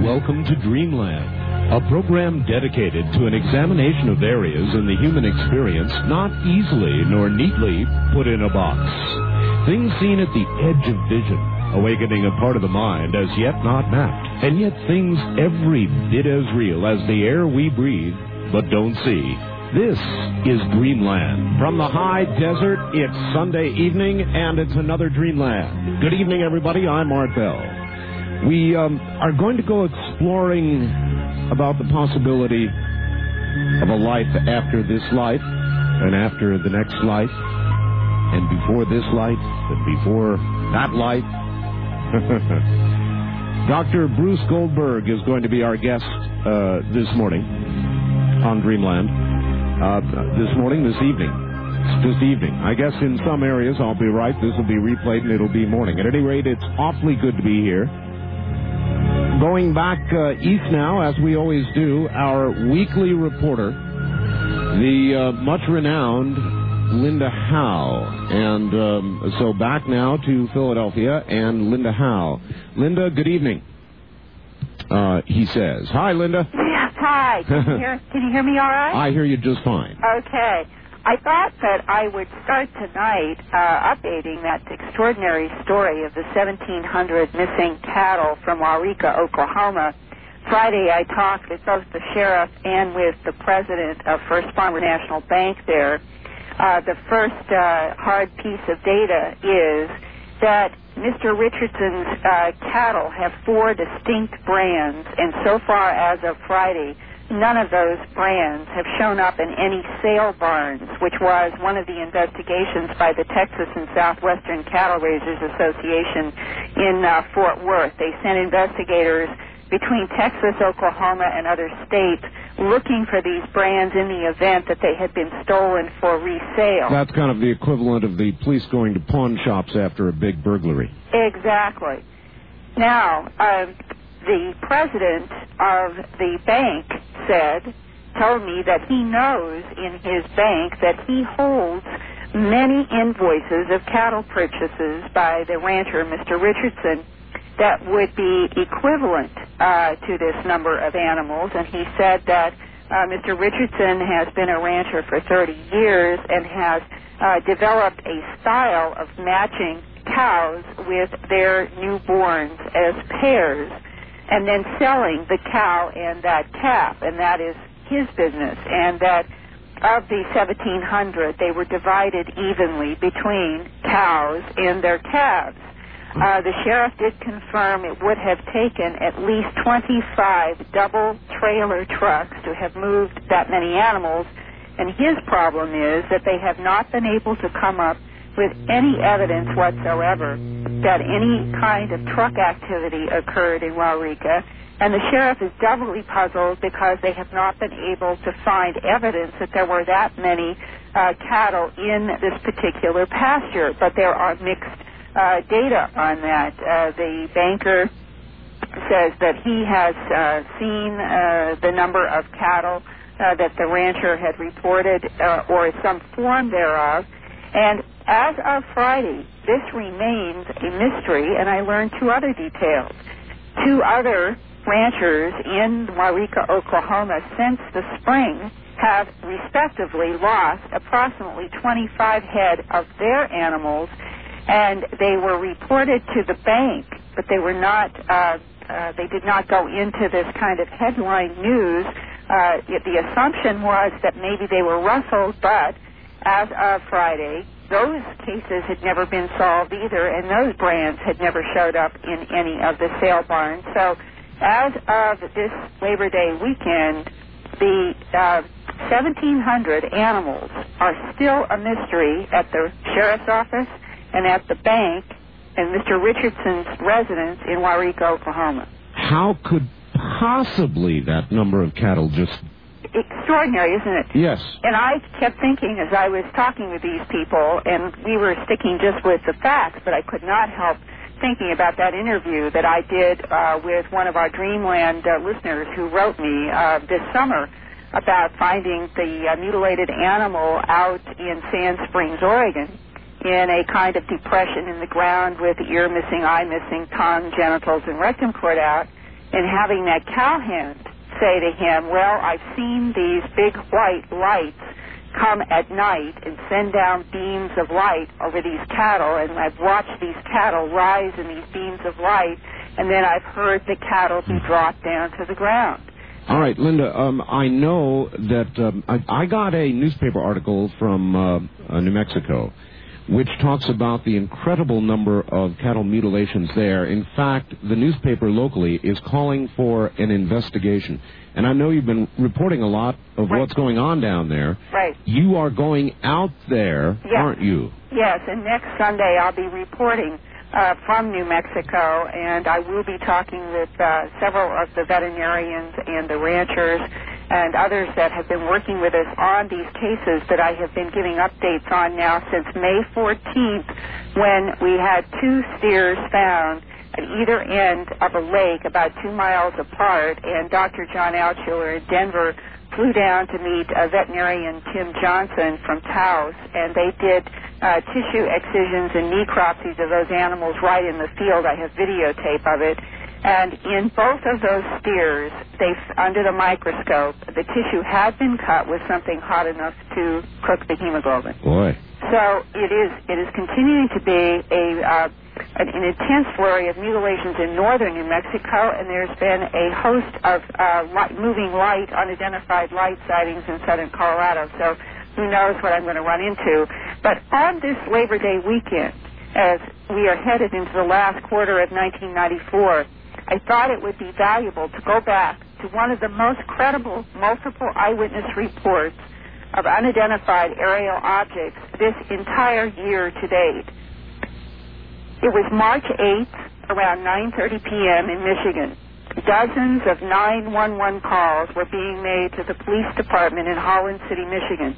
Welcome to Dreamland, a program dedicated to an examination of areas in the human experience not easily nor neatly put in a box. Things seen at the edge of vision, awakening a part of the mind as yet not mapped, and yet things every bit as real as the air we breathe but don't see. This is Dreamland. From the high desert, it's Sunday evening, and it's another Dreamland. Good evening, everybody. I'm Art Bell. We um, are going to go exploring about the possibility of a life after this life, and after the next life, and before this life, and before that life. Dr. Bruce Goldberg is going to be our guest uh, this morning on Dreamland uh, this morning, this evening. This evening. I guess in some areas I'll be right. This will be replayed and it'll be morning. At any rate, it's awfully good to be here. Going back uh, east now, as we always do, our weekly reporter, the uh, much renowned Linda Howe. And um, so back now to Philadelphia and Linda Howe. Linda, good evening. Uh, he says. Hi, Linda. Yes, hi. Can you hear, can you hear me all right? I hear you just fine. Okay. I thought that I would start tonight uh, updating that extraordinary story of the 1,700 missing cattle from Waurika, Oklahoma. Friday, I talked with both the sheriff and with the president of First Farmer National Bank there. Uh, the first uh, hard piece of data is that Mr. Richardson's uh, cattle have four distinct brands, and so far as of Friday, none of those brands have shown up in any sale barns, which was one of the investigations by the Texas and Southwestern Cattle Raisers Association in uh, Fort Worth. They sent investigators between Texas, Oklahoma, and other states looking for these brands in the event that they had been stolen for resale. That's kind of the equivalent of the police going to pawn shops after a big burglary. Exactly. Now, um, the president of the bank said, told me that he knows in his bank that he holds many invoices of cattle purchases by the rancher, Mr. Richardson, that would be equivalent uh, to this number of animals. And he said that uh, Mr. Richardson has been a rancher for 30 years and has uh, developed a style of matching cows with their newborns as pairs and then selling the cow and that calf. And that is his business. And that of the 1,700, they were divided evenly between cows and their calves. Uh, the sheriff did confirm it would have taken at least 25 double trailer trucks to have moved that many animals. And his problem is that they have not been able to come up with any evidence whatsoever that any kind of truck activity occurred in Waurika. And the sheriff is doubly puzzled because they have not been able to find evidence that there were that many uh, cattle in this particular pasture. But there are mixed uh, data on that. Uh, the banker says that he has uh, seen uh, the number of cattle uh, that the rancher had reported uh, or some form thereof. And as of Friday, this remains a mystery, and I learned two other details. Two other ranchers in Waurika, Oklahoma, since the spring have respectively lost approximately 25 head of their animals and they were reported to the bank, but they were not. Uh, uh, they did not go into this kind of headline news. Uh, the assumption was that maybe they were rustled, but as of Friday, those cases had never been solved either, and those brands had never showed up in any of the sale barns. So, as of this Labor Day weekend, the uh, 1,700 animals are still a mystery at the sheriff's office and at the bank and Mr. Richardson's residence in Waurika, Oklahoma. How could possibly that number of cattle just extraordinary, isn't it? Yes. And I kept thinking as I was talking with these people, and we were sticking just with the facts, but I could not help thinking about that interview that I did uh, with one of our Dreamland uh, listeners who wrote me uh, this summer about finding the uh, mutilated animal out in Sand Springs, Oregon. in a kind of depression in the ground with ear missing, eye missing, tongue, genitals, and rectum cord out, and having that cowhand say to him, Well, I've seen these big white lights come at night and send down beams of light over these cattle, and I've watched these cattle rise in these beams of light, and then I've heard the cattle be dropped down to the ground. All right, Linda. Um, I know that um, I, I got a newspaper article from uh, uh, New Mexico, which talks about the incredible number of cattle mutilations there. In fact, the newspaper locally is calling for an investigation. And I know you've been reporting a lot of Right. what's going on down there. Right. You are going out there, Yes. aren't you? Yes, and next Sunday I'll be reporting uh, from New Mexico, and I will be talking with uh, several of the veterinarians and the ranchers and others that have been working with us on these cases that I have been giving updates on now since May 14th when we had two steers found at either end of a lake about two miles apart, and Dr. John Altshuler in Denver flew down to meet uh, veterinarian Tim Johnson from Taos, and they did uh, tissue excisions and necropsies of those animals right in the field. I have videotape of it. And in both of those steers, they under the microscope, the tissue had been cut with something hot enough to cook the hemoglobin. Boy. So it is it is continuing to be a uh, an, an intense flurry of mutilations in northern New Mexico, and there's been a host of uh, light, moving light, unidentified light sightings in southern Colorado. So who knows what I'm going to run into? But on this Labor Day weekend, as we are headed into the last quarter of 1994, I thought it would be valuable to go back to one of the most credible multiple eyewitness reports of unidentified aerial objects this entire year to date. It was March 8th, around 9:30 p.m. in Michigan. Dozens of 911 calls were being made to the police department in Holland City, Michigan.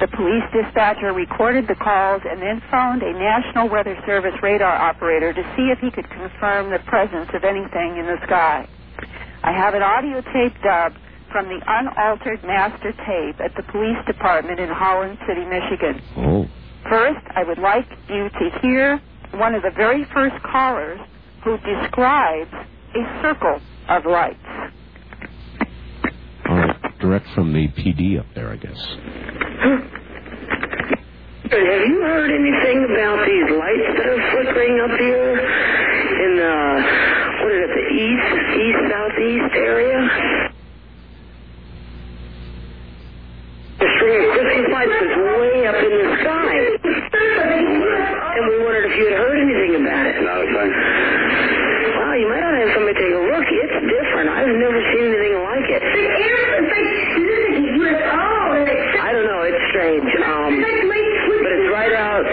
The police dispatcher recorded the calls and then phoned a National Weather Service radar operator to see if he could confirm the presence of anything in the sky. I have an audio tape dub from the unaltered master tape at the police department in Holland City, Michigan. Oh. First, I would like you to hear one of the very first callers who describes a circle of lights. Direct from the PD up there, I guess. Have you heard anything about these lights that are flickering up here in the what is it, the east, east southeast area? The string of Christmas lights is way up in the sky, and we wondered if you had heard anything about it. Not a thing. Wow, you might ought to have somebody take a look. It's different. I've never seen anything like it. I don't know. It's strange. Um, but it's right out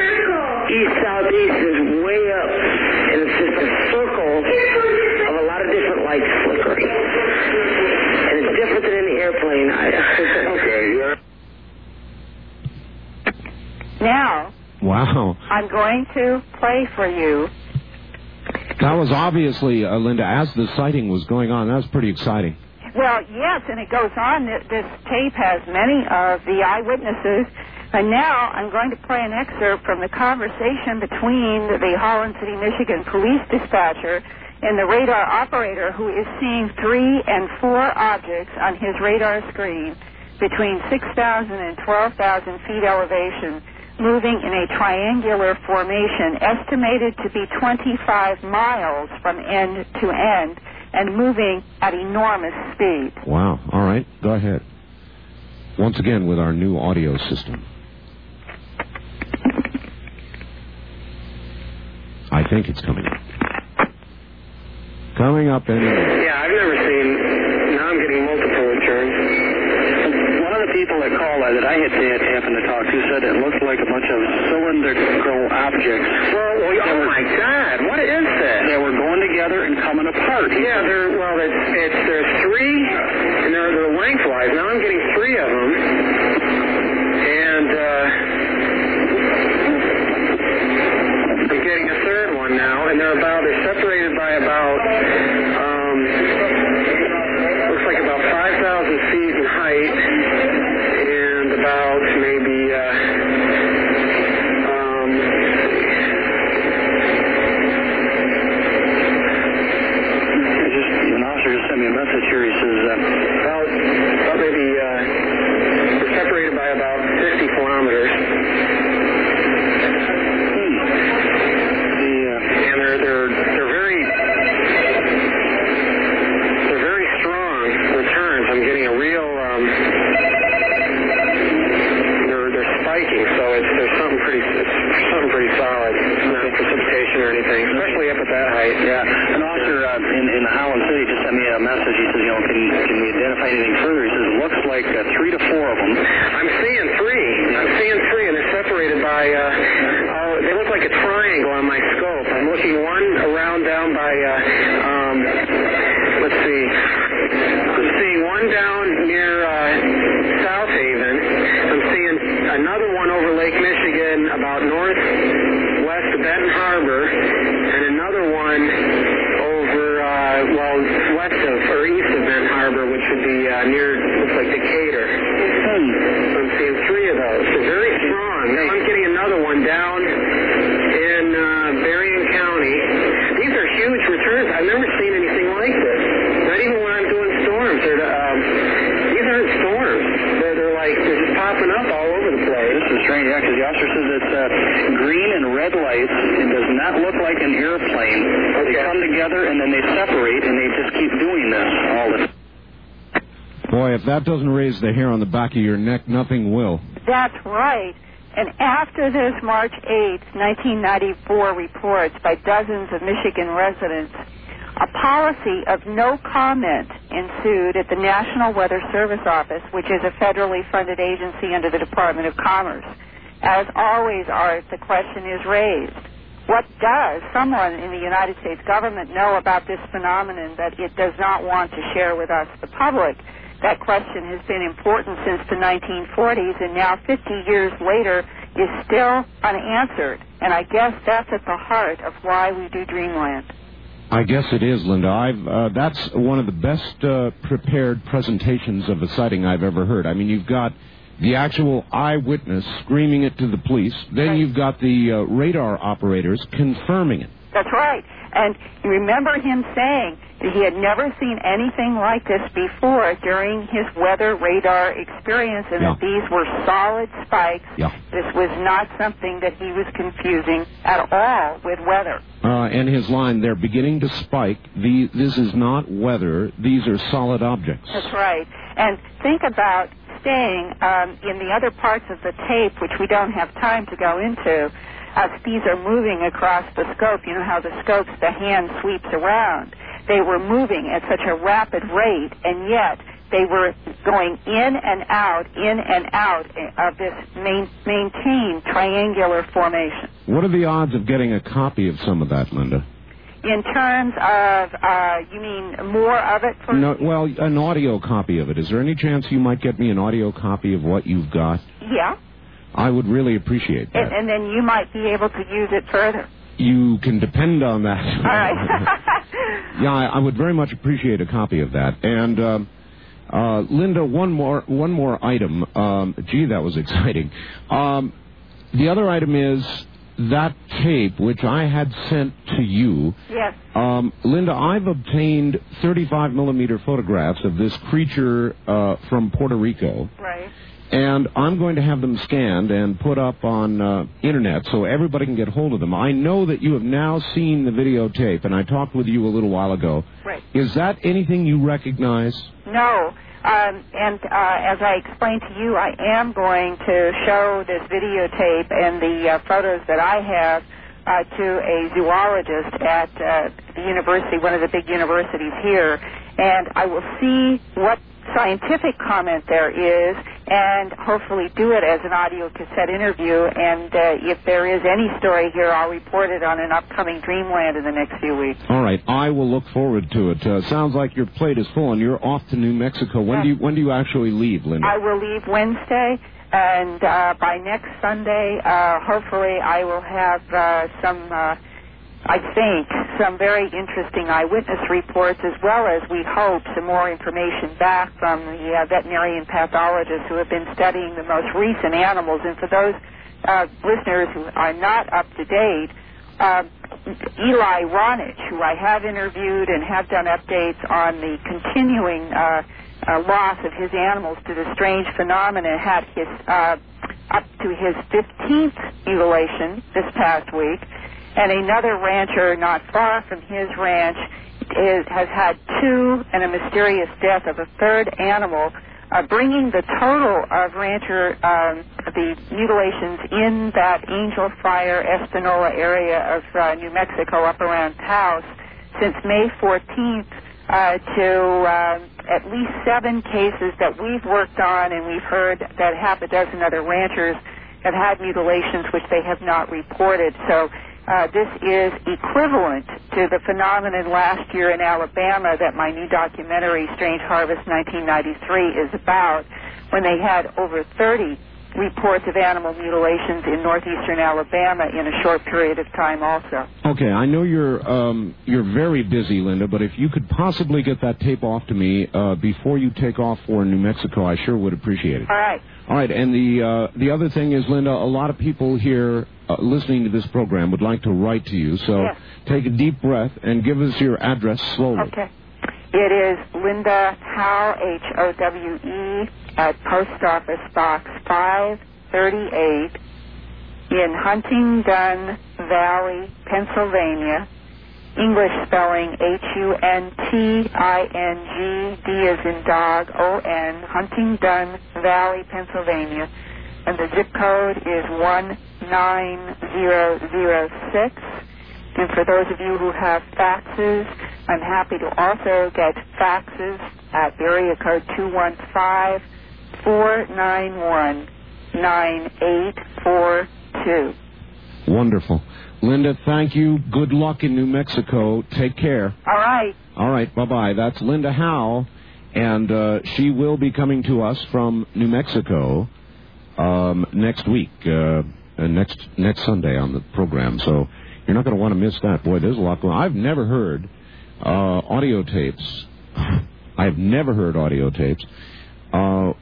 east southeast is way up, and it's just a circle of a lot of different lights flickering, and it's different than in the airplane. I, Okay, you're Now, Wow. Going to play for you That was obviously, uh, Linda, as the sighting was going on, that was pretty exciting. Well, yes, and it goes on. This tape has many of the eyewitnesses. And now I'm going to play an excerpt from the conversation between the Holland City, Michigan police dispatcher and the radar operator who is seeing three and four objects on his radar screen between 6,000 and 12,000 feet elevation moving in a triangular formation estimated to be 25 miles from end to end and moving at enormous speed. Wow. All right. Go ahead. Once again with our new audio system. I think it's coming up. Coming up in. yeah, I've never seen. Now I'm getting multiple returns. One of the people that called that I had had happened to talk to said it looked like a bunch of cylindrical objects. Well, well, oh my God, what is that? They were going together and coming apart. Yeah, there. Well, it's, it's back of your neck, nothing will. That's right. And after this March 8th, 1994 reports by dozens of Michigan residents, a policy of no comment ensued at the National Weather Service Office, which is a federally funded agency under the Department of Commerce. As always, Art, the question is raised. What does someone in the United States government know about this phenomenon that it does not want to share with us, the public? That question has been important since the 1940s, and now 50 years later is still unanswered. And I guess that's at the heart of why we do Dreamland. I guess it is, Linda. I've uh, that's one of the best uh, prepared presentations of a sighting I've ever heard. I mean, you've got the actual eyewitness screaming it to the police. Then Right. you've got the uh, radar operators confirming it. That's right. And remember him saying he had never seen anything like this before during his weather radar experience and that these were solid spikes. Yeah. This was not something that he was confusing at all with weather. Uh, and his line, they're beginning to spike. The, this is not weather. These are solid objects. That's right. And think about staying um, in the other parts of the tape, which we don't have time to go into, as these are moving across the scope. You know how the scopes, the hand sweeps around. They were moving at such a rapid rate, and yet they were going in and out, in and out of this main, maintained triangular formation. What are the odds of getting a copy of some of that, Linda? In terms of, uh, you mean more of it? For, No, well, an audio copy of it. Is there any chance you might get me an audio copy of what you've got? Yeah. I would really appreciate that. And, and then you might be able to use it further. You can depend on that. All right. yeah, I, I would very much appreciate a copy of that. And um, uh, Linda, one more one more item. Um, gee, that was exciting. Um, the other item is that tape which I had sent to you. yes. Um, Linda, I've obtained 35 millimeter photographs of this creature uh, from Puerto Rico. Right. And I'm going to have them scanned and put up on uh, internet so everybody can get hold of them. I know that you have now seen the videotape, and I talked with you a little while ago. Right. Is that anything you recognize? No. Um, and uh, as I explained to you, I am going to show this videotape and the uh, photos that I have uh, to a zoologist at uh, the university, one of the big universities here, and I will see what scientific comment there is and hopefully do it as an audio cassette interview and uh, if there is any story here I'll report it on an upcoming Dreamland in the next few weeks. All right, I will look forward to it. Uh, sounds like your plate is full, and you're off to New Mexico. When Yeah. do you when do you actually leave, Linda? I will leave Wednesday, and uh, by next Sunday, uh, hopefully, I will have uh, some, uh, I think, some very interesting eyewitness reports, as well as we hope some more information back from the uh, veterinarian pathologists who have been studying the most recent animals. And for those uh, listeners who are not up to date, uh, Eli Ronich, who I have interviewed and have done updates on the continuing uh, uh, loss of his animals to the strange phenomena, had his uh, up to his 15th mutilation this past week, and another rancher not far from his ranch is, has had two and a mysterious death of a third animal uh, bringing the total of rancher um, the mutilations in that Angel Fire Espanola area of uh, New Mexico up around Taos since May 14th uh, to um, at least seven cases that we've worked on, and we've heard that half a dozen other ranchers have had mutilations which they have not reported. So uh, this is equivalent to the phenomenon last year in Alabama that my new documentary, Strange Harvest 1993, is about, when they had over 30 reports of animal mutilations in northeastern Alabama in a short period of time also. Okay, I know you're um, you're very busy, Linda, but if you could possibly get that tape off to me uh, before you take off for New Mexico, I sure would appreciate it. All right. All right, and the uh, the other thing is, Linda, a lot of people here uh, listening to this program would like to write to you, so Yes. take a deep breath and give us your address slowly. Okay. It is Linda Howe, H O W E, at Post Office Box 538 in Huntingdon Valley, Pennsylvania. English spelling H U N T I N G D as in dog O N Huntingdon Valley, Pennsylvania. And the zip code is 19006. And for those of you who have faxes, I'm happy to also get faxes at area code 215-491-9842. Wonderful. Linda, thank you. Good luck in New Mexico. Take care. All right. All right, bye bye. That's Linda Howe, and uh, she will be coming to us from New Mexico um, next week, uh, uh, next next Sunday on the program. So you're not going to want to miss that. Boy, there's a lot going. on. I've never heard uh, audio tapes. I've never heard audio tapes uh,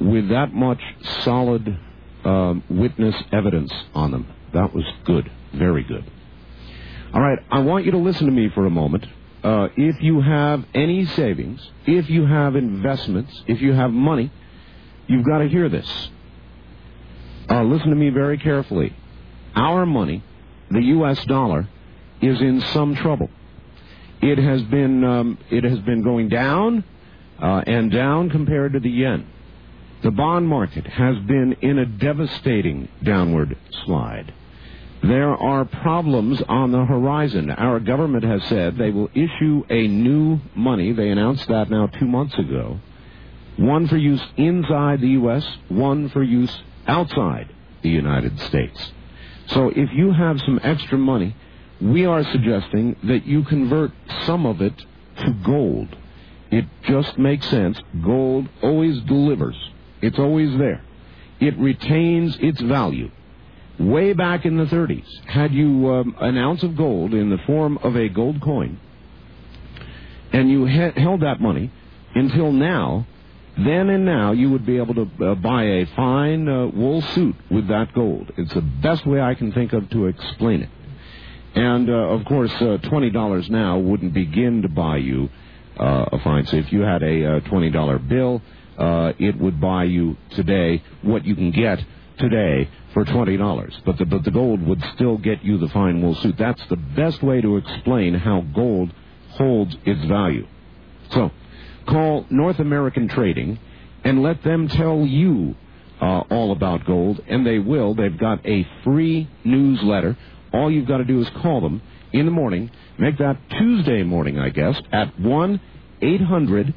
with that much solid um, witness evidence on them. That was good, very good. All right, I want you to listen to me for a moment. Uh, if you have any savings, if you have investments, if you have money, you've got to hear this. Uh, listen to me very carefully. Our money, the U.S. dollar, is in some trouble. It has been um, it has been going down uh, and down compared to the yen. The bond market has been in a devastating downward slide. There are problems on the horizon. Our government has said they will issue a new money. They announced that now two months ago. One for use inside the U.S., one for use outside the United States. So if you have some extra money, we are suggesting that you convert some of it to gold. It just makes sense. Gold always delivers. It's always there. It retains its value way back in the 30s, had you um, an ounce of gold in the form of a gold coin, and you he- held that money until now, then and now you would be able to uh, buy a fine uh, wool suit with that gold. It's the best way I can think of to explain it. And uh, of course, uh, twenty dollars now wouldn't begin to buy you uh, a fine. So if you had a uh, twenty dollar bill, it would buy you today what you can get today for twenty dollars. But the but the gold would still get you the fine wool suit. That's the best way to explain how gold holds its value. So call North American Trading and let them tell you uh, all about gold, and they will. They've got a free newsletter. All you've got to do is call them in the morning. Make that Tuesday morning, I guess, at 1 800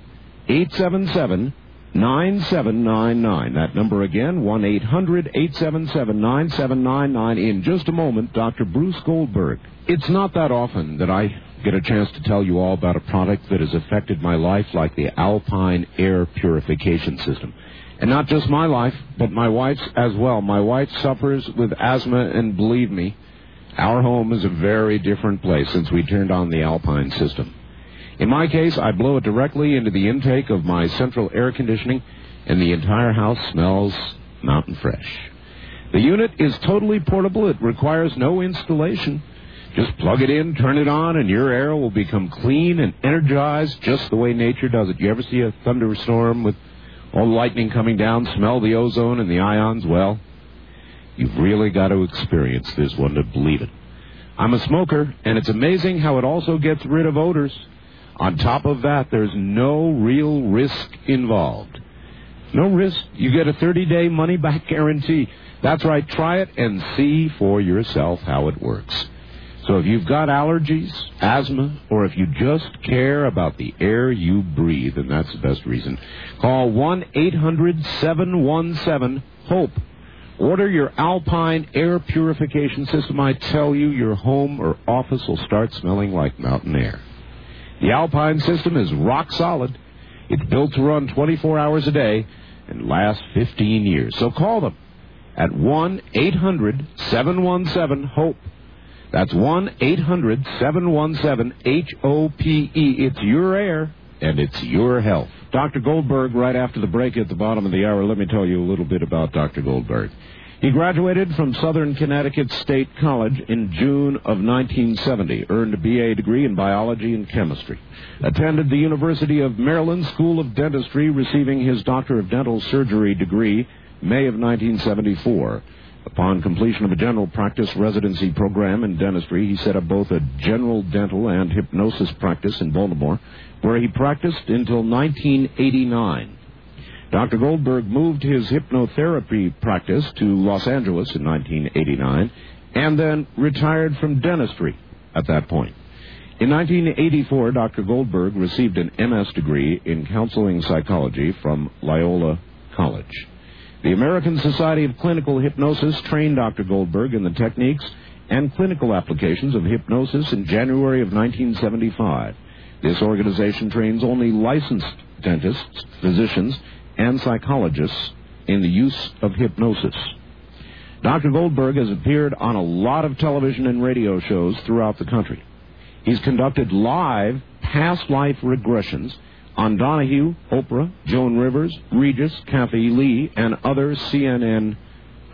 877 9799. That number again, 1 800 877 9799. In just a moment, Dr. Bruce Goldberg. It's not that often that I get a chance to tell you all about a product that has affected my life, like the Alpine Air Purification System. And not just my life, but my wife's as well. My wife suffers with asthma, and believe me, our home is a very different place since we turned on the Alpine system. In my case, I blow it directly into the intake of my central air conditioning, and the entire house smells mountain fresh. The unit is totally portable. It requires no installation. Just plug it in, turn it on, and your air will become clean and energized just the way nature does it. You ever see a thunderstorm with all the lightning coming down, smell the ozone and the ions? Well, you've really got to experience this one to believe it. I'm a smoker, and it's amazing how it also gets rid of odors. On top of that, there's no real risk involved. No risk. You get a 30 day money back guarantee. That's right. Try it and see for yourself how it works. So if you've got allergies, asthma, or if you just care about the air you breathe, and that's the best reason, call 1 800 717 HOPE. Order your Alpine air purification system. I tell you, your home or office will start smelling like mountain air. The Alpine system is rock solid. It's built to run 24 hours a day and last 15 years. So call them at 1 800 717 HOPE. That's 1 800 717 H O P E. It's your air and it's your health. Dr. Goldberg, right after the break at the bottom of the hour, let me tell you a little bit about Dr. Goldberg. He graduated from Southern Connecticut State College in June of 1970, earned a BA degree in biology and chemistry, attended the University of Maryland School of Dentistry, receiving his Doctor of Dental Surgery degree May of 1974. Upon completion of a general practice residency program in dentistry, he set up both a general dental and hypnosis practice in Baltimore, where he practiced until 1989. Dr. Goldberg moved his hypnotherapy practice to Los Angeles in 1989 and then retired from dentistry at that point. In 1984, Dr. Goldberg received an MS degree in counseling psychology from Loyola College. The American Society of Clinical Hypnosis trained Dr. Goldberg in the techniques and clinical applications of hypnosis in January of 1975. This organization trains only licensed dentists, physicians, and psychologists in the use of hypnosis. Dr. Goldberg has appeared on a lot of television and radio shows throughout the country. He's conducted live past life regressions on Donahue, Oprah, Joan Rivers, Regis, Kathie Lee, and other CNN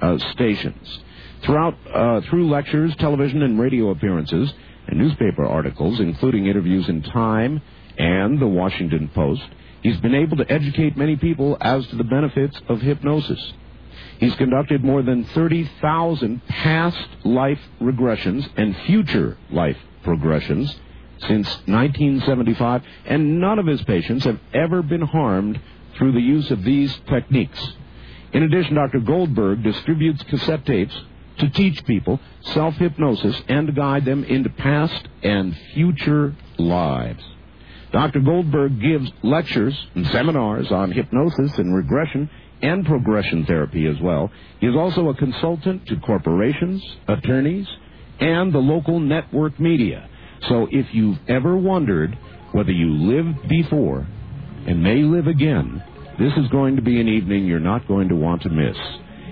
uh, stations. Throughout, uh, through lectures, television and radio appearances, and newspaper articles, including interviews in Time and the Washington Post, he's been able to educate many people as to the benefits of hypnosis. He's conducted more than 30,000 past life regressions and future life progressions since 1975, and none of his patients have ever been harmed through the use of these techniques. In addition, Dr. Goldberg distributes cassette tapes to teach people self hypnosis and guide them into past and future lives. Dr. Goldberg gives lectures and seminars on hypnosis and regression and progression therapy as well. He is also a consultant to corporations, attorneys, and the local network media. So if you've ever wondered whether you lived before and may live again, this is going to be an evening you're not going to want to miss.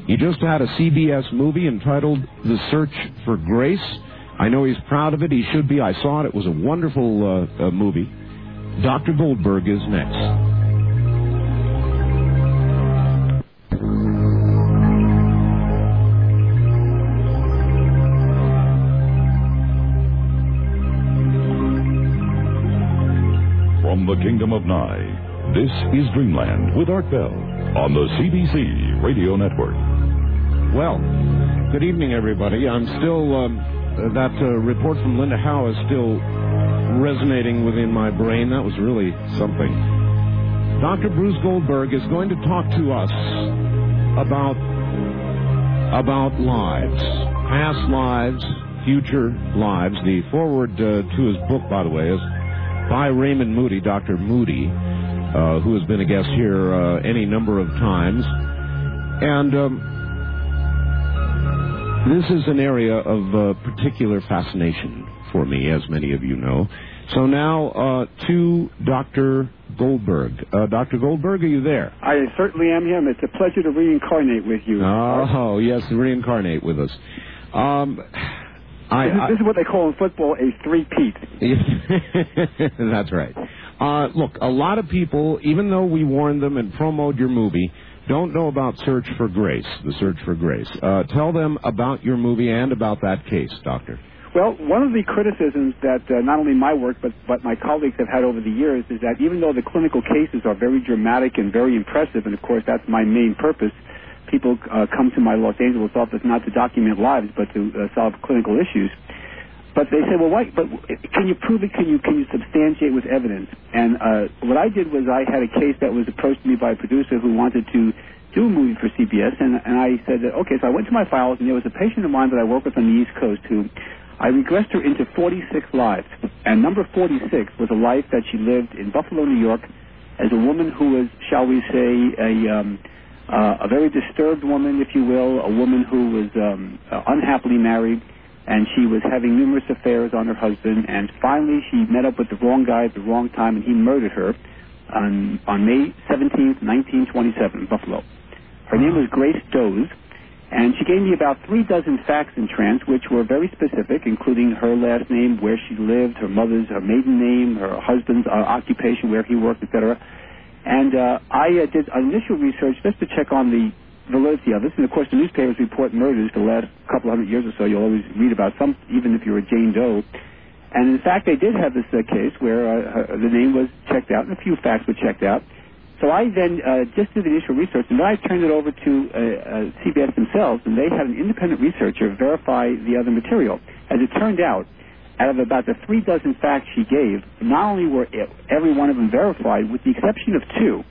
He just had a CBS movie entitled The Search for Grace. I know he's proud of it. He should be. I saw it. It was a wonderful uh, uh, movie. Dr. Goldberg is next. Kingdom of Nye, this is Dreamland with Art Bell on the CBC Radio Network. Well, good evening, everybody. I'm still, um, that uh, report from Linda Howe is still resonating within my brain. That was really something. Dr. Bruce Goldberg is going to talk to us about about lives, past lives, future lives. The forward uh, to his book, by the way, is by Raymond Moody, Dr. Moody, uh, who has been a guest here uh, any number of times. And um, this is an area of uh, particular fascination for me, as many of you know. So now uh, to Dr. Goldberg. Uh, Dr. Goldberg, are you there? I certainly am here, and it's a pleasure to reincarnate with you. Oh, yes, reincarnate with us. Um, I, this, is, I, this is what they call in football a three-peat. That's right. Uh, look, a lot of people, even though we warned them and promoted your movie, don't know about Search for Grace, the Search for Grace. Uh, tell them about your movie and about that case, Doctor. Well, one of the criticisms that uh, not only my work but, but my colleagues have had over the years is that even though the clinical cases are very dramatic and very impressive, and of course that's my main purpose, people uh, come to my Los Angeles office not to document lives but to uh, solve clinical issues. But they say, well, why? But can you prove it? Can you can you substantiate with evidence? And uh, what I did was I had a case that was approached to me by a producer who wanted to do a movie for CBS, and, and I said, that, okay. So I went to my files, and there was a patient of mine that I work with on the East Coast who I regressed her into 46 lives, and number 46 was a life that she lived in Buffalo, New York, as a woman who was, shall we say, a um, a very disturbed woman, if you will, a woman who was um, uh, unhappily married, and she was having numerous affairs on her husband, and finally she met up with the wrong guy at the wrong time, and he murdered her on on May 17th, 1927, in Buffalo. Her name was Grace Doze, And she gave me about three dozen facts in trance, which were very specific, including her last name, where she lived, her mother's, her maiden name, her husband's uh, occupation, where he worked, etc. And uh, I uh, did initial research just to check on the validity of this. And of course, the newspapers report murders for the last couple hundred years or so. You'll always read about some, even if you're a Jane Doe. And in fact, they did have this uh, case where uh, her, the name was checked out and a few facts were checked out. So I then uh, just did the initial research, and then I turned it over to uh, uh, CBS themselves, and they had an independent researcher verify the other material. As it turned out, out of about the three dozen facts she gave, not only were every one of them verified, with the exception of two.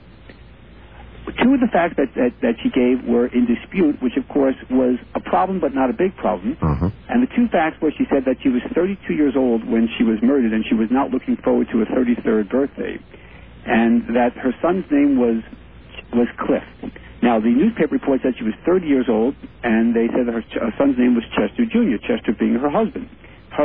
Two of the facts that, that, that she gave were in dispute, which of course was a problem but not a big problem. Uh-huh. And the two facts were she said that she was 32 years old when she was murdered and she was not looking forward to her 33rd birthday. And that her son's name was was Cliff. Now, the newspaper report said she was 30 years old, and they said that her, ch- her son's name was Chester Jr., Chester being her husband,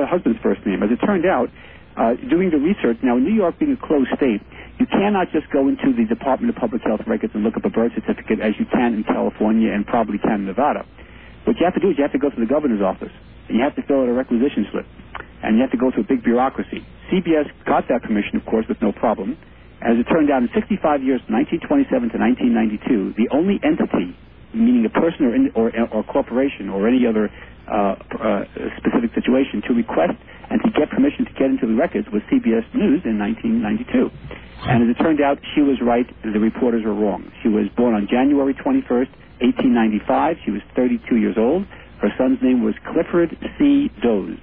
her husband's first name. As it turned out, uh, doing the research, now New York being a closed state, you cannot just go into the Department of Public Health records and look up a birth certificate as you can in California and probably can in Nevada. What you have to do is you have to go to the governor's office, and you have to fill out a requisition slip, and you have to go through a big bureaucracy. CBS got that permission, of course, with no problem. As it turned out, in 65 years, 1927 to 1992, the only entity, meaning a person or, in, or, or corporation or any other Uh, uh, specific situation, to request and to get permission to get into the records was CBS News in 1992. And as it turned out, she was right. The reporters were wrong. She was born on January 21st, 1895. She was 32 years old. Her son's name was Clifford C. Doze.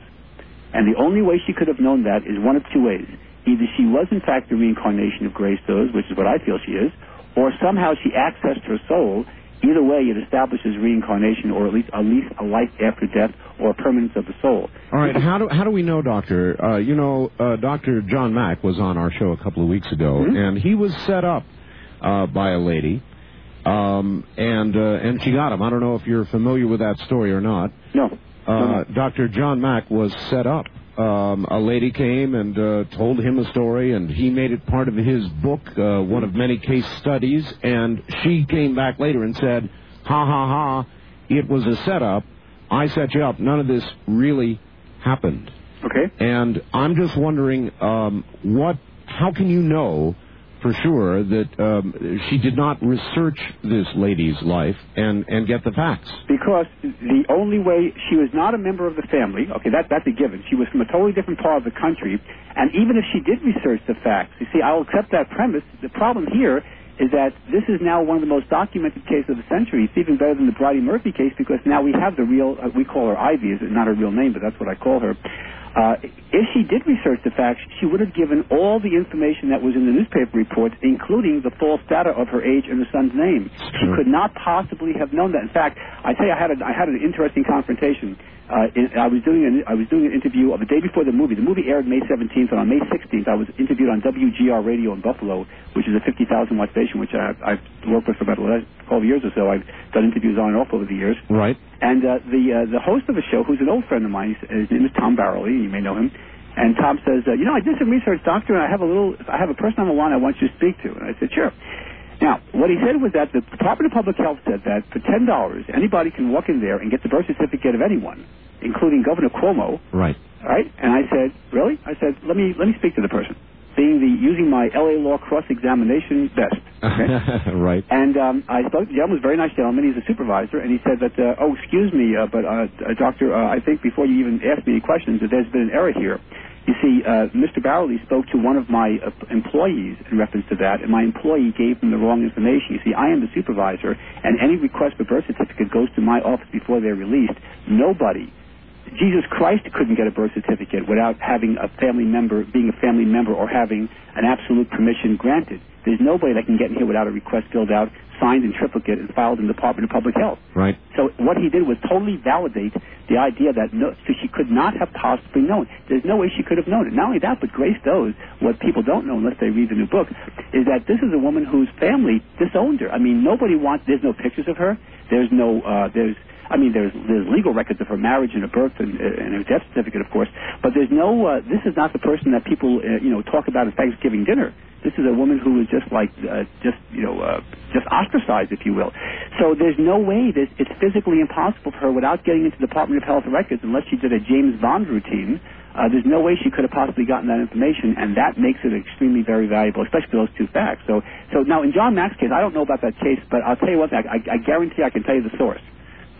And the only way she could have known that is one of two ways. Either she was in fact the reincarnation of Grace Doze, which is what I feel she is, or somehow she accessed her soul. Either way, it establishes reincarnation, or at least at least a life after death, or a permanence of the soul. All right, how do how do we know, Doctor? Uh, you know, uh, Doctor John Mack was on our show a couple of weeks ago, Mhm. and he was set up uh, by a lady, um, and uh, and she got him. I don't know if you're familiar with that story or not. No. Uh, Dr. John Mack was set up. Um, a lady came and uh, told him a story, and he made it part of his book, uh, one of many case studies. And she came back later and said, "Ha ha ha! It was a setup. I set you up. None of this really happened." Okay. And I'm just wondering, um, what? How can you know for sure that um, she did not research this lady's life and and get the facts? Because the only way she was not a member of the family, okay, that that's a given. She was from a totally different part of the country, and even if she did research the facts, you see, I'll accept that premise. The problem here is that this is now one of the most documented cases of the century. It's even better than the Bridey Murphy case because now we have the real. Uh, we call her Ivy. Is not her real name, but that's what I call her. Uh, if she did research the facts, she would have given all the information that was in the newspaper reports, including the false data of her age and her son's name. She could not possibly have known that. In fact, I tell you, I had a, I had an interesting confrontation. Uh, in, I was doing an I was doing an interview of the day before the movie. The movie aired May 17th, and on May 16th, I was interviewed on WGR Radio in Buffalo, which is a 50,000 watt station, which I, I've worked with for about 12 years or so. I've done interviews on and off over the years. Right. And uh, the uh, the host of the show, who's an old friend of mine, his name is Tom Bauerle. You may know him. And Tom says, uh, you know, I did some research, doctor, and I have a little, I have a person on the line I want you to speak to. And I said, sure. Now, what he said was that the Department of Public Health said that for ten dollars, anybody can walk in there and get the birth certificate of anyone, including Governor Cuomo. Right. Right? And I said, really? I said, let me let me speak to the person, being the using my LA law cross examination best. Okay? right. And um, I spoke. The gentleman was a very nice gentleman. He's a supervisor, and he said that, uh, oh, excuse me, uh, but uh, uh, doctor, uh, I think before you even ask me any questions, that there's been an error here. You see, uh, Mr. Bauerle spoke to one of my uh, employees in reference to that, and my employee gave him the wrong information. You see, I am the supervisor, and any request for birth certificate goes to my office before they're released. Nobody Jesus Christ couldn't get a birth certificate without having a family member, being a family member, or having an absolute permission granted. There's nobody that can get in here without a request filled out, signed in triplicate, and filed in the Department of Public Health. Right. So what he did was totally validate the idea that no, so she could not have possibly known. There's no way she could have known it. Not only that, but Grace knows what people don't know unless they read the new book, is that this is a woman whose family disowned her. I mean, nobody wants. There's no pictures of her. There's no. Uh, there's. I mean, there's there's legal records of her marriage and her birth and, and her death certificate, of course. But there's no. Uh, this is not the person that people uh, you know talk about at Thanksgiving dinner. This is a woman who is just like uh, just you know uh, just ostracized, if you will. So there's no way that it's physically impossible for her without getting into the Department of Health records, unless she did a James Bond routine. Uh, there's no way she could have possibly gotten that information, and that makes it extremely very valuable, especially those two facts. So, so now in John Mack's case, I don't know about that case, but I'll tell you one thing. I, I guarantee I can tell you the source.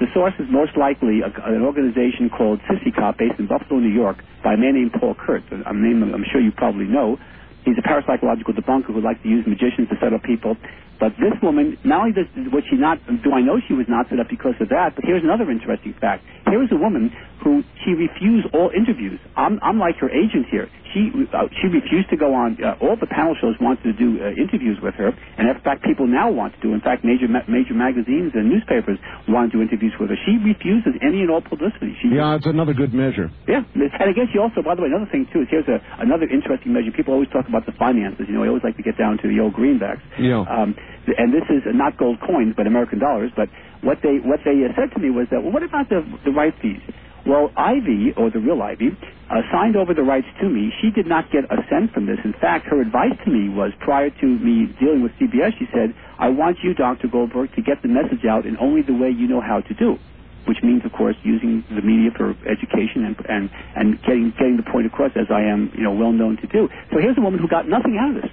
The source is most likely an organization called CSICOP based in Buffalo, New York, by a man named Paul Kurtz. A name I'm sure you probably know. He's a parapsychological debunker who likes to use magicians to set up people. But this woman, not only does, was she not, do I know she was not set up because of that, but here's another interesting fact. Here is a woman who, she refused all interviews. I'm, I'm like her agent here. She, uh, she refused to go on, uh, all the panel shows wanted to do uh, interviews with her, and in fact people now want to do, in fact major, ma- major magazines and newspapers want to do interviews with her. She refuses any and all publicity. She Yeah, it's another good measure. yeah, and I guess she also, by the way, another thing too is here's a, another interesting measure. People always talk about the finances. You know, we always like to get down to the old greenbacks. Yeah. Um, and this is not gold coins, but American dollars. But what they what they uh, said to me was that, well, what about the the right fees? Well, Ivy, or the real Ivy, uh, signed over the rights to me. She did not get a cent from this. In fact, her advice to me was prior to me dealing with CBS, she said, I want you, Dr. Goldberg, to get the message out in only the way you know how to do which means, of course, using the media for education and and and getting getting the point across as I am, you know, well known to do. So here's a woman who got nothing out of this,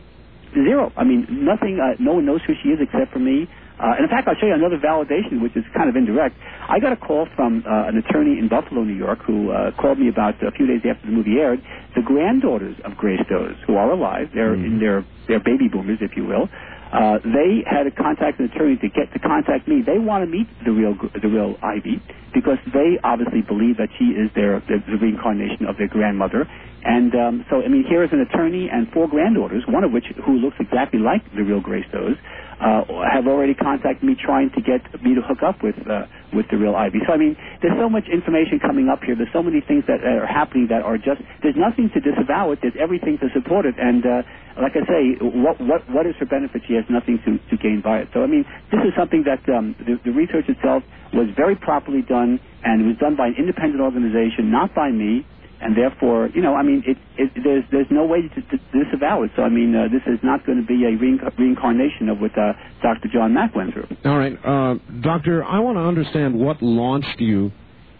zero. I mean, nothing. Uh, no one knows who she is except for me. Uh, and in fact, I'll show you another validation, which is kind of indirect. I got a call from uh, an attorney in Buffalo, New York, who uh, called me about a few days after the movie aired. The granddaughters of Grace Doze, who are alive, they're in their they're baby boomers, if you will. Uh, they had to contact an attorney to get to contact me. They want to meet the real the real Ivy because they obviously believe that she is their the, the reincarnation of their grandmother. And um, so, I mean, here is an attorney and four granddaughters, one of which who looks exactly like the real Grace Doze, uh, have already contacted me trying to get me to hook up with uh, with the real Ivy. So I mean, there's so much information coming up here. There's so many things that are happening that are just there's nothing to disavow it. There's everything to support it. And uh, like I say, what what what is her benefit? She has nothing to to gain by it. So I mean, this is something that um, the, the research itself was very properly done, and it was done by an independent organization, not by me and therefore, you know, I mean, it, it, there's there's no way to, to disavow it. So, I mean, uh, this is not going to be a reinc- reincarnation of what uh, Dr. John Mack went through. All right, uh, Doctor, I want to understand what launched you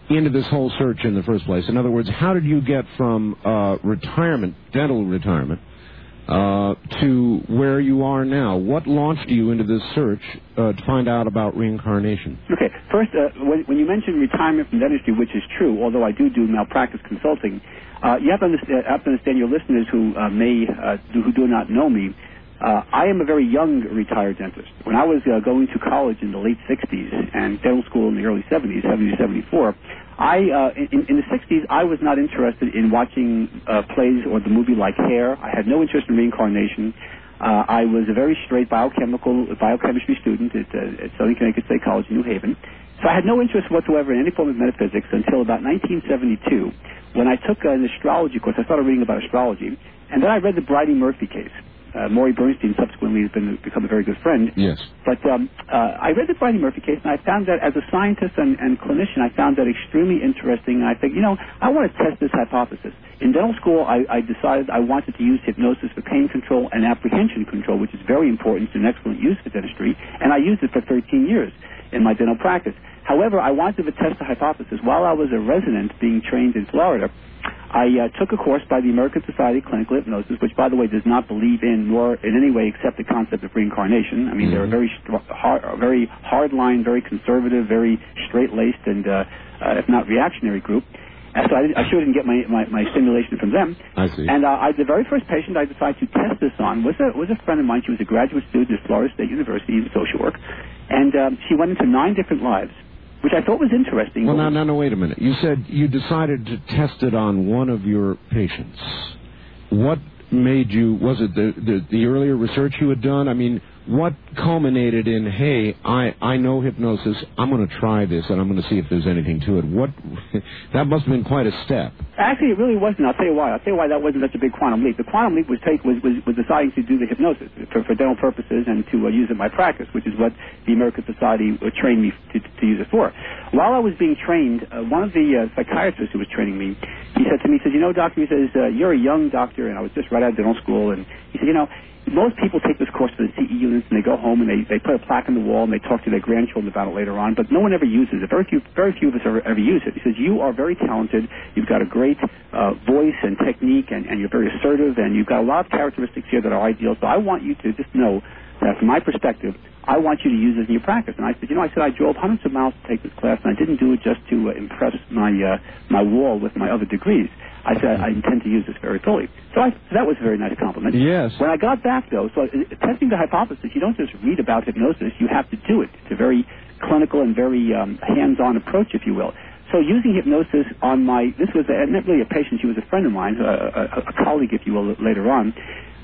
into this whole search in the first place. In other words, how did you get from uh, retirement, dental retirement, uh, to where you are now? What launched you into this search uh, to find out about reincarnation? Okay, first, uh, when, when you mentioned retirement from dentistry, which is true, although I do do malpractice consulting, uh, you have to, understand, have to understand your listeners who uh, may uh, do, who do not know me. Uh, I am a very young retired dentist. When I was uh, going to college in the late 60s and dental school in the early 70s, 70 to 74, I uh, in, in the 60s I was not interested in watching uh, plays or the movie like Hair. I had no interest in reincarnation. Uh, I was a very straight biochemical biochemistry student at, uh, at Southern Connecticut State College in New Haven. So I had no interest whatsoever in any form of metaphysics until about 1972, when I took an astrology course. I started reading about astrology, and then I read the Bridey Murphy case. Uh, Morey Bernstein subsequently has been become a very good friend. Yes. But um, uh, I read the Bridey Murphy case, and I found that as a scientist and, and clinician, I found that extremely interesting. And I think, you know, I want to test this hypothesis. In dental school, I, I decided I wanted to use hypnosis for pain control and apprehension control, which is very important. It's an excellent use for dentistry, and I used it for 13 years in my dental practice. However, I wanted to test the hypothesis. While I was a resident being trained in Florida, I uh, took a course by the American Society of Clinical Hypnosis, which, by the way, does not believe in nor in any way accept the concept of reincarnation. I mean, they're a very str- hard, very hardline, very conservative, very straight-laced, and uh, uh, if not reactionary group. And so I, I sure didn't get my, my, my stimulation from them. I see. And uh, I, the very first patient I decided to test this on was a was a friend of mine. She was a graduate student at Florida State University in social work, and um, she went into nine different lives, which I thought was interesting. Well, now, now, no, wait a minute. You said you decided to test it on one of your patients. What made you? Was it the, the the earlier research you had done? I mean, what culminated in, hey, I, I know hypnosis, I'm going to try this and I'm going to see if there's anything to it? What That must have been quite a step. Actually, it really wasn't. I'll tell you why. I'll tell you why that wasn't such a big quantum leap. The quantum leap was take was, was, was deciding to do the hypnosis for, for dental purposes and to uh, use it in my practice, which is what the American Society uh, trained me to, to use it for. While I was being trained, uh, one of the uh, psychiatrists who was training me, he said to me, he said, you know, doctor, he says, uh, you're a young doctor, and I was just right out of dental school, and he said, you know, most people take this course for the CE units and they go home and they, they put a plaque on the wall and they talk to their grandchildren about it later on, but no one ever uses it. Very few, very few of us ever, ever use it. He says, you are very talented, you've got a great uh, voice and technique, and, and you're very assertive, and you've got a lot of characteristics here that are ideal, so I want you to just know that from my perspective, I want you to use this in your practice. And I said, you know, I said I drove hundreds of miles to take this class, and I didn't do it just to uh, impress my uh, my wall with my other degrees. I said I intend to use this very fully. So, I, so that was a very nice compliment. Yes. When I got back though, so uh, testing the hypothesis, you don't just read about hypnosis; you have to do it. It's a very clinical and very um, hands-on approach, if you will. So using hypnosis on my, this was a, not really a patient, she was a friend of mine, a, a, a colleague, if you will, later on.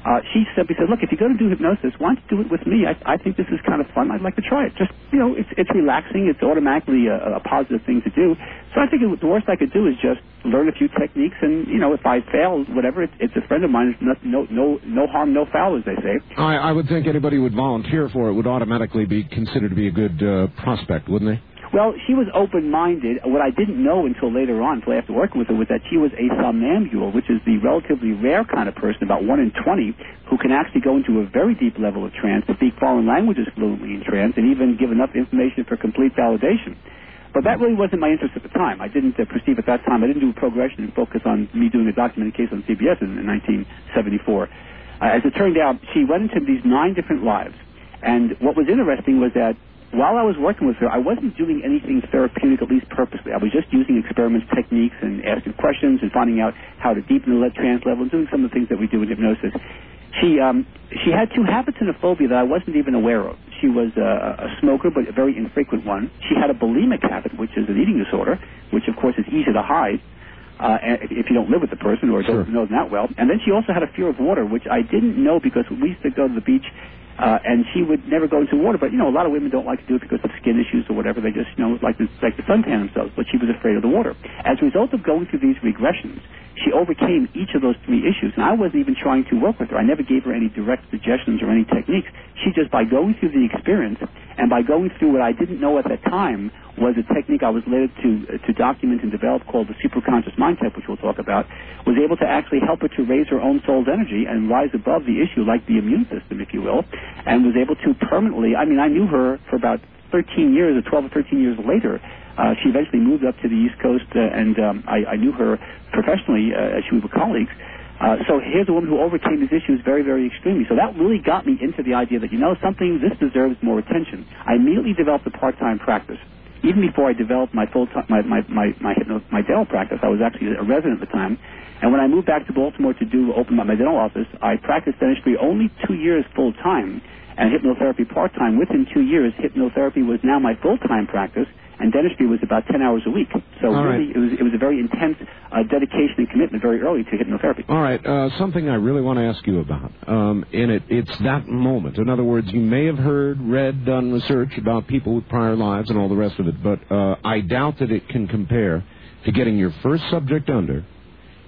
Uh, she simply said, look, if you're going to do hypnosis, why don't you do it with me? I, I think this is kind of fun. I'd like to try it. Just, you know, it's, it's relaxing. It's automatically a, a positive thing to do. So I think it, the worst I could do is just learn a few techniques. And, you know, if I fail, whatever, it's, it's a friend of mine. It's no, no, no harm, no foul, as they say. I, I would think anybody who would volunteer for it would automatically be considered to be a good uh, prospect, wouldn't they? Well, she was open-minded. What I didn't know until later on, until after working with her, was that she was a somnambule, which is the relatively rare kind of person, about one in 20, who can actually go into a very deep level of trance, speak foreign languages fluently in trance, and even give enough information for complete validation. But that really wasn't my interest at the time. I didn't uh, perceive at that time. I didn't do a progression and focus on me doing a documented case on CBS in, in 1974. Uh, as it turned out, she went into these nine different lives. And what was interesting was that while I was working with her, I wasn't doing anything therapeutic, at least purposely. I was just using experiments, techniques, and asking questions and finding out how to deepen the trance level and doing some of the things that we do in hypnosis. She um, she had two habits and a phobia that I wasn't even aware of. She was a, a smoker, but a very infrequent one. She had a bulimic habit, which is an eating disorder, which of course is easy to hide. Uh, if you don't live with the person or Sure. don't know them that well. And then she also had a fear of water, which I didn't know because we used to go to the beach uh, and she would never go into water. But you know, a lot of women don't like to do it because of skin issues or whatever. They just you know like to like to suntan themselves. But she was afraid of the water. As a result of going through these regressions, she overcame each of those three issues. And I wasn't even trying to work with her. I never gave her any direct suggestions or any techniques. She just by going through the experience and by going through what I didn't know at that time was a technique I was later to to document and develop called the superconscious mind type, which we'll talk about, was able to actually help her to raise her own soul's energy and rise above the issue, like the immune system, if you will, and was able to permanently. I mean, I knew her for about 13 years, or 12 or 13 years later. Uh, she eventually moved up to the East Coast, uh, and um, I, I knew her professionally uh, as she was colleagues. Uh, so here's a woman who overcame these issues very, very extremely. So that really got me into the idea that, you know, something, this deserves more attention. I immediately developed a part-time practice. Even before I developed my full-time, my, my, my, my, hypno, my dental practice, I was actually a resident at the time. And when I moved back to Baltimore to do open my, my dental office, I practiced dentistry only two years full-time and hypnotherapy part-time. Within two years, hypnotherapy was now my full-time practice, and dentistry was about 10 hours a week. So All right. really, it was, it was a very intense uh, dedication and commitment very early to hypnotherapy. All right, uh, something I really want to ask you about. Um, in it, it's that moment. In other words, you may have heard, read, done research about people with prior lives and all the rest of it, but uh, I doubt that it can compare to getting your first subject under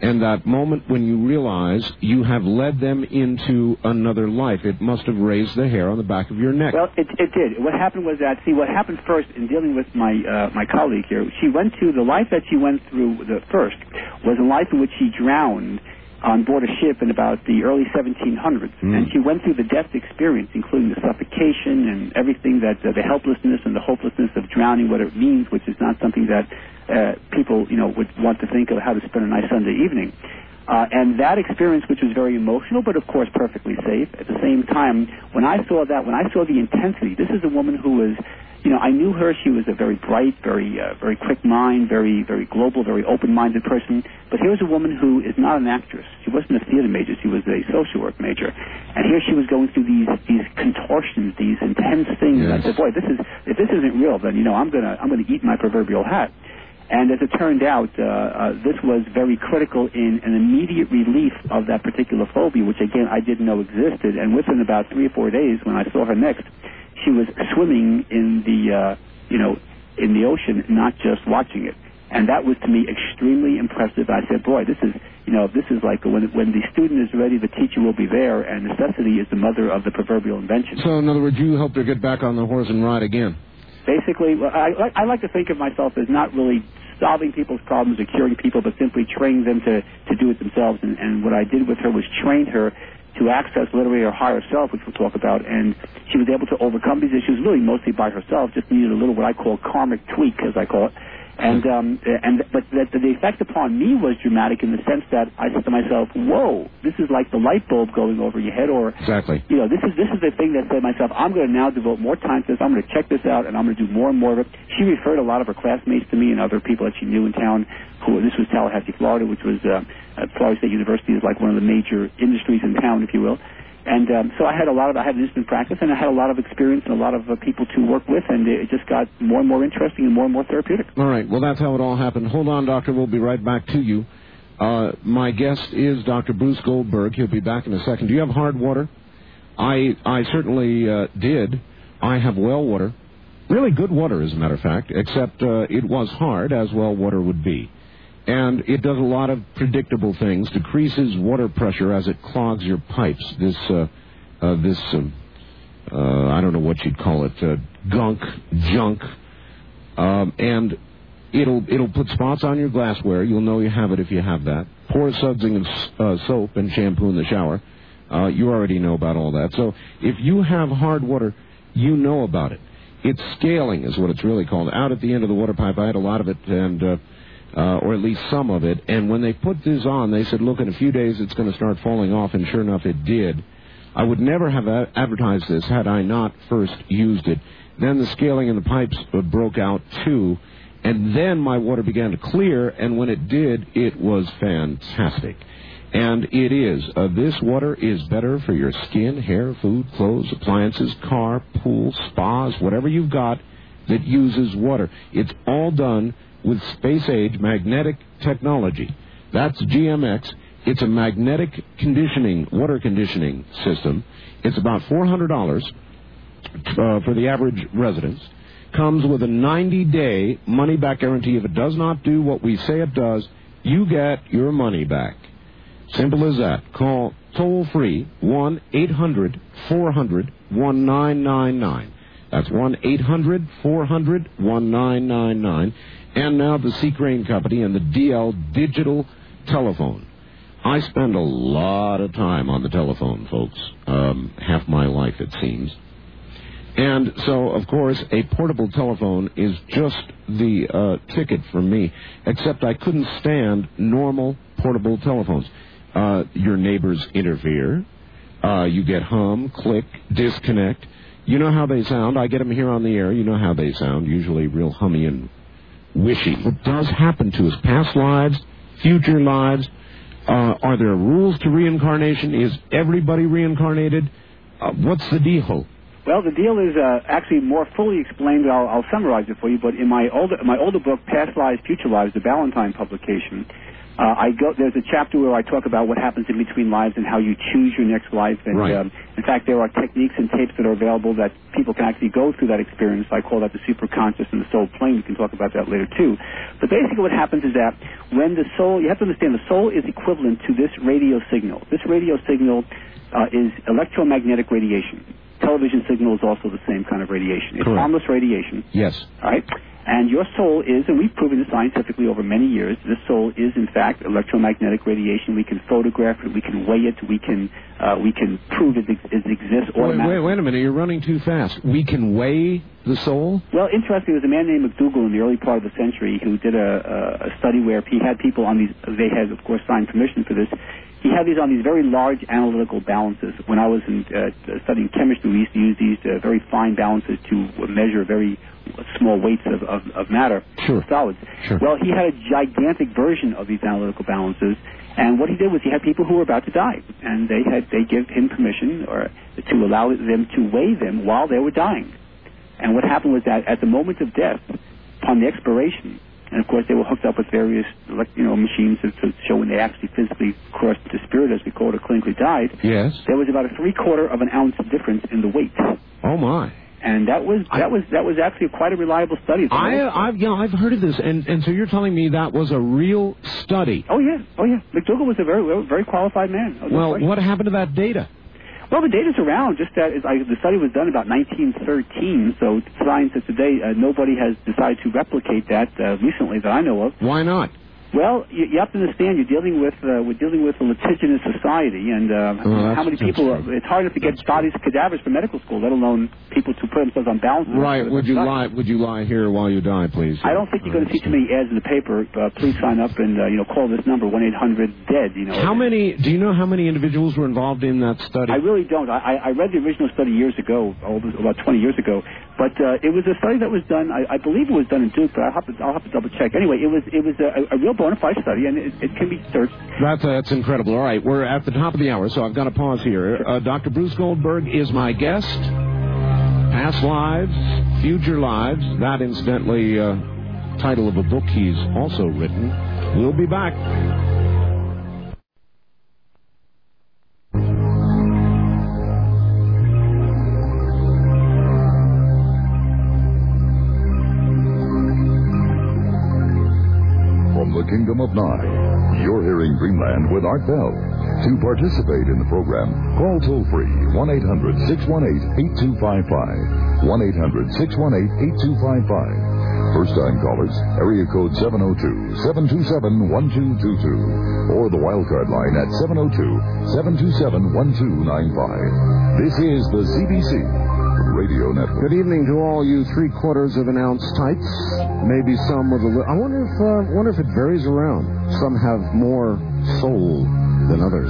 and that moment when you realize you have led them into another life. It must have raised the hair on the back of your neck. Well, it, it did. What happened was that, see, what happened first in dealing with my uh, my colleague here, she went to the life that she went through the first was a life in which she drowned on board a ship in about the early 1700s, and she went through the death experience, including the suffocation and everything that uh, the helplessness and the hopelessness of drowning, what it means, which is not something that uh, people, you know, would want to think of how to spend a nice Sunday evening. Uh, and that experience, which was very emotional, but of course perfectly safe. At the same time, when I saw that, when I saw the intensity, this is a woman who was, you know, I knew her. She was a very bright, very, uh, very quick mind, very, very global, very open-minded person. But here was a woman who is not an actress. She wasn't a theater major. She was a social work major. And here she was going through these these contortions, these intense things. And I Yes. said, boy, this is if this isn't real, then you know I'm gonna I'm gonna eat my proverbial hat. And as it turned out, uh, uh, this was very critical in an immediate relief of that particular phobia, which again I didn't know existed. And within about three or four days, when I saw her next, she was swimming in the, uh, you know, in the ocean, not just watching it. And that was to me extremely impressive. I said, boy, this is, you know, this is like when, when the student is ready, the teacher will be there, and necessity is the mother of the proverbial invention. So, in other words, you helped her get back on the horse and ride again. Basically, well, I, I like to think of myself as not really solving people's problems or curing people, but simply training them to, to do it themselves. And, and what I did with her was train her to access literally her higher self, which we'll talk about, and she was able to overcome these issues really mostly by herself, just needed a little what I call karmic tweak, as I call it. And um, and but the, the effect upon me was dramatic in the sense that I said to myself, "Whoa, this is like the light bulb going over your head," or Exactly. you know, this is this is the thing that said to myself, I'm going to now devote more time to this. I'm going to check this out, and I'm going to do more and more of it. She referred a lot of her classmates to me and other people that she knew in town. Who this was Tallahassee, Florida, which was uh, uh, Florida State University is like one of the major industries in town, if you will. And um, so I had a lot of I had an instant practice, and I had a lot of experience and a lot of uh, people to work with, and it just got more and more interesting and more and more therapeutic. All right. Well, that's how it all happened. Hold on, Doctor. We'll be right back to you. Uh, my guest is Dr. Bruce Goldberg. He'll be back in a second. Do you have hard water? I I certainly uh, did. I have well water. Really good water, as a matter of fact, except uh, it was hard, as well water would be. And it does a lot of predictable things. Decreases water pressure as it clogs your pipes. This uh, uh, this um, uh, I don't know what you'd call it, uh, gunk, junk, um, and it'll it'll put spots on your glassware. You'll know you have it if you have that. Pour sudsing of uh, soap and shampoo in the shower. Uh, you already know about all that. So if you have hard water, you know about it. It's scaling is what it's really called. Out at the end of the water pipe, I had a lot of it, and uh, or at least some of it. And when they put this on, they said, "Look, in a few days it's going to start falling off." And sure enough, it did. I would never have advertised this had I not first used it. Then the scaling in the pipes uh, broke out too, and then my water began to clear. And when it did, it was fantastic. And it is. Uh, this water is better for your skin, hair, food, clothes, appliances, car, pool, spas, whatever you've got that uses water. It's all done with space age magnetic technology. That's GMX. It's a magnetic conditioning, water conditioning system. It's about $400 uh, for the average residence. Comes with a 90 day money back guarantee. If it does not do what we say it does, you get your money back. Simple as that. Call toll free 1 800 400 1999. That's 1 800 400 1999. And now the C. Crane Company and the DL Digital Telephone. I spend a lot of time on the telephone, folks. Um, half my life, it seems. And so, of course, a portable telephone is just the uh, ticket for me, except I couldn't stand normal portable telephones. Uh, your neighbors interfere. Uh, you get hum, click, disconnect. You know how they sound. I get them here on the air. You know how they sound, usually real hummy and wishy. It does happen to us. Past lives, future lives. Uh, are there rules to reincarnation? Is everybody reincarnated? Uh, what's the deal? Well, the deal is uh, actually more fully explained. I'll, I'll summarize it for you. But in my older my older book, Past Lives, Future Lives, the Ballantine publication, uh, I go there's a chapter where I talk about what happens in between lives and how you choose your next life. And Right. um, in fact, there are techniques and tapes that are available that people can actually go through that experience. I call that the superconscious and the soul plane. We can talk about that later too. But basically, what happens is that when the soul, you have to understand, the soul is equivalent to this radio signal. This radio signal uh, is electromagnetic radiation. Television signal is also the same kind of radiation. It's Correct. harmless radiation. Yes. All right? And your soul is, and we've proven this scientifically over many years, the soul is in fact electromagnetic radiation. We can photograph it, we can weigh it, we can uh, we can prove it, it exists Wait, automatically. wait, wait a minute. You're running too fast. We can weigh the soul? Well, interesting. There was a man named MacDougall in the early part of the century who did a, a, a study where he had people on these. They had, of course, signed permission for this. He had these on these very large analytical balances. When I was in, uh, studying chemistry, we used to use these uh, very fine balances to measure very small weights of, of, of matter, Sure. solids. Sure. Well, he had a gigantic version of these analytical balances, and what he did was he had people who were about to die, and they had they give him permission or to allow them to weigh them while they were dying. And what happened was that at the moment of death, upon the expiration, And of course, they were hooked up with various, like, you know, machines to, to show when they actually physically crossed the spirit, as we call it, or clinically died. Yes. There was about a three quarter of an ounce difference in the weight, Oh my. and that was that was that was actually quite a reliable study. I, I've yeah, I've heard of this, and and so you're telling me that was a real study. Oh yeah, oh yeah. MacDougall was a very very qualified man. Well, what happened to that data? Well, the data's around. Just that is, I, the study was done about 1913, so science of today, uh, nobody has decided to replicate that uh, recently that I know of. Why not? Well, you, you have to understand you're dealing with uh, we're dealing with a litigious society, and uh, Oh, how many people? true. it's hard enough to get bodies, cadavers for medical school, let alone people to put themselves on balance. Right. Would you lie? Would you lie here while you die, please? I don't think you're going to see too many ads in the paper. Uh, please sign up and uh, you know call this number one eight hundred dead. You know. How many? Do you know how many individuals were involved in that study? I really don't. I, I read the original study years ago, about 20 years ago, but uh, it was a study that was done. I, I believe it was done in Duke, but I'll have to I'll have to double check. Anyway, it was it was a, a real bona fide study, and it, it can be searched. That's that's incredible. All right, we're at the top of the hour, so I've got to pause here. Uh, Dr. Bruce Goldberg is my guest. Past lives, future lives. That, incidentally, uh, title of a book he's also written. We'll be back. Kingdom of Nine. you're hearing Dreamland with Art Bell. To participate in the program, call toll free 1 800 618 8255. 1 800 618 8255. First time callers, area code 702 727 1222. Or the wildcard line at 702 727 1295. This is the CBC Radio Network. Good evening to all you three quarters of an ounce types. Maybe some with a little. I wonder if uh, wonder if it varies around. Some have more soul than others.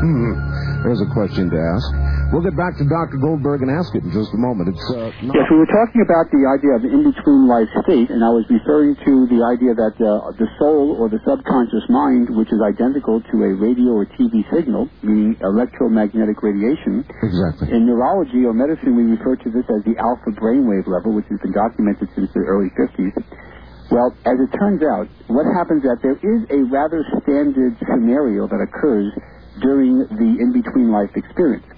Hmm. There's a question to ask. We'll get back to Dr. Goldberg and ask it in just a moment. It's uh, not Yes, we were talking about the idea of in-between life state, and I was referring to the idea that uh, the soul or the subconscious mind, which is identical to a radio or TV signal, meaning electromagnetic radiation. exactly. In neurology or medicine, we refer to this as the alpha brainwave level, which has been documented since the early 50s. Well, as it turns out, what happens is that there is a rather standard scenario that occurs during the in-between life experience.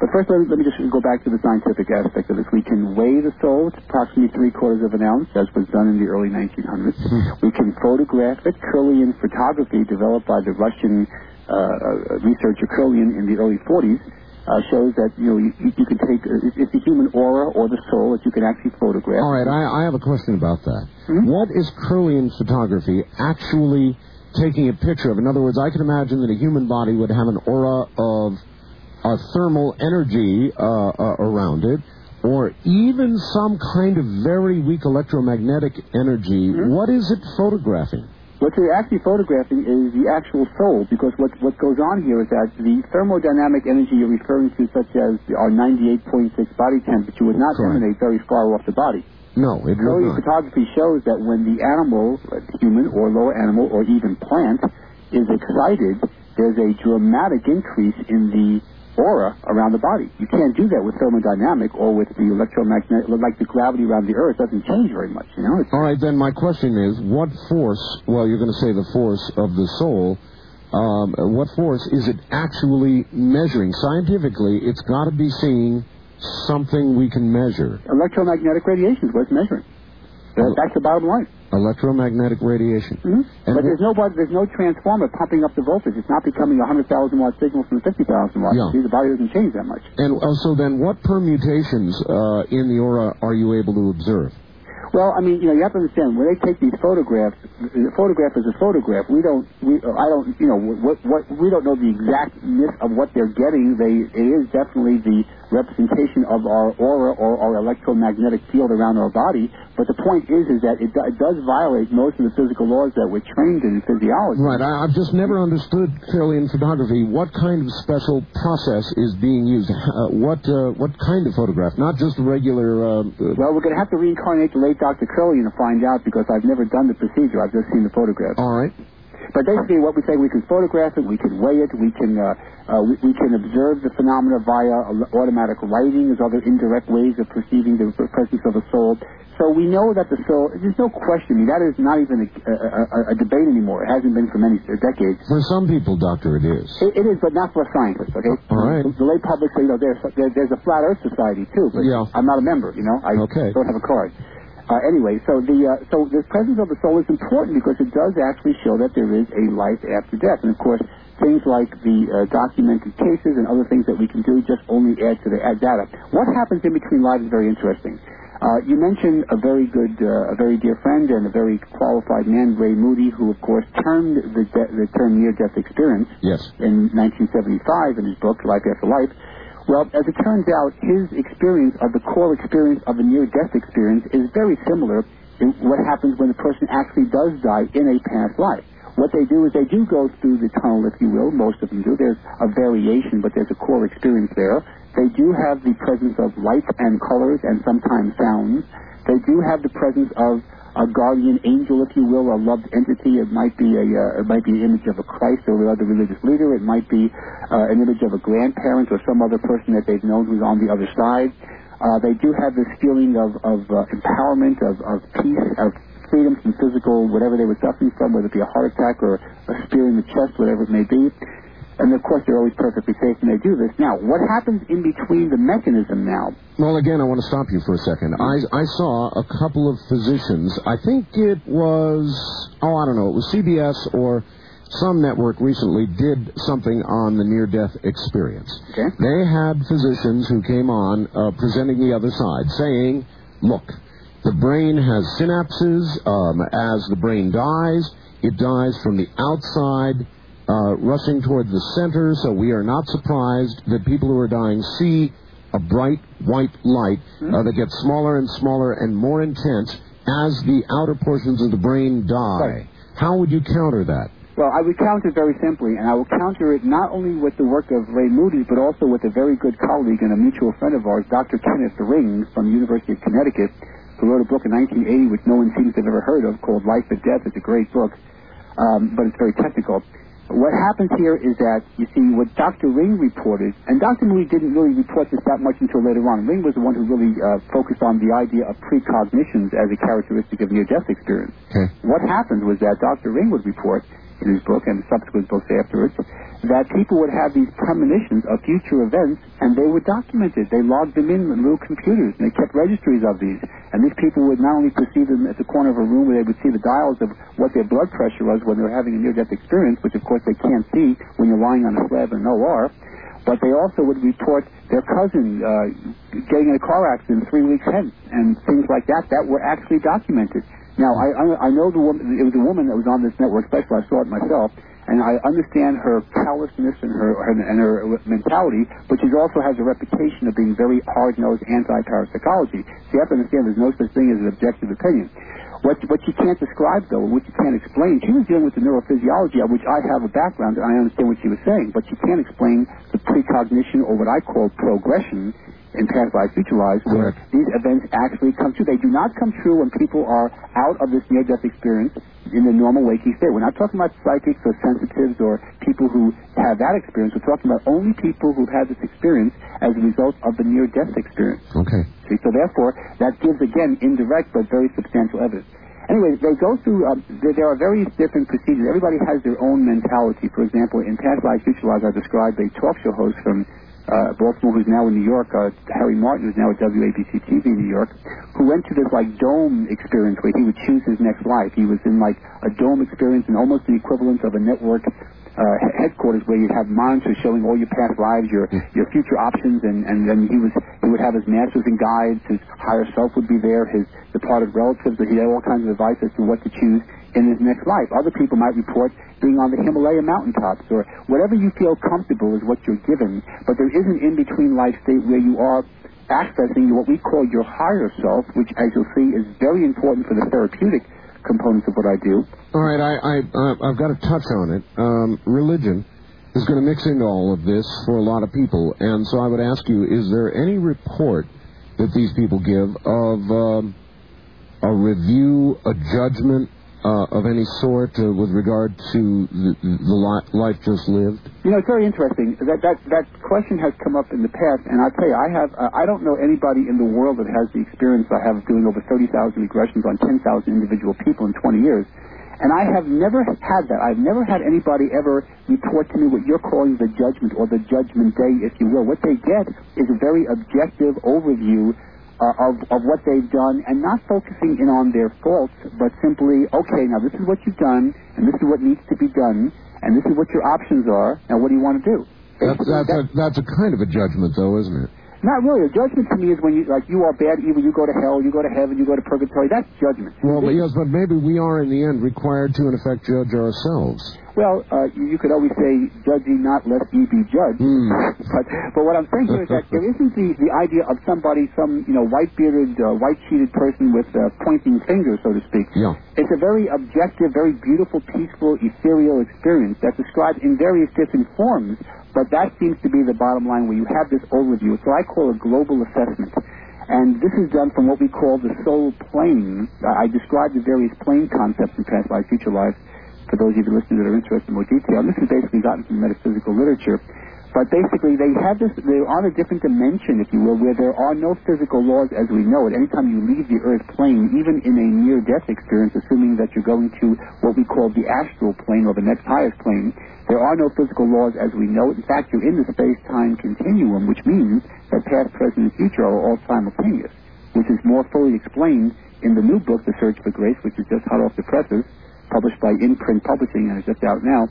But first, let me, let me just go back to the scientific aspect of this. We can weigh the soul. It's approximately three quarters of an ounce, as was done in the early 1900s. we can photograph it. Kirlian photography, developed by the Russian uh, uh, researcher Kirlian in the early 40s, uh, shows that you know you, you can take uh, it's the human aura or the soul that you can actually photograph. All right, I, I have a question about that. Hmm? What is Kirlian photography actually taking a picture of? In other words, I can imagine that a human body would have an aura of a thermal energy uh, uh, around it, or even some kind of very weak electromagnetic energy. Hmm? What is it photographing? What you're actually photographing is the actual soul, because what, what goes on here is that the thermodynamic energy you're referring to, such as our 98.6 body temperature, would not Correct. emanate very far off the body. No, it would not. photography shows that when the animal, uh, human or lower animal or even plant, is excited, there's a dramatic increase in the aura around the body. You can't do that with thermodynamic or with the electromagnetic, like the gravity around the Earth doesn't change very much, you know? It's, All right, then my question is, what force? Well, you're going to say the force of the soul. Um, what force is it actually measuring? Scientifically, it's got to be seeing something we can measure. electromagnetic radiation is what it's measuring. That's the bottom line. Electromagnetic radiation. hmm And But there's no there's no transformer pumping up the voltage. It's not becoming a hundred thousand watt signal from fifty thousand watts. Yeah. See, the body doesn't change that much. And uh, so then, what permutations uh, in the aura are you able to observe? Well, I mean, you know, you have to understand when they take these photographs. The photograph is a photograph. We don't, we, I don't, you know, what, what we don't know the exactness of what they're getting. They, it is definitely the representation of our aura or our electromagnetic field around our body. But the point is, is that it, do, it does violate most of the physical laws that we're trained in physiology. Right. I, I've just never understood clearly in photography what kind of special process is being used. Uh, what uh, what kind of photograph? Not just regular. Uh, uh, Well, we're going to have to reincarnate the Dr. Kirlian to find out because I've never done the procedure. I've just seen the photographs. all right. But basically, what we say, we can photograph it, we can weigh it, we can uh, uh, we, we can observe the phenomena via automatic lighting, as other indirect ways of perceiving the presence of a soul. So we know that the soul. There's no question. That is not even a, a, a, a debate anymore. It hasn't been for many decades. For some people, Doctor, it is. It, it is, but not for scientists. Okay. All right. The, the lay public, say, you know, there's there, there's a flat Earth society too, but Yeah. I'm not a member. You know, I Okay. don't have a card. Uh, anyway, so the uh, so the presence of the soul is important because it does actually show that there is a life after death, and of course, things like the uh, documented cases and other things that we can do just only add to the add data. What happens in between lives is very interesting. Uh, you mentioned a very good, uh, a very dear friend and a very qualified man, Ray Moody, who of course termed the, de- the term near-death experience Yes. in 1975 in his book Life After Life. Well, as it turns out, his experience of the core experience of a near-death experience is very similar to what happens when a person actually does die in a past life. What they do is they do go through the tunnel, if you will. Most of them do. There's a variation, but there's a core experience there. They do have the presence of light and colors and sometimes sounds. They do have the presence of a guardian angel, if you will, a loved entity. It might be a uh, it might be an image of a Christ or another religious leader. It might be uh, an image of a grandparent or some other person that they've known who's on the other side. Uh, they do have this feeling of, of uh, empowerment, of, of peace, of freedom from physical whatever they were suffering from, whether it be a heart attack or a spear in the chest, whatever it may be. And of course, they're always perfectly safe when they do this. Now, what happens in between the mechanism now? Well, again, I want to stop you for a second. I, I saw a couple of physicians. I think it was, oh, I don't know, it was CBS or some network recently did something on the near death experience. Okay. They had physicians who came on uh, presenting the other side saying, look, the brain has synapses. Um, as the brain dies, it dies from the outside, uh, rushing toward the center, so we are not surprised that people who are dying see a bright white light uh, that gets smaller and smaller and more intense as the outer portions of the brain die. Right. How would you counter that? Well, I would counter it very simply, and I will counter it not only with the work of Ray Moody, but also with a very good colleague and a mutual friend of ours, Dr. Kenneth Ring from the University of Connecticut, who wrote a book in 1980 which no one seems to have ever heard of called Life at Death. It's a great book, um, but it's very technical. What happens here is that, you see, what Dr. Ring reported, and Dr. Moody didn't really report this that much until later on. Ring was the one who really uh, focused on the idea of precognitions as a characteristic of near-death experience. Okay. What happened was that Dr. Ring would report in his book and subsequent books afterwards that people would have these premonitions of future events and they were documented. They logged them in with little computers and they kept registries of these. And these people would not only perceive them at the corner of a room where they would see the dials of what their blood pressure was when they were having a near-death experience, which of course they can't see when you're lying on a slab in an OR, but they also would report their cousin uh, getting in a car accident three weeks hence and things like that that were actually documented. Now, I, I, I know the woman, it was a woman that was on this network special. I saw it myself, and I understand her callousness and her, her and her mentality, but she also has a reputation of being very hard-nosed anti-parapsychology. So you have to understand there's no such thing as an objective opinion. What, what you can't describe, though, what you can't explain, she was dealing with the neurophysiology, of which I have a background, and I understand what she was saying, but she can't explain the precognition, or what I call progression, in past lives, future lives, where these events actually come true. They do not come true when people are out of this near-death experience in the normal waking state. We're not talking about psychics or sensitives or people who have that experience. We're talking about only people who've had this experience as a result of the near-death experience. Okay. See, so therefore, that gives again indirect but very substantial evidence. Anyway, they go through. Um, there, there are various different procedures. Everybody has their own mentality. For example, in past lives, future lives, I described a talk show host from uh, Baltimore, who's now in New York, uh, Harry Martin, who's now at WABC TV in New York, who went to this like dome experience where he would choose his next life. He was in like a dome experience and almost the equivalent of a network uh, headquarters where you'd have monitors showing all your past lives, your your future options, and and then he was he would have his masters and guides. His higher self would be there. His departed relatives. But he had all kinds of advice as to what to choose in his next life. Other people might report being on the Himalaya mountaintops or whatever you feel comfortable is what you're given. But there is an in-between life state where you are accessing what we call your higher self, which, as you'll see, is very important for the therapeutic components of what I do. All right, I, I, uh, I've got to touch on it. Um, religion is going to mix into all of this for a lot of people, and so I would ask you: Is there any report that these people give of um, a review, a judgment, uh, of any sort uh, with regard to the, the li- life just lived? You know, it's very interesting. That that that question has come up in the past, and I'll tell you, I have uh, I don't know anybody in the world that has the experience I have of doing over 30,000 regressions on 10,000 individual people in 20 years. And I have never had that. I've never had anybody ever report to me what you're calling the judgment or the judgment day, if you will. What they get is a very objective overview uh, of, of what they've done and not focusing in on their faults, but simply, okay, now this is what you've done, and this is what needs to be done, and this is what your options are, now what do you want to do? That's, that's, a, that's a kind of a judgment, though, isn't it? Not really. A judgment to me is when you like you are bad, evil, you go to hell, you go to heaven, you go to purgatory. That's judgment. Well, but yes, but maybe we are in the end required to, in effect, judge ourselves. Well, uh, you, could always say, "Judge ye not, lest ye be judged." Hmm. but but what I'm saying here is that there isn't the the idea of somebody, some you know, white bearded, uh, white sheeted person with uh, pointing fingers, so to speak. Yeah. It's a very objective, very beautiful, peaceful, ethereal experience that's described in various different forms. But that seems to be the bottom line where you have this overview. It's what I call a global assessment. And this is done from what we call the soul plane. Uh, I described the various plane concepts in past life, future life, for those of you listening that are interested in more detail. And this is basically gotten from metaphysical literature. But basically, they have this, they're on a different dimension, if you will, where there are no physical laws as we know it. Anytime you leave the earth plane, even in a near-death experience, assuming that you're going to what we call the astral plane or the next highest plane, there are no physical laws as we know it. In fact, you're in the space-time continuum, which means that past, present, and future are all simultaneous, which is more fully explained in the new book, The Search for Grace, which is just hot off the presses, published by Imprint Publishing and is just out now.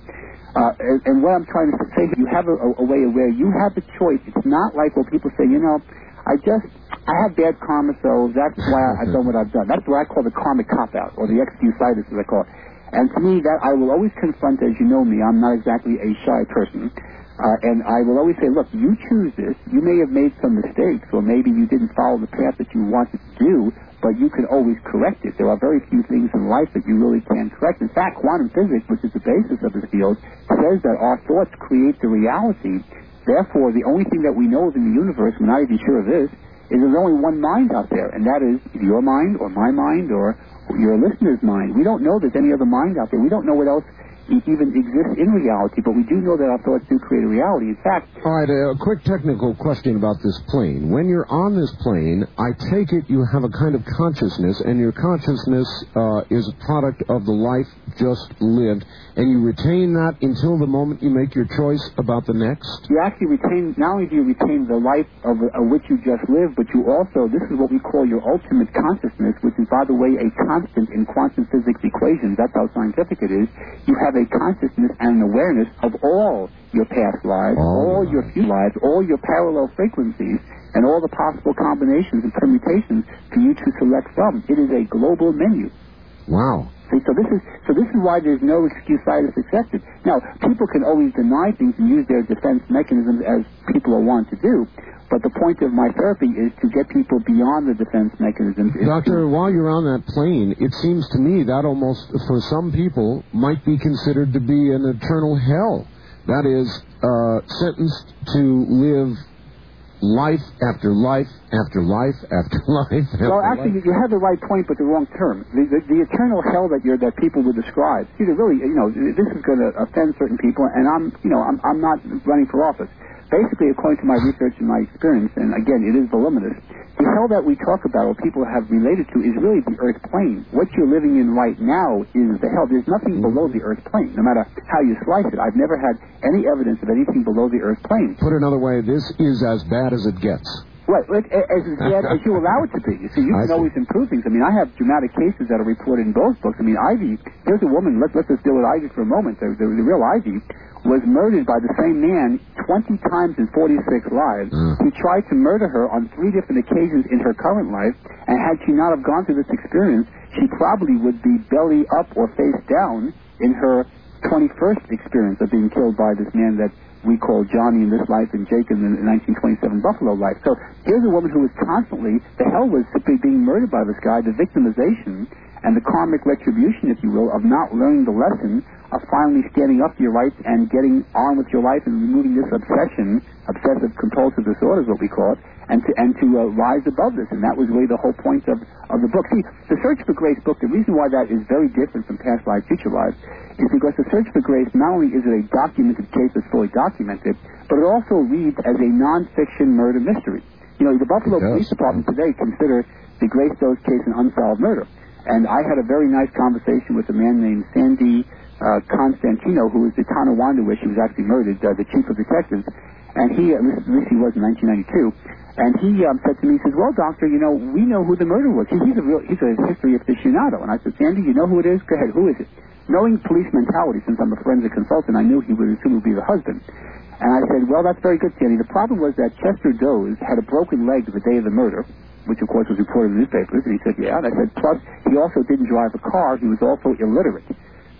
Uh, and, and what I'm trying to say, is, you have a, a, way of where you have the choice. It's not like when people say, you know, I just, I have bad karma, so that's why I've done what I've done. That's what I call the karmic cop-out, or the excusitis, as I call it. And to me, that I will always confront, as you know me, I'm not exactly a shy person. Uh, and I will always say, look, you choose this. You may have made some mistakes, or maybe you didn't follow the path that you wanted to do, but you can always correct it. There are very few things in life that you really can correct. In fact, quantum physics, which is the basis of this field, says that our thoughts create the reality. Therefore, the only thing that we know of in the universe, we're not even sure of this, is there's only one mind out there, and that is your mind or my mind or your listener's mind. We don't know there's any other mind out there. We don't know what else even exists in reality, but we do know that our thoughts do create a reality. In fact, All right, a quick technical question about this plane. When you're on this plane, I take it you have a kind of consciousness, and your consciousness uh, is a product of the life just lived, and you retain that until the moment you make your choice about the next? you actually retain, not only do you retain the life of, of which you just lived, but you also, this is what we call your ultimate consciousness, which is, by the way, a constant in quantum physics equations. That's how scientific it is. You have a consciousness and an awareness of all your past lives, All all your future lives, all your parallel frequencies, and all the possible combinations and permutations for you to select from. It is a global menu. Wow. See, so this is so this is why there's no excuse excusitis accepted. Now, people can always deny things and use their defense mechanisms as people are wont to do. But the point of my therapy is to get people beyond the defense mechanisms. Is Doctor, while you're on that plane, it seems to me that almost, for some people, might be considered to be an eternal hell. That is, uh, sentenced to live life after life after life after life. After Well, actually, life. you have the right point, but the wrong term. The, the, the eternal hell that you're that people would describe. See, really, you know, this is going to offend certain people, and I'm, you know, I'm, I'm not running for office. Basically, according to my research and my experience, and again, it is voluminous. The hell that we talk about, or people have related to, is really the Earth plane. What you're living in right now is the hell. There's nothing below the Earth plane, no matter how you slice it. I've never had any evidence of anything below the Earth plane. Put another way, this is as bad as it gets. Right, like, as bad as you allow it to be. You see, you can see. always improve things. I mean, I have dramatic cases that are reported in both books. I mean, Ivy, there's a woman, let, let's just deal with Ivy for a moment. The, the, the real Ivy was murdered by the same man 20 times in 46 lives. Mm. He tried to murder her on three different occasions in her current life, and had she not have gone through this experience, she probably would be belly up or face down in her 21st experience of being killed by this man that we call Johnny in this life and Jake in the 1927 Buffalo life. So here's a woman who was constantly, the hell was being murdered by this guy, the victimization, and the karmic retribution, if you will, of not learning the lesson of finally standing up to your rights and getting on with your life and removing this obsession, obsessive compulsive disorder is what we call it, and to and to uh, rise above this. And that was really the whole point of, of the book. See, the Search for Grace book, the reason why that is very different from Past Lives, Future Lives, is because the Search for Grace not only is it a documented case that's fully documented, but it also reads as a non-fiction murder mystery. You know, the Buffalo Police Department today consider the Grace Doze case an unsolved murder. And I had a very nice conversation with a man named Sandy uh, Constantino, who was the Tonawanda where she was actually murdered, uh, the chief of detectives. And he, least, at least he was in 1992, and he um, said to me, he says, well, doctor, you know, we know who the murderer was. He, he's a real, he's a history aficionado. And I said, Sandy, you know who it is? Go ahead, who is it? Knowing police mentality, since I'm a forensic consultant, I knew he would assume it would be the husband. And I said, well, that's very good, Sandy. The problem was that Chester Doze had a broken leg the day of the murder, which of course was reported in the newspapers. And he said, yeah. And I said, plus he also didn't drive a car. He was also illiterate.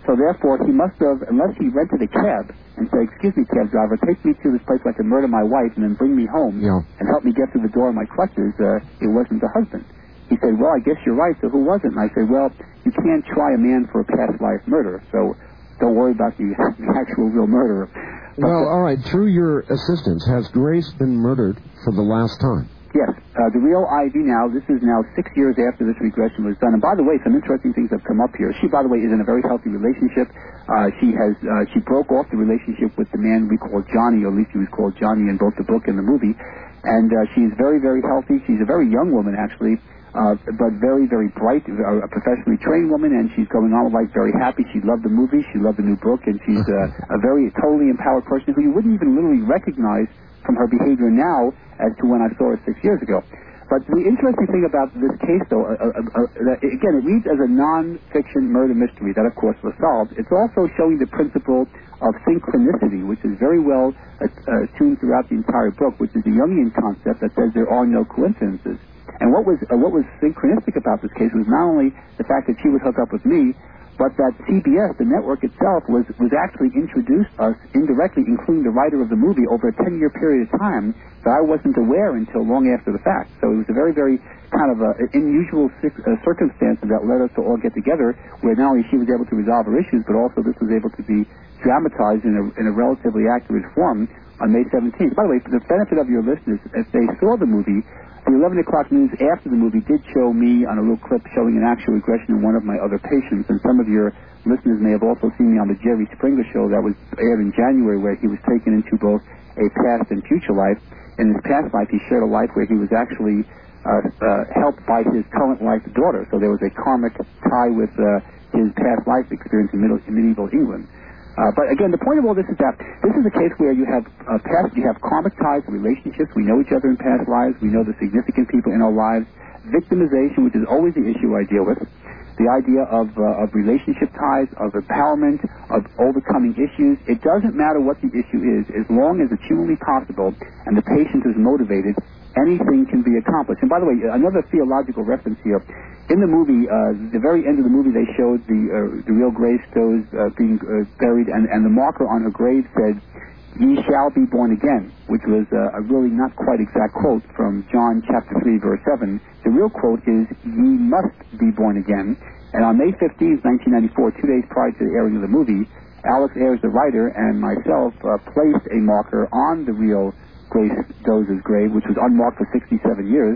So therefore, he must have, unless he rented a cab and said, excuse me, cab driver, take me to this place where I can murder my wife and then bring me home Yeah. and help me get through the door in my crutches, uh, it wasn't the husband. He said, well, I guess you're right, so who was it? And I said, well, you can't try a man for a past life murder, so don't worry about the, the actual real murderer. But, Well, uh, all right. Through your assistance, has Grace been murdered for the last time? Yes, uh, the real Ivy now, this is now six years after this regression was done. And by the way, some interesting things have come up here. She, by the way, is in a very healthy relationship. Uh, she has, uh, she broke off the relationship with the man we call Johnny, or at least he was called Johnny in both the book and the movie. And uh, she's very, very healthy. She's a very young woman, actually, uh, but very, very bright, a professionally trained woman, and she's going on with life very happy. She loved the movie. She loved the new book, and she's uh, a very totally empowered person who you wouldn't even literally recognize from her behavior now as to when I saw her six years ago. But the interesting thing about this case, though, uh, uh, uh, that, again, it reads as a non-fiction murder mystery that, of course, was solved. It's also showing the principle of synchronicity, which is very well uh, uh, tuned throughout the entire book, which is the Jungian concept that says there are no coincidences. And what was uh, what was synchronistic about this case was not only the fact that she would hook up with me, but that CBS, the network itself, was was actually introduced us indirectly, including the writer of the movie, over a 10-year period of time that I wasn't aware until long after the fact. So it was a very, very kind of a, unusual cir- uh, that led us to all get together, where not only she was able to resolve her issues, but also this was able to be dramatized in a, in a relatively accurate form on May 17th. By the way, for the benefit of your listeners, if they saw the movie, the 11 o'clock news after the movie did show me on a little clip showing an actual regression in one of my other patients, and some of your listeners may have also seen me on the Jerry Springer show that was aired in January where he was taken into both a past and future life. In his past life, he shared a life where he was actually uh, uh, helped by his current wife's daughter, so there was a karmic tie with uh, his past life experience in, middle, in medieval England. Uh, but again, the point of all this is that this is a case where you have uh, past, you have karmic ties, relationships. We know each other in past lives. We know the significant people in our lives. Victimization, which is always the issue I deal with. The idea of uh, of relationship ties, of empowerment, of overcoming issues. It doesn't matter what the issue is, as long as it's humanly possible and the patient is motivated. Anything can be accomplished. And by the way, another theological reference here. In the movie, uh, the very end of the movie, they showed the uh, the real Grace Doze uh, being uh, buried, and, and the marker on her grave said, "Ye shall be born again," which was uh, a really not quite exact quote from John chapter three, verse seven. The real quote is, "Ye must be born again." And on May 15th, 1994, two days prior to the airing of the movie, Alex Ayers, the writer, and myself uh, placed a marker on the real Grace Doze grave, which was unmarked for 67 years,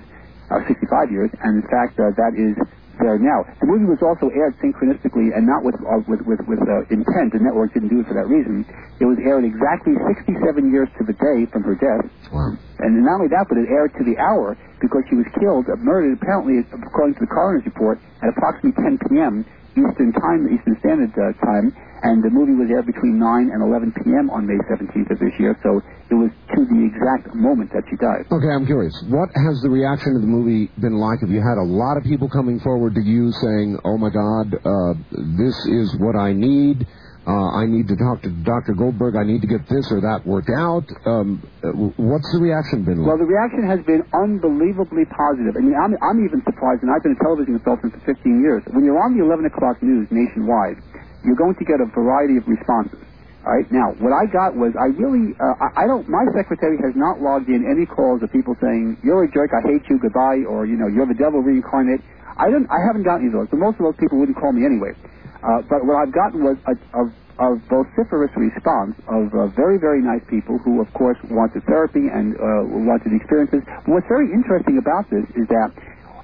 uh, 65 years, and in fact, uh, that is there now. The movie was also aired synchronistically and not with uh, with with, with uh, intent. The network didn't do it for that reason. It was aired exactly 67 years to the day from her death. Wow. And not only that, but it aired to the hour because she was killed, uh, murdered, apparently, according to the coroner's report, at approximately 10 p.m. Eastern time, Eastern Standard uh, Time, and the movie was aired between 9 and 11 p.m. on May 17th of this year, so it was to the exact moment that she died. Okay, I'm curious. What has the reaction to the movie been like? Have you had a lot of people coming forward to you saying, "Oh my God, uh, this is what I need. Uh, I need to talk to Dr. Goldberg. I need to get this or that worked out." Um, uh, what's the reaction been like? Well, the reaction has been unbelievably positive. I mean, I'm, I'm even surprised, and I've been a television consultant for 15 years. When you're on the 11 o'clock news nationwide, you're going to get a variety of responses. All right. Now, what I got was I really uh, I, I don't. My secretary has not logged in any calls of people saying you're a jerk, I hate you, goodbye, or you know you're the devil reincarnate. I don't. I haven't gotten any of those. But most of those people wouldn't call me anyway. Uh, but what I've gotten was a, a, a vociferous response of uh, very very nice people who, of course, wanted therapy and uh, wanted experiences. But what's very interesting about this is that.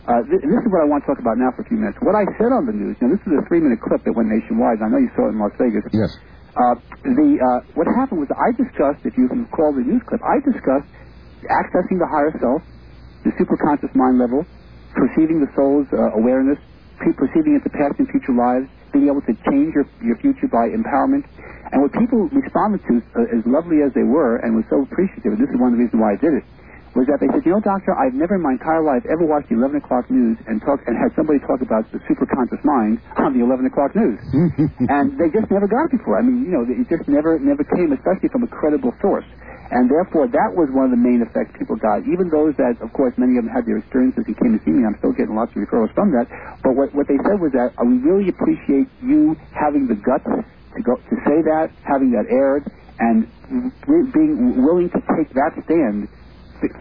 Uh, th- this is what I want to talk about now for a few minutes. What I said on the news, now this is a three-minute clip that went nationwide. and I know you saw it in Las Vegas. Yes. Uh, the uh, what happened was I discussed, if you can call the news clip, I discussed accessing the higher self, the superconscious mind level, perceiving the soul's uh, awareness, perceiving into past and future lives, being able to change your your future by empowerment. And what people responded to, uh, as lovely as they were, and was so appreciative, and this is one of the reasons why I did it, was that they said, you know, doctor, I've never in my entire life ever watched the 11 o'clock news and talk and had somebody talk about the superconscious mind on the 11 o'clock news, and they just never got it before. I mean, you know, it just never never came, especially from a credible source. And therefore, that was one of the main effects people got. Even those that, of course, many of them had their experiences and came to see me. I'm still getting lots of referrals from that. But what, what they said was that we really appreciate you having the guts to go to say that, having that aired, and being willing to take that stand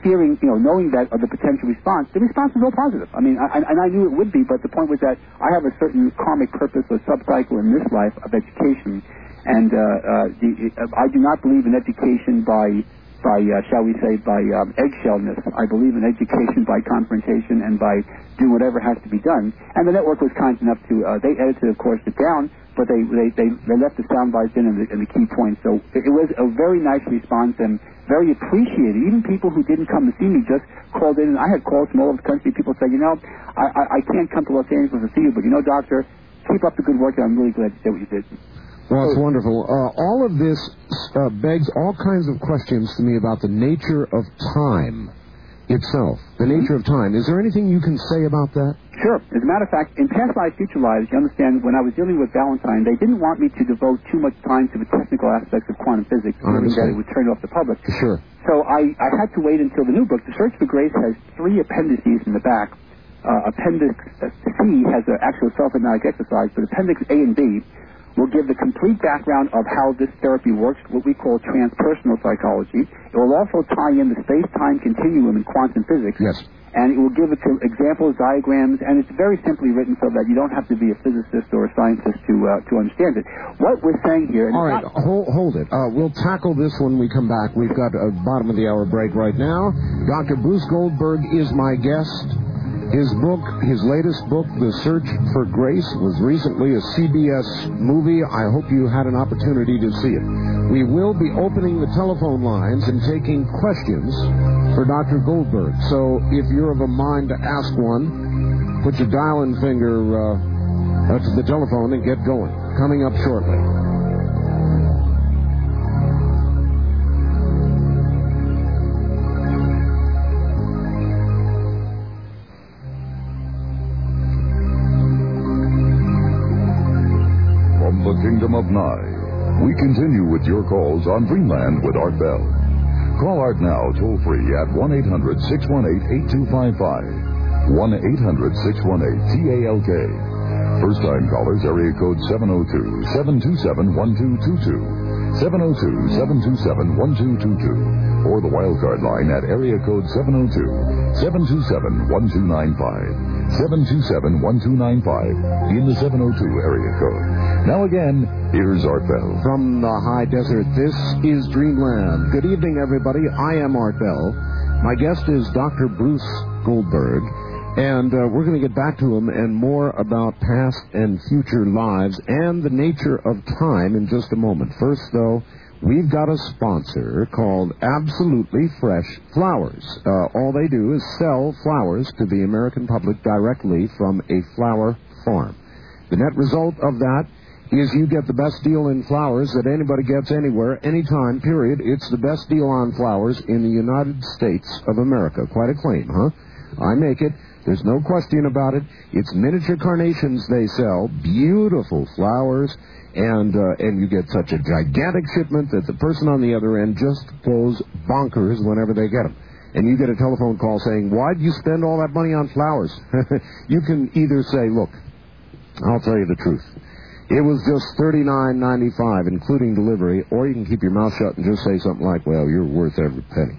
fearing, you know, knowing that of the potential response, the response was all positive. I mean, I, and I knew it would be, but the point was that I have a certain karmic purpose or subcycle in this life of education, and uh, uh, the, I do not believe in education by, by uh, shall we say, by um, eggshellness. I believe in education by confrontation and by doing whatever has to be done. And the network was kind enough to, uh, they edited, of course, it down, but they, they, they, they left the sound bites in and the, and the key points. So it, was a very nice response and very appreciated. Even people who didn't come to see me just called in, and I had calls from all over the country. People said, you know, I, I, I can't come to Los Angeles to see you, but you know, doctor, keep up the good work, and I'm really glad you did what you did. Well, it's wonderful. Uh, all of this uh, begs all kinds of questions to me about the nature of time itself. The nature of time. Is there anything you can say about that? Sure. As a matter of fact, in past lives, future lives, you understand, when I was dealing with Valentine, they didn't want me to devote too much time to the technical aspects of quantum physics, feeling that it would turn off the public. Sure. So I, I had to wait until the new book. The Search for Grace has three appendices in the back. Uh, appendix C has an actual self-hypnotic exercise, but Appendix A and B will give the complete background of how this therapy works, what we call transpersonal psychology. It will also tie in the space-time continuum in quantum physics. Yes. And it will give it to examples, diagrams, and it's very simply written so that you don't have to be a physicist or a scientist to uh, to understand it. What we're saying here, All right, not- hold, hold it. Uh, we'll tackle this when we come back. We've got a bottom of the hour break right now. Dr. Bruce Goldberg is my guest. His book, his latest book, The Search for Grace, was recently a CBS movie. I hope you had an opportunity to see it. We will be opening the telephone lines and taking questions for Dr. Goldberg. So if you're of a mind to ask one, put your dialing finger uh, to the telephone and get going. Coming up shortly. Continue with your calls on Dreamland with Art Bell. Call Art now toll free at 1 800 618 8255. 1 800 618 TALK. First time callers, area code 702 727 1222. 702 727 1222. Or the wildcard line at area code 702 727 1295. 727 1295 in the 702 area code. Now again, here's Art Bell. From the high desert, this is Dreamland. Good evening, everybody. I am Art Bell. My guest is Dr. Bruce Goldberg, and uh, we're going to get back to him and more about past and future lives and the nature of time in just a moment. First, though, we've got a sponsor called Absolutely Fresh Flowers. Uh, all they do is sell flowers to the American public directly from a flower farm. The net result of that is you get the best deal in flowers that anybody gets anywhere, anytime, period. It's the best deal on flowers in the United States of America. Quite a claim, huh? I make it. There's no question about it. It's miniature carnations they sell, beautiful flowers, and uh, and you get such a gigantic shipment that the person on the other end just goes bonkers whenever they get them. And you get a telephone call saying, "Why'd you spend all that money on flowers?" you can either say, "Look, I'll tell you the truth. It was just thirty nine ninety five, including delivery, or you can keep your mouth shut and just say something like, "Well, you're worth every penny."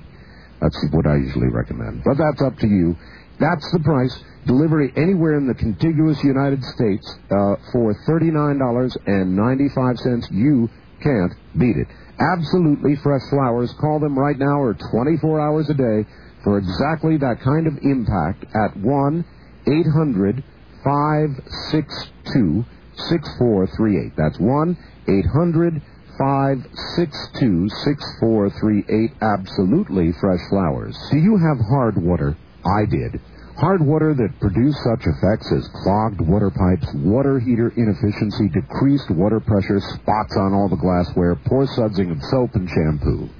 That's what I usually recommend. But that's up to you. That's the price. Delivery anywhere in the contiguous United States uh, for $39.95. You can't beat it. Absolutely fresh flowers. Call them right now or 24 hours a day for exactly that kind of impact at 1 800 562 6438. That's 1 800 562 6438. Absolutely fresh flowers. Do you have hard water? I did. Hard water that produced such effects as clogged water pipes, water heater inefficiency, decreased water pressure, spots on all the glassware, poor sudsing of soap and shampoo.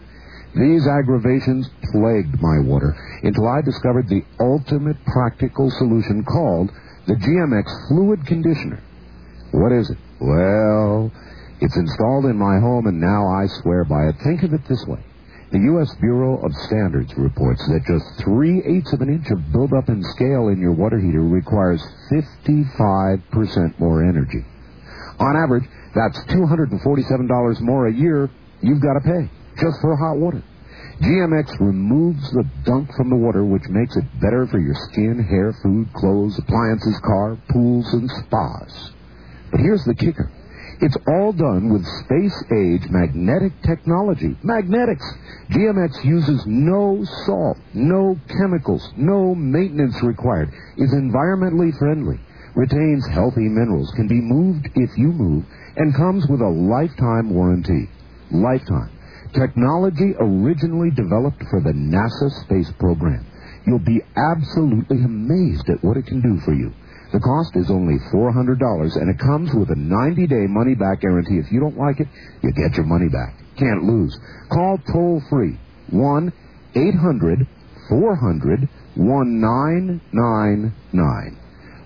These aggravations plagued my water until I discovered the ultimate practical solution called the GMX Fluid Conditioner. What is it? Well, it's installed in my home and now I swear by it. Think of it this way. The U.S. Bureau of Standards reports that just three-eighths of an inch of buildup in scale in your water heater requires 55% more energy. On average, that's $247 more a year you've got to pay just for hot water. GMX removes the gunk from the water, which makes it better for your skin, hair, food, clothes, appliances, car, pools, and spas. But here's the kicker. It's all done with space-age magnetic technology. Magnetics. GMX uses no salt, no chemicals, no maintenance required, is environmentally friendly, retains healthy minerals, can be moved if you move, and comes with a lifetime warranty. Lifetime. Technology originally developed for the NASA space program. You'll be absolutely amazed at what it can do for you. The cost is only $400, and it comes with a 90-day money-back guarantee. If you don't like it, you get your money back. Can't lose. Call toll-free 1-800-400-1999.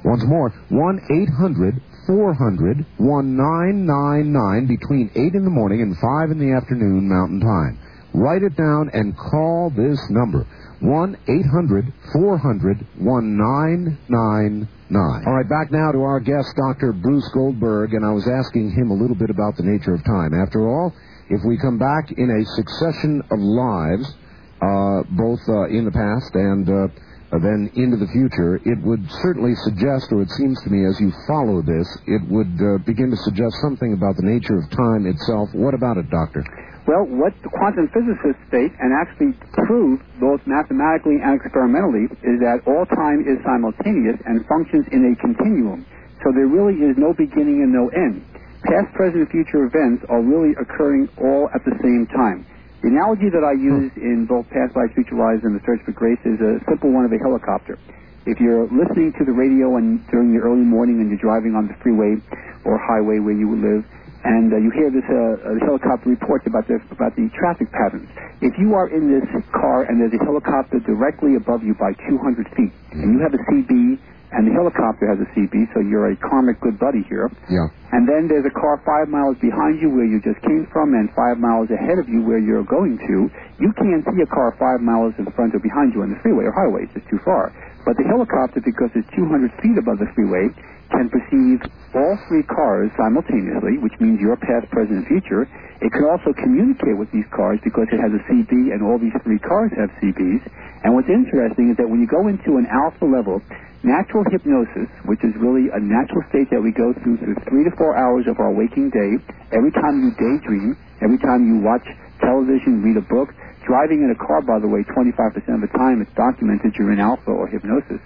Once more, 1-800-400-1999 between 8 in the morning and 5 in the afternoon Mountain Time. Write it down and call this number. 1-800-400-1999. All right, back now to our guest, Dr. Bruce Goldberg, and I was asking him a little bit about the nature of time. After all, if we come back in a succession of lives, uh, both uh, in the past and uh, then into the future, it would certainly suggest, or it seems to me as you follow this, it would uh, begin to suggest something about the nature of time itself. What about it, Doctor? Well, what the quantum physicists state and actually prove both mathematically and experimentally is that all time is simultaneous and functions in a continuum. So there really is no beginning and no end. Past, present, and future events are really occurring all at the same time. The analogy that I use in both Past Lives, Future Lives, and The Search for Grace is a simple one of a helicopter. If you're listening to the radio and during the early morning and you're driving on the freeway or highway where you live, and uh, you hear this uh, helicopter reports about the about the traffic patterns. If you are in this car and there's a helicopter directly above you by 200 feet, and you have a CB and the helicopter has a CB, so you're a karmic good buddy here. Yeah. And then there's a car five miles behind you where you just came from, and five miles ahead of you where you're going to. You can't see a car five miles in front or behind you on the freeway or highway; it's just too far. But the helicopter, because it's 200 feet above the freeway, can perceive all three cars simultaneously, which means your past, present, and future. It can also communicate with these cars because it has a CB, and all these three cars have CBs. And what's interesting is that when you go into an alpha level, natural hypnosis, which is really a natural state that we go through through three to four hours of our waking day, every time you daydream, every time you watch television, read a book, driving in a car, by the way, 25% of the time it's documented you're in alpha or hypnosis.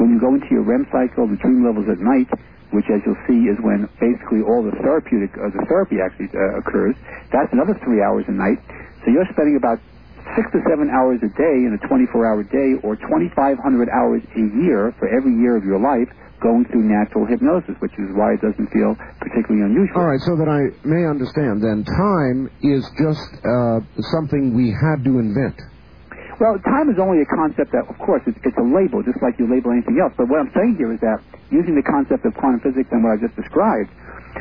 When you go into your REM cycle, the dream levels at night, which as you'll see is when basically all the therapeutic, uh, the therapy actually uh, occurs, that's another three hours a night. So you're spending about six to seven hours a day in a 24-hour day or 2,500 hours a year for every year of your life going through natural hypnosis, which is why it doesn't feel particularly unusual. All right, so that I may understand, then time is just uh, something we had to invent. Well, time is only a concept that, of course, it's, it's a label, just like you label anything else. But what I'm saying here is that using the concept of quantum physics and what I just described,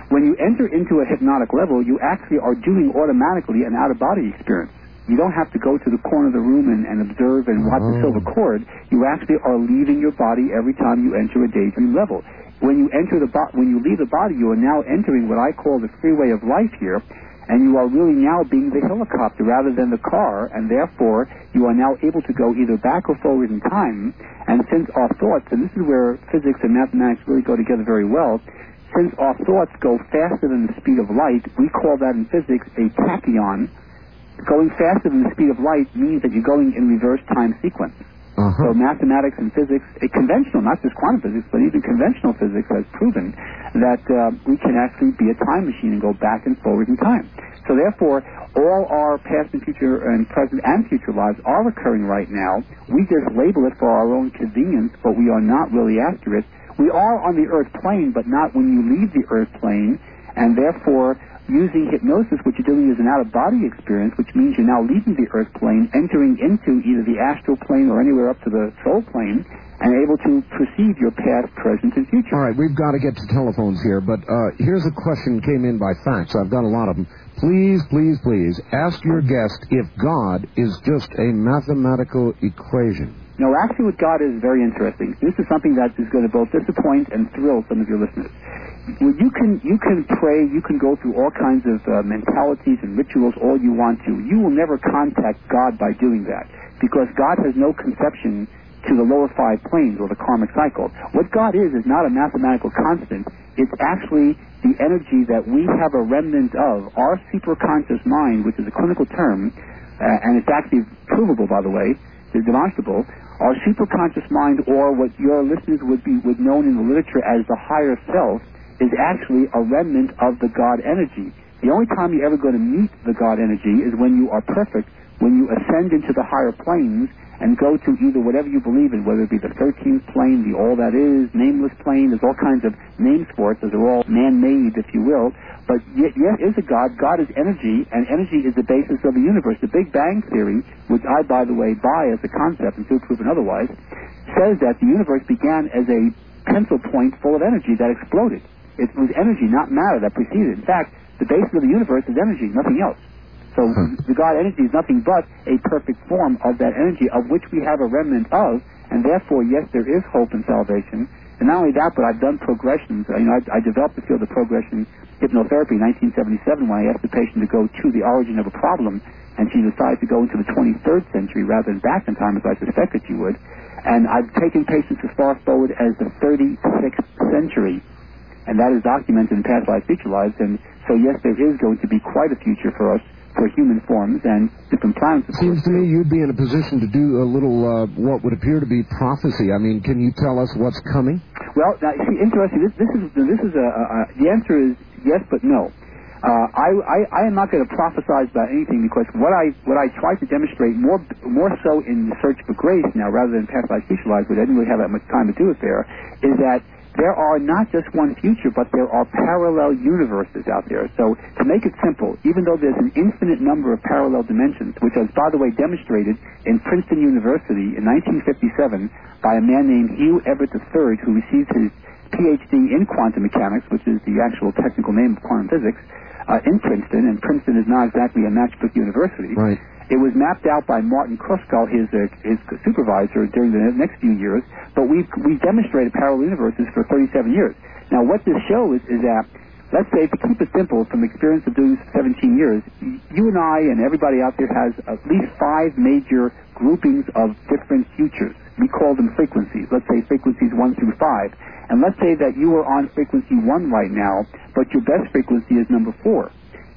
when you enter into a hypnotic level, you actually are doing automatically an out-of-body experience. You don't have to go to the corner of the room and, and observe and watch the silver mm. cord. You actually are leaving your body every time you enter a daydream level. when you enter the bo- when you leave the body, you are now entering what I call the freeway of life here, and you are really now being the helicopter rather than the car, and therefore you are now able to go either back or forward in time. And since our thoughts, and this is where physics and mathematics really go together very well, since our thoughts go faster than the speed of light, we call that in physics a tachyon. Going faster than the speed of light means that you're going in reverse time sequence. Uh-huh. So mathematics and physics, a conventional, not just quantum physics, but even conventional physics has proven that uh, we can actually be a time machine and go back and forward in time. So therefore, all our past and future and present and future lives are occurring right now. We just label it for our own convenience, but we are not really accurate. We are on the earth plane, but not when you leave the earth plane, and therefore using hypnosis, what you're doing is an out-of-body experience, which means you're now leaving the earth plane, entering into either the astral plane or anywhere up to the soul plane, and able to perceive your past, present, and future. All right, we've got to get to telephones here, but uh, here's a question came in by fax. I've got a lot of them. Please, please, please ask your guest if God is just a mathematical equation. No, actually, what God is very interesting. This is something that is going to both disappoint and thrill some of your listeners. Well, you can you can pray, you can go through all kinds of uh, mentalities and rituals all you want to. You will never contact God by doing that because God has no conception to the lower five planes or the karmic cycle. What God is is not a mathematical constant. It's actually the energy that we have a remnant of. Our superconscious mind, which is a clinical term, uh, and it's actually provable, by the way, is demonstrable. Our superconscious mind, or what your listeners would be would known in the literature as the higher self, is actually a remnant of the God energy. The only time you're ever going to meet the God energy is when you are perfect, when you ascend into the higher planes and go to either whatever you believe in, whether it be the 13th plane, the all that is, nameless plane, there's all kinds of names for it, those are all man-made, if you will, but yet, yes, is a God. God is energy, and energy is the basis of the universe. The Big Bang Theory, which I, by the way, buy as a concept until proven otherwise, says that the universe began as a pencil point full of energy that exploded. It was energy, not matter, that preceded. In fact, the basis of the universe is energy, nothing else. So hmm. the God energy is nothing but a perfect form of that energy of which we have a remnant of, and therefore, yes, there is hope and salvation. And not only that, but I've done progressions. You know, I, I developed the field of progression hypnotherapy in 1977 when I asked the patient to go to the origin of a problem, and she decided to go into the 23rd century rather than back in time, as I suspected she would. And I've taken patients as far forward as the 36th century, and that is documented in past lives, future lives. And so, yes, there is going to be quite a future for us for human forms and different planets. Seems to me you'd be in a position to do a little uh, what would appear to be prophecy. I mean, can you tell us what's coming? Well, now, see, interesting. This, this is this is a, a, a the answer is yes, but no. Uh, I, I I am not going to prophesize about anything because what I what I try to demonstrate more more so in the search for grace now rather than past life future lives, which I didn't really have that much time to do it there, is that there are not just one future, but there are parallel universes out there. So to make it simple, even though there's an infinite number of parallel dimensions, which was, by the way, demonstrated in Princeton University in 1957 by a man named Hugh Everett III, who received his PhD in quantum mechanics, which is the actual technical name of quantum physics, uh, in Princeton, and Princeton is not exactly a matchbook university. Right. It was mapped out by Martin Kruskal, his uh, his supervisor, during the next few years. But we've we demonstrated parallel universes for 37 years. Now, what this shows is that, let's say, to keep it simple, from experience of doing this for 17 years, you and I and everybody out there has at least five major groupings of different futures. We call them frequencies. Let's say frequencies one through five. And let's say that you are on frequency one right now, but your best frequency is number four.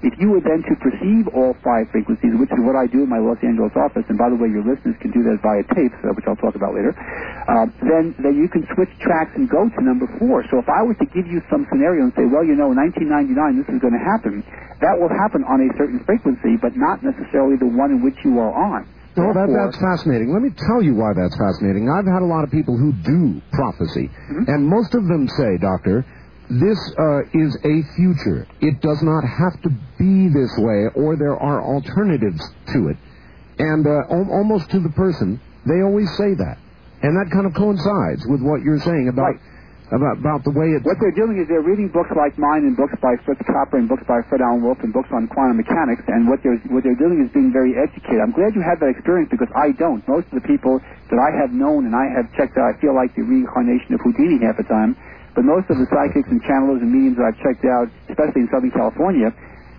If you were then to perceive all five frequencies, which is what I do in my Los Angeles office, and by the way, your listeners can do that via tapes, uh, which I'll talk about later, uh, then, then you can switch tracks and go to number four. So if I was to give you some scenario and say, well, you know, in 1999 this is going to happen, that will happen on a certain frequency, but not necessarily the one in which you are on. No, that, that's fascinating. Let me tell you why that's fascinating. I've had a lot of people who do prophecy, and most of them say, Doctor, this uh, is a future. It does not have to be this way, or there are alternatives to it. And uh, al- almost to the person, they always say that. And that kind of coincides with what you're saying about about, about the way it. What they're doing is they're reading books like mine and books by Fritjof Capra and books by Fred Alan Wolf and books on quantum mechanics, and what they're what they're doing is being very educated. I'm glad you had that experience because I don't. Most of the people that I have known and I have checked out, I feel like the reincarnation of Houdini half the time. But most of the psychics and channelers and mediums that I've checked out, especially in Southern California,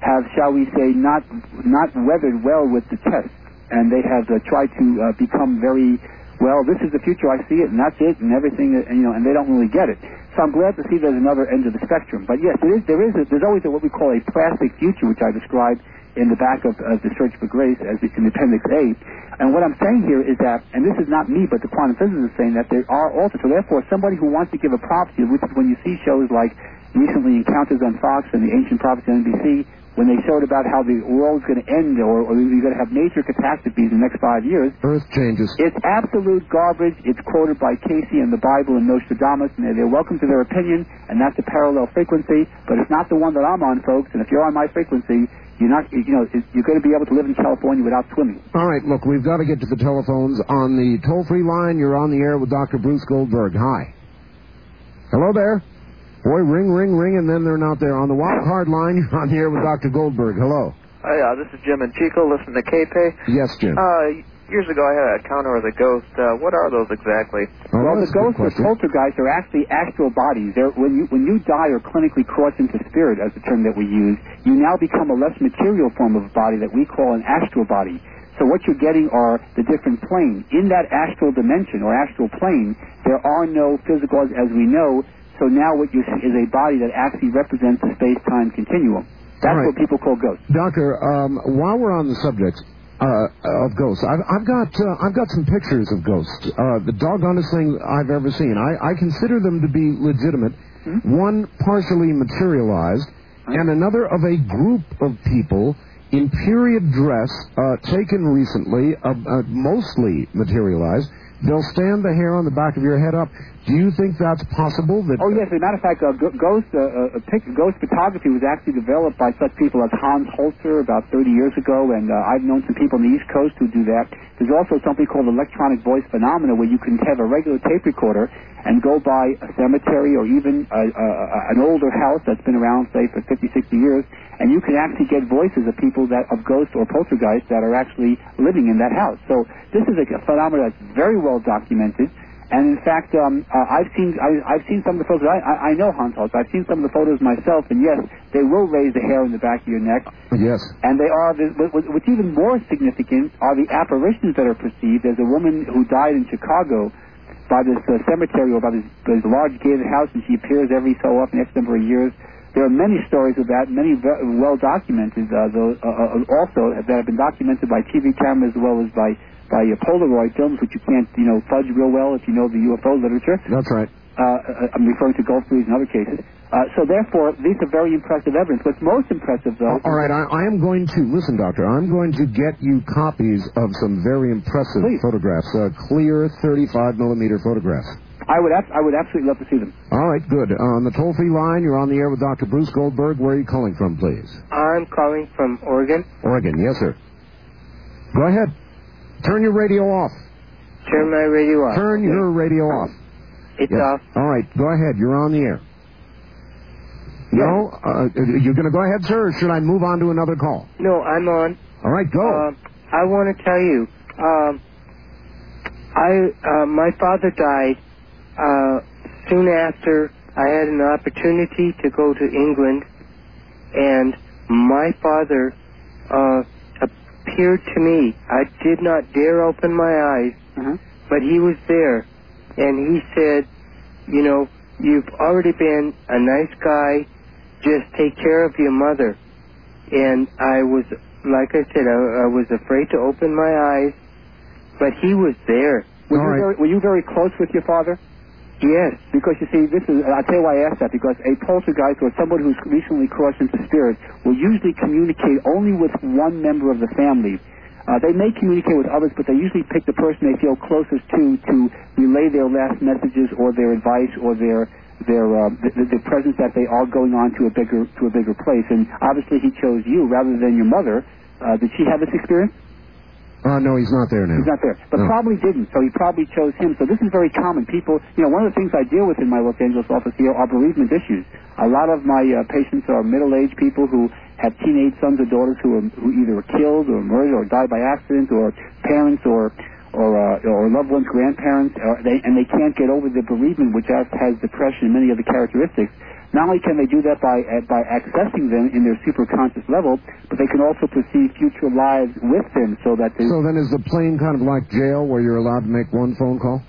have, shall we say, not not weathered well with the test, and they have uh, tried to uh, become very well. This is the future. I see it, and that's it, and everything. uh, You know, and they don't really get it. So I'm glad to see there's another end of the spectrum. But yes, there is there is a, there's always a, what we call a plastic future, which I described in the back of, of the Search for Grace as in Appendix A. And what I'm saying here is that, and this is not me, but the quantum physicists is saying that there are alters. So therefore, somebody who wants to give a prophecy, which is when you see shows like recently Encounters on Fox and the Ancient Prophets on NBC, when they showed about how the world's going to end or, or you're going to have major catastrophes in the next five years, Earth changes. it's absolute garbage. It's quoted by Cayce in the Bible and Nostradamus, and they're, they're welcome to their opinion, and that's a parallel frequency, but it's not the one that I'm on, folks. And if you're on my frequency, you're not, you know, you're going to be able to live in California without swimming. All right, look, we've got to get to the telephones. On the toll-free line, you're on the air with Dr. Bruce Goldberg. Hi. Hello there. Boy, ring, ring, ring, and then they're not there. On the wild card line, you're on the air with Dr. Goldberg. Hello. Hi, uh, this is Jim and Chico. Listen to KP. Yes, Jim. Uh, years ago, I had an encounter with a ghost. Uh, what are those exactly? Oh, well, the that's a good ghosts or question. poltergeists are actually astral bodies. They're, when you when you die or clinically cross into spirit, as the term that we use, you now become a less material form of body that we call an astral body. So what you're getting are the different planes. In that astral dimension or astral plane, there are no physicals as we know. So now what you see is a body that actually represents the space-time continuum. That's All right. what people call ghosts. Doctor, um, while we're on the subject uh, of ghosts, I've, I've got uh, I've got some pictures of ghosts. Uh, the doggonest thing I've ever seen. I, I consider them to be legitimate. One partially materialized, and another of a group of people in period dress, uh, taken recently, uh, uh, mostly materialized. They'll stand the hair on the back of your head up. Do you think that's possible? That Oh yes, as a matter of fact, uh, ghost uh, uh, pic- ghost photography was actually developed by such people as Hans Holzer about 30 years ago, and uh, I've known some people on the East Coast who do that. There's also something called electronic voice phenomena, where you can have a regular tape recorder and go by a cemetery or even a, a, an older house that's been around, say, for 50, 60 years, and you can actually get voices of people that of ghosts or poltergeists that are actually living in that house. So this is a phenomenon that's very well documented. And in fact, um, uh, I've seen I, I've seen some of the photos. I, I, I know Hans. I've seen some of the photos myself, and yes, they will raise the hair on the back of your neck. yes. And they are, the, what, what- what's even more significant are the apparitions that are perceived. There's a woman who died in Chicago by this uh, cemetery or by this, this large gated house, and she appears every so often, X number of years. There are many stories of that, many ve- well documented, uh, though, uh, uh, also that have been documented by TV cameras as well as by by uh, Polaroid films, which you can't, you know, fudge real well if you know the UFO literature. That's right. Uh, uh, I'm referring to Gulf Breeze and other cases. Uh, so therefore, these are very impressive evidence. What's most impressive, though, All right, I, I am going to listen, Doctor. I'm going to get you copies of some very impressive Please. photographs, uh, clear 35 millimeter photographs. I would ab- I would absolutely love to see them. All right, good. on the toll-free line, you're on the air with Dr. Bruce Goldberg. Where are you calling from, please? I'm calling from Oregon. Oregon, yes, sir. Go ahead. Turn your radio off. Turn my radio off. Turn your radio off. It's Yes. off. All right, go ahead. You're on the air. No, uh, you're going to go ahead, sir, or should I move on to another call? No, I'm on. All right, go. Um, I want to tell you, um, I uh, my father died uh, soon after I had an opportunity to go to England, and my father uh, appeared to me. I did not dare open my eyes, Uh-huh. but he was there, and he said, "You know, you've already been a nice guy. Just take care of your mother." And I was, like I said, I, I was afraid to open my eyes, but he was there. Were, All you right. very, were you very close with your father? Yes. Because you see, this is, I'll tell you why I asked that, because a poltergeist or somebody who's recently crossed into spirit will usually communicate only with one member of the family. Uh, they may communicate with others, but they usually pick the person they feel closest to to relay their last messages or their advice or their their uh, the, the- presence that they are going on to a bigger to a bigger place. And obviously, he chose you rather than your mother. Uh, did she have this experience? Uh, no, he's not there now. He's not there. But No. probably didn't, so he probably chose him. So this is very common. People, you know, one of the things I deal with in my Los Angeles office here are bereavement issues. A lot of my uh, patients are middle-aged people who have teenage sons or daughters who, are, who either were killed or murdered or died by accident or parents or or uh, or loved ones, grandparents, or they, and they can't get over the bereavement, which has, has depression and many other characteristics. Not only can they do that by uh, by accessing them in their superconscious level, but they can also perceive future lives with them, so that they. So then, is the plane kind of like jail, where you're allowed to make one phone call?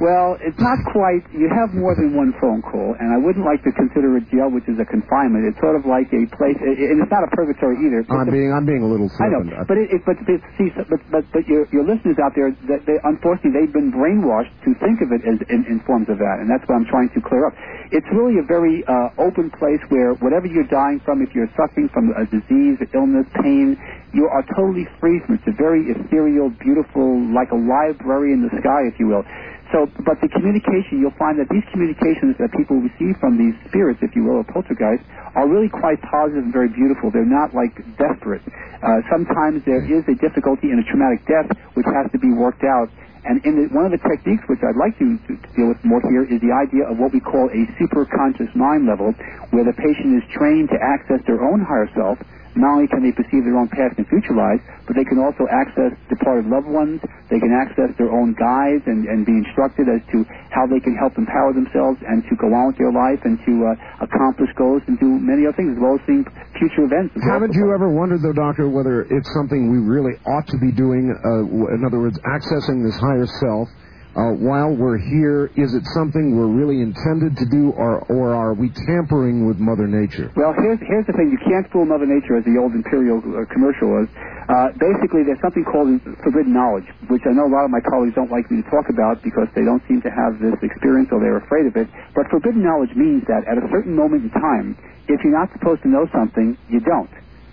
Well, it's not quite. You have more than one phone call, and I wouldn't like to consider it jail, which is a confinement. It's sort of like a place, and it's not a purgatory either. I'm being I'm being a little I know, but it, it, but but see, but but but your your listeners out there, that they unfortunately they've been brainwashed to think of it as in, in forms of that, and that's what I'm trying to clear up. It's really a very uh, open place where whatever you're dying from, if you're suffering from a disease, illness, pain, you are totally free from it. It's a very ethereal, beautiful, like a library in the sky, if you will. So, but the communication, you'll find that these communications that people receive from these spirits, if you will, or poltergeists, are really quite positive and very beautiful. They're not like desperate. Uh, sometimes there is a difficulty in a traumatic death which has to be worked out. And in the, one of the techniques which I'd like to, to, to deal with more here is the idea of what we call a superconscious mind level, where the patient is trained to access their own higher self. Not only can they perceive their own past and future lives, but they can also access departed loved ones. They can access their own guides and, and be instructed as to how they can help empower themselves and to go on with their life and to uh, accomplish goals and do many other things, as well as seeing future events. Haven't you ever wondered, though, Doctor, whether it's something we really ought to be doing? Uh, in other words, accessing this higher self uh, while we're here. Is it something we're really intended to do, or or are we tampering with Mother Nature? Well, here's here's the thing: you can't fool Mother Nature, as the old Imperial uh, commercial was. Uh, basically, there's something called forbidden knowledge, which I know a lot of my colleagues don't like me to talk about because they don't seem to have this experience or they're afraid of it. But forbidden knowledge means that at a certain moment in time, if you're not supposed to know something, you don't.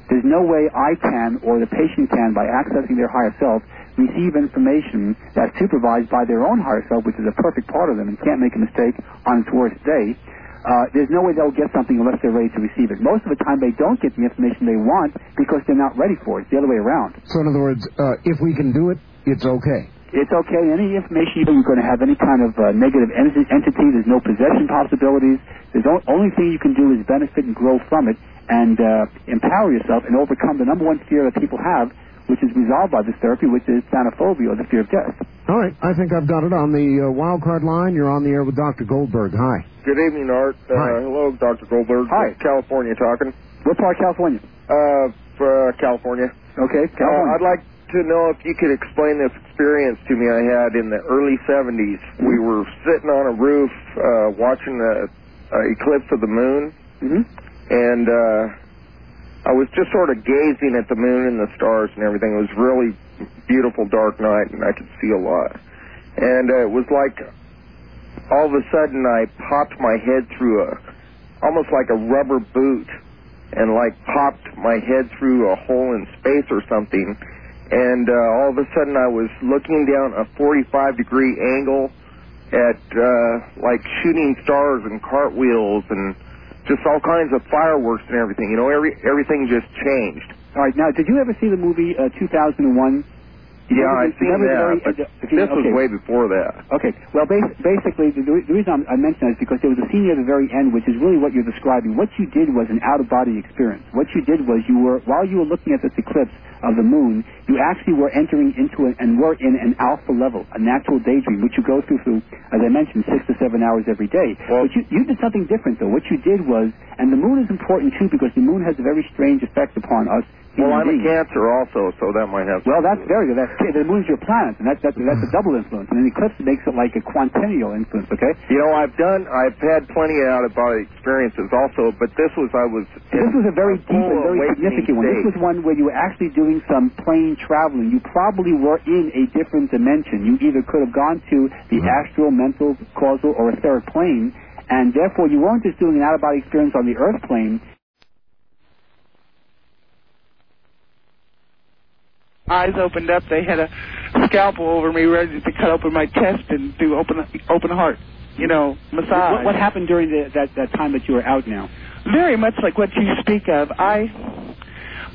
There's no way I can or the patient can, by accessing their higher self, receive information that's supervised by their own higher self, which is a perfect part of them and can't make a mistake on its worst day. Uh, there's no way they'll get something unless they're ready to receive it. Most of the time, they don't get the information they want because they're not ready for it. It's the other way around. So, in other words, uh, if we can do it, it's okay. It's okay. Any information you're going to have any kind of uh, negative en- entity. There's no possession possibilities. The only thing you can do is benefit and grow from it and uh, empower yourself and overcome the number one fear that people have, which is resolved by this therapy, which is thanophobia, or the fear of death. All right, I think I've got it on the uh, wild card line. You're on the air with Dr. Goldberg. Hi. Good evening, Art. Uh, Hi. Hello, Dr. Goldberg. Hi. California talking. What part of California? Uh, for, uh, California. Okay, Uh, California. I'd like to know if you could explain this experience to me I had in the early 70s. We were sitting on a roof uh, watching the uh, eclipse of the moon, hmm and uh, I was just sort of gazing at the moon and the stars and everything. It was really beautiful dark night, and I could see a lot. And uh, it was like all of a sudden I popped my head through a almost like a rubber boot and like popped my head through a hole in space or something. And uh, all of a sudden I was looking down a 45 degree angle at uh, like shooting stars and cartwheels and just all kinds of fireworks and everything. You know, every everything just changed. All right. Now, did you ever see the movie uh, 2001? Yeah, the- seen that, very- but uh, this was way before that. Okay. Well, bas- basically, the, the reason I'm, I mention that is because there was a scene near the very end, which is really what you're describing. What you did was an out-of-body experience. What you did was you were, while you were looking at this eclipse of the moon, you actually were entering into it and were in an alpha level, a natural daydream, which you go through through, as I mentioned, six to seven hours every day. Well- but you, you did something different, though. What you did was, and the moon is important too because the moon has a very strange effect upon us. Well, I'm a. Cancer also, so that might have. Well, that's very good. That's the moon's your planet, and that's that's, that's a double influence. And an eclipse makes it like a quintennial influence. Okay. You know, I've done, I've had plenty of out-of-body experiences also, but this was, I was. This was a very deep and very significant one. This was one where you were actually doing some plane traveling. You probably were in a different dimension. You either could have gone to the mm-hmm. astral, mental, causal, or etheric plane, and therefore you weren't just doing an out-of-body experience on the earth plane. Eyes opened up. They had a scalpel over me, ready to cut open my chest and do open open heart, you know, massage. What, what happened during the, that that time that you were out now? Very much like what you speak of. I,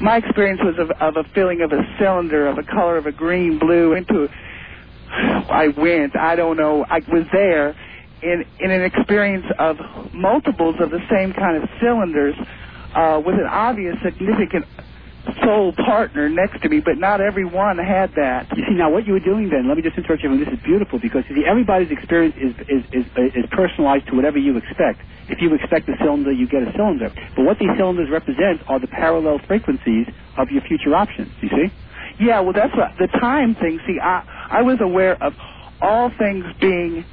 my experience was of, of a feeling of a cylinder of a color of a green blue into. I went. I don't know. I was there in in an experience of multiples of the same kind of cylinders, uh, with an obvious significant soul partner next to me, but not everyone had that. You see, now what you were doing then, let me just interrupt you, and this is beautiful because you see, everybody's experience is, is, is, is personalized to whatever you expect. If you expect a cylinder, you get a cylinder. But what these cylinders represent are the parallel frequencies of your future options, you see? Yeah, well, that's what the time thing. See, I I was aware of all things being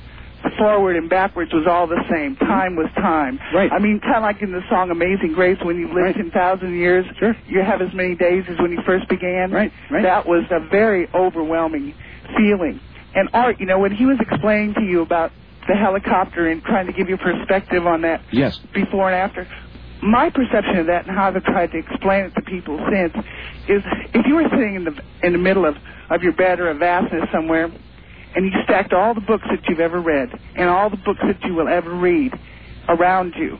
forward and backwards was all the same. Time was time. Right. I mean, kind of like in the song "Amazing Grace," when you lived ten thousand years, sure. you have as many days as when you first began. Right. Right. That was a very overwhelming feeling. And Art, you know, when he was explaining to you about the helicopter and trying to give you perspective on that Yes. before and after. My perception of that and how I've tried to explain it to people since is if you were sitting in the in the middle of, of your bed or a vastness somewhere and you stacked all the books that you've ever read and all the books that you will ever read around you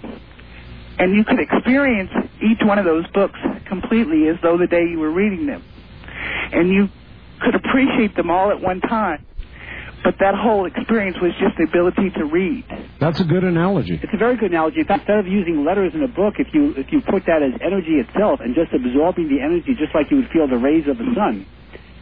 and you could experience each one of those books completely as though the day you were reading them and you could appreciate them all at one time but that whole experience was just the ability to read That's a good analogy. It's a very good analogy. In fact, instead of using letters in a book, if you if you put that as energy itself and just absorbing the energy, just like you would feel the rays of the sun,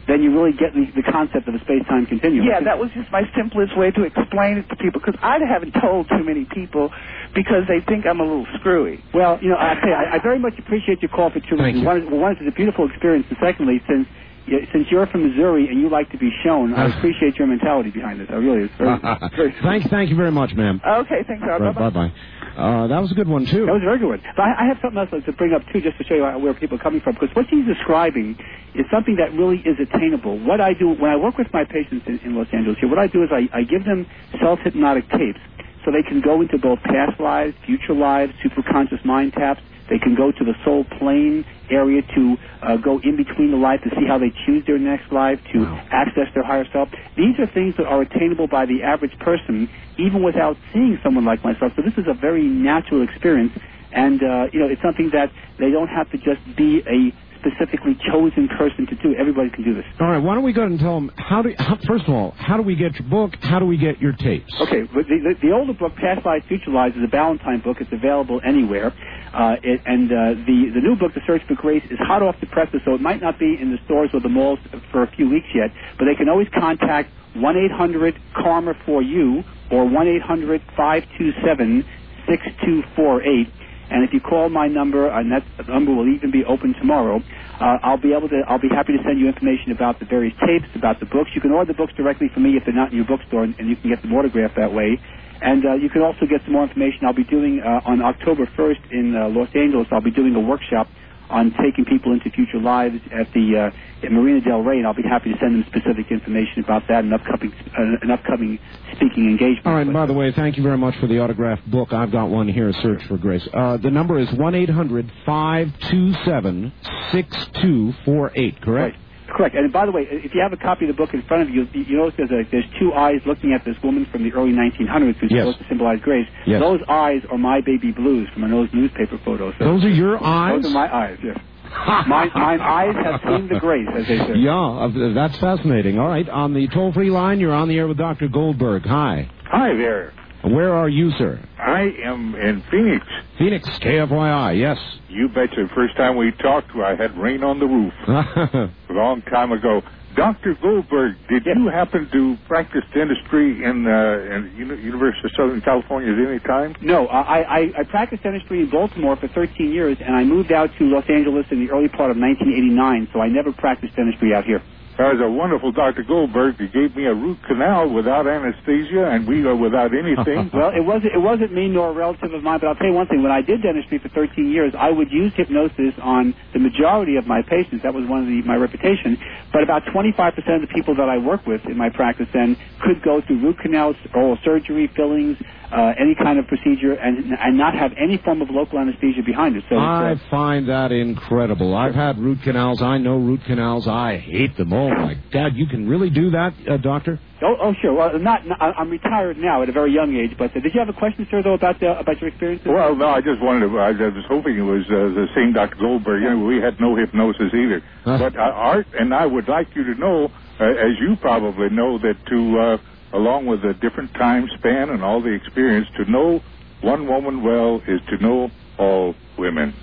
then you really get the, the concept of a space-time continuum. Yeah, that was just my simplest way to explain it to people because I haven't told too many people because they think I'm a little screwy. Well, you know, I, say, I, I very much appreciate your call for two reasons. One, is- well, one it's a beautiful experience, and secondly, since yeah, since you're from Missouri and you like to be shown, I appreciate your mentality behind this. I really, it's very, very Thank, thank you very much, ma'am. Okay, thanks, Art. Right, Bye-bye. bye-bye. Uh, that was a good one, too. That was a very good one. But I, I have something else to bring up too, just to show you where people are coming from. Because what she's describing is something that really is attainable. What I do when I work with my patients in, in Los Angeles here, what I do is I, I give them self-hypnotic tapes so they can go into both past lives, future lives, superconscious mind taps. They can go to the soul plane area to uh, go in between the life to see how they choose their next life, to access their higher self. These are things that are attainable by the average person, even without seeing someone like myself. So this is a very natural experience, and uh, you know it's something that they don't have to just be a specifically chosen person to do. Everybody can do this. All right, why don't we go ahead and tell them, how do, how, first of all, how do we get your book? How do we get your tapes? Okay, but the, the, the older book, Past Lives, Future Lives, is a Ballantine book. It's available anywhere. Uh, it, and uh, the, the new book, The Search for Grace, is hot off the presses, so it might not be in the stores or the malls for a few weeks yet, but they can always contact one eight hundred Karma for you or 1-800-527-6248. And if you call my number, and that number will even be open tomorrow, uh, I'll be able to. I'll be happy to send you information about the various tapes, about the books. You can order the books directly from me if they're not in your bookstore, and, and you can get them autographed that way. And uh, you can also get some more information. I'll be doing uh, on October 1st in uh, Los Angeles. I'll be doing a workshop on taking people into future lives at the uh, at Marina Del Rey, and I'll be happy to send them specific information about that and upcoming uh, an upcoming speaking engagement. All right, and by the way, thank you very much for the autographed book. I've got one here, Search for Grace. Uh, the number is 1-800-527-6248, correct? Correct. And by the way, if you have a copy of the book in front of you, you notice there's, a, there's two eyes looking at this woman from the early 1900s who's Yes. supposed to symbolize grace. Yes. Those eyes are my baby blues from an old newspaper photo. So Those are your eyes? Those are my eyes, yes. mine, mine eyes have seen the grace, as they say. Yeah, uh, that's fascinating. All right, on the toll-free line, you're on the air with Dr. Goldberg. Hi. Hi there. Where are you, sir? I am in Phoenix. Phoenix, KFYI, yes. You betcha. The first time we talked, I had rain on the roof a long time ago. Dr. Goldberg, did you happen to practice dentistry in, uh, in University of Southern California at any time? No, I, I, I practiced dentistry in Baltimore for 13 years, and I moved out to Los Angeles in the early part of 1989, so I never practiced dentistry out here. Was a wonderful Dr. Goldberg. He gave me a root canal without anesthesia, and we are without anything. well, it wasn't it wasn't me nor a relative of mine, but I'll tell you one thing. When I did dentistry for 13 years, I would use hypnosis on the majority of my patients. That was one of the, my reputation. But about 25% of the people that I work with in my practice then could go through root canals, oral surgery, fillings, uh, any kind of procedure, and and not have any form of local anesthesia behind it. So it's, uh, I find that incredible. I've had root canals. I know root canals. I hate them. Oh, my God. You can really do that, uh, doctor? Oh, oh, sure. Well, not, not. I'm retired now at a very young age. But uh, did you have a question, sir, though, about uh, about your experiences? Well, no, I just wanted to. I was hoping it was uh, the same Dr. Goldberg. You know, we had no hypnosis either. But uh, Art and I would like you to know, uh, as you probably know, that to uh, along with the different time span and all the experience, to know one woman well is to know all women.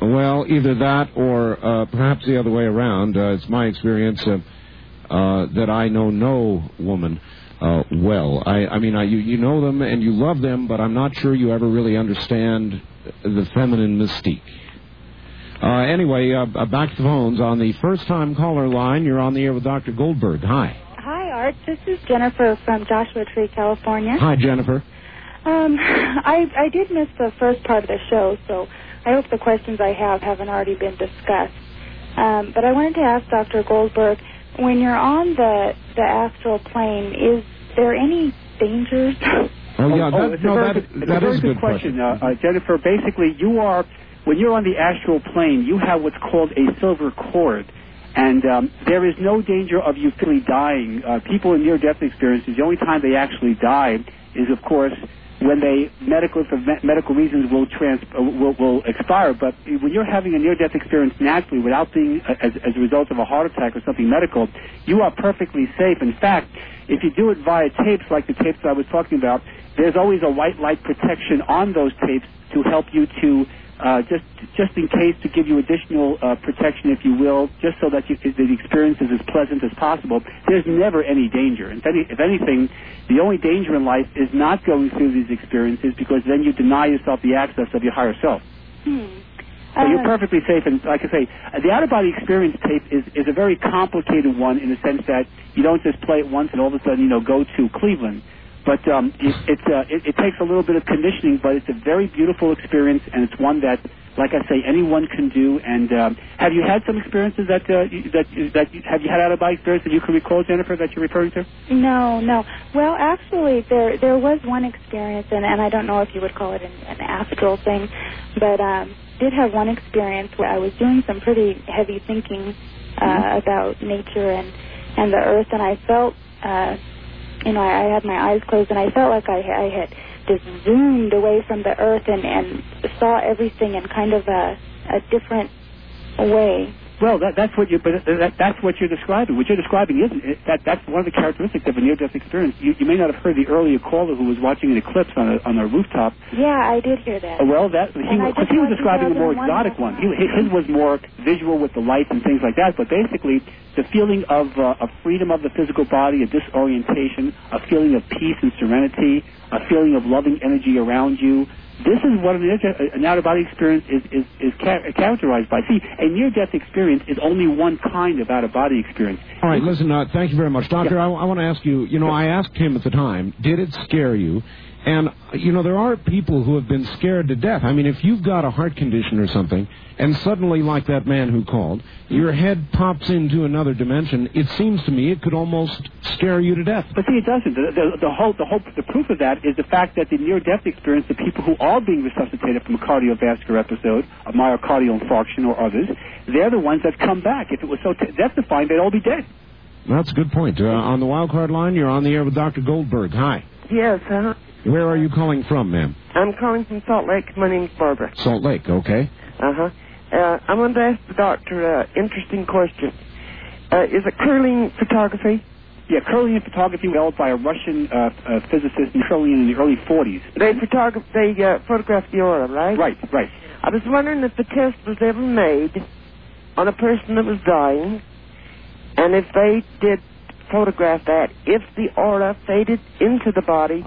Well, either that or uh, perhaps the other way around. Uh, it's my experience uh, that I know no woman uh, well. I, I mean, I, you, you know them and you love them, but I'm not sure you ever really understand the feminine mystique. Uh, anyway, uh, back to the phones. On the first time caller line, you're on the air with Dr. Goldberg. Hi. Hi, Art. This is Jennifer from Joshua Tree, California. Hi, Jennifer. Um, I I did miss the first part of the show, so I hope the questions I have haven't already been discussed. Um, but I wanted to ask Dr. Goldberg, when you're on the the astral plane, is there any dangers? Oh, yeah, oh, it's no, a very, that, good, it's a very is a good good question, Uh, uh, Jennifer. Basically, you are when you're on the astral plane, you have what's called a silver cord, and um, there is no danger of you physically dying. Uh, people in near-death experiences, the only time they actually die is, of course, when they medical for me- medical reasons will trans uh, will, will expire. But when you're having a near-death experience naturally, without being uh, as, as a result of a heart attack or something medical, you are perfectly safe. In fact, if you do it via tapes like the tapes I was talking about, there's always a white light protection on those tapes to help you to uh, just just in case to give you additional uh, protection, if you will, just so that you, the experience is as pleasant as possible. There's never any danger. If, any, if anything, the only danger in life is not going through these experiences because then you deny yourself the access of your higher self. Hmm. So you're Uh, perfectly safe, and like I say, the out-of-body experience tape is, is a very complicated one in the sense that you don't just play it once and all of a sudden, you know, go to Cleveland. But um, it, it's uh, it, it takes a little bit of conditioning, but it's a very beautiful experience, and it's one that, like I say, anyone can do. And um, have you had some experiences that uh, you- that that you, have you had out-of-body experience that you can recall, Jennifer, that you're referring to? No, no. Well, actually, there there was one experience, and, and I don't know if you would call it an, an astral thing, but um, did have one experience where I was doing some pretty heavy thinking uh, about nature and and the earth, and I felt, uh, you know, I, I had my eyes closed, and I felt like I, I had just zoomed away from the earth and and saw everything in kind of a a different way. Well, that, that's what you but that, that's what you're describing. What you're describing isn't it, that that's one of the characteristics of a near-death experience. You, you may not have heard the earlier caller who was watching an eclipse on a on a rooftop. Yeah, I did hear that. Uh, Well, that he, because he was describing a more exotic one. He, his was more visual with the lights and things like that. But basically, the feeling of uh, of freedom of the physical body, a disorientation, a feeling of peace and serenity, a feeling of loving energy around you. This is what an, inter- uh, uh, an out-of-body experience is is, is cha- uh, characterized by. See, a near-death experience is only one kind of out-of-body experience. All right, listen, uh, thank you very much. Doctor, I, I want to ask you, you know, I asked him at the time, did it scare you? And, you know, there are people who have been scared to death. I mean, if you've got a heart condition or something, and suddenly, like that man who called, your head pops into another dimension, it seems to me it could almost scare you to death. But see, it doesn't. The, the, the whole, the whole, the proof of that is the fact that the near-death experience, the people who are being resuscitated from a cardiovascular episode, a myocardial infarction or others, they're the ones that come back. If it was so t- death-defying, they'd all be dead. That's a good point. Uh, on the wild card line, you're on the air with Dr. Goldberg. Hi. Yes, uh, Where are you calling from, ma'am? I'm calling from Salt Lake. My name's Barbara. Salt Lake, okay. Uh-huh. Uh, I wanted to ask the doctor an interesting question. Uh, is it Kirlian photography? Yeah, Kirlian photography developed by a Russian uh, uh, physicist, Kirlian, in the early 40s. They photograph they uh, photograph the aura, right? Right, right. I was wondering if the test was ever made on a person that was dying, and if they did photograph that, if the aura faded into the body,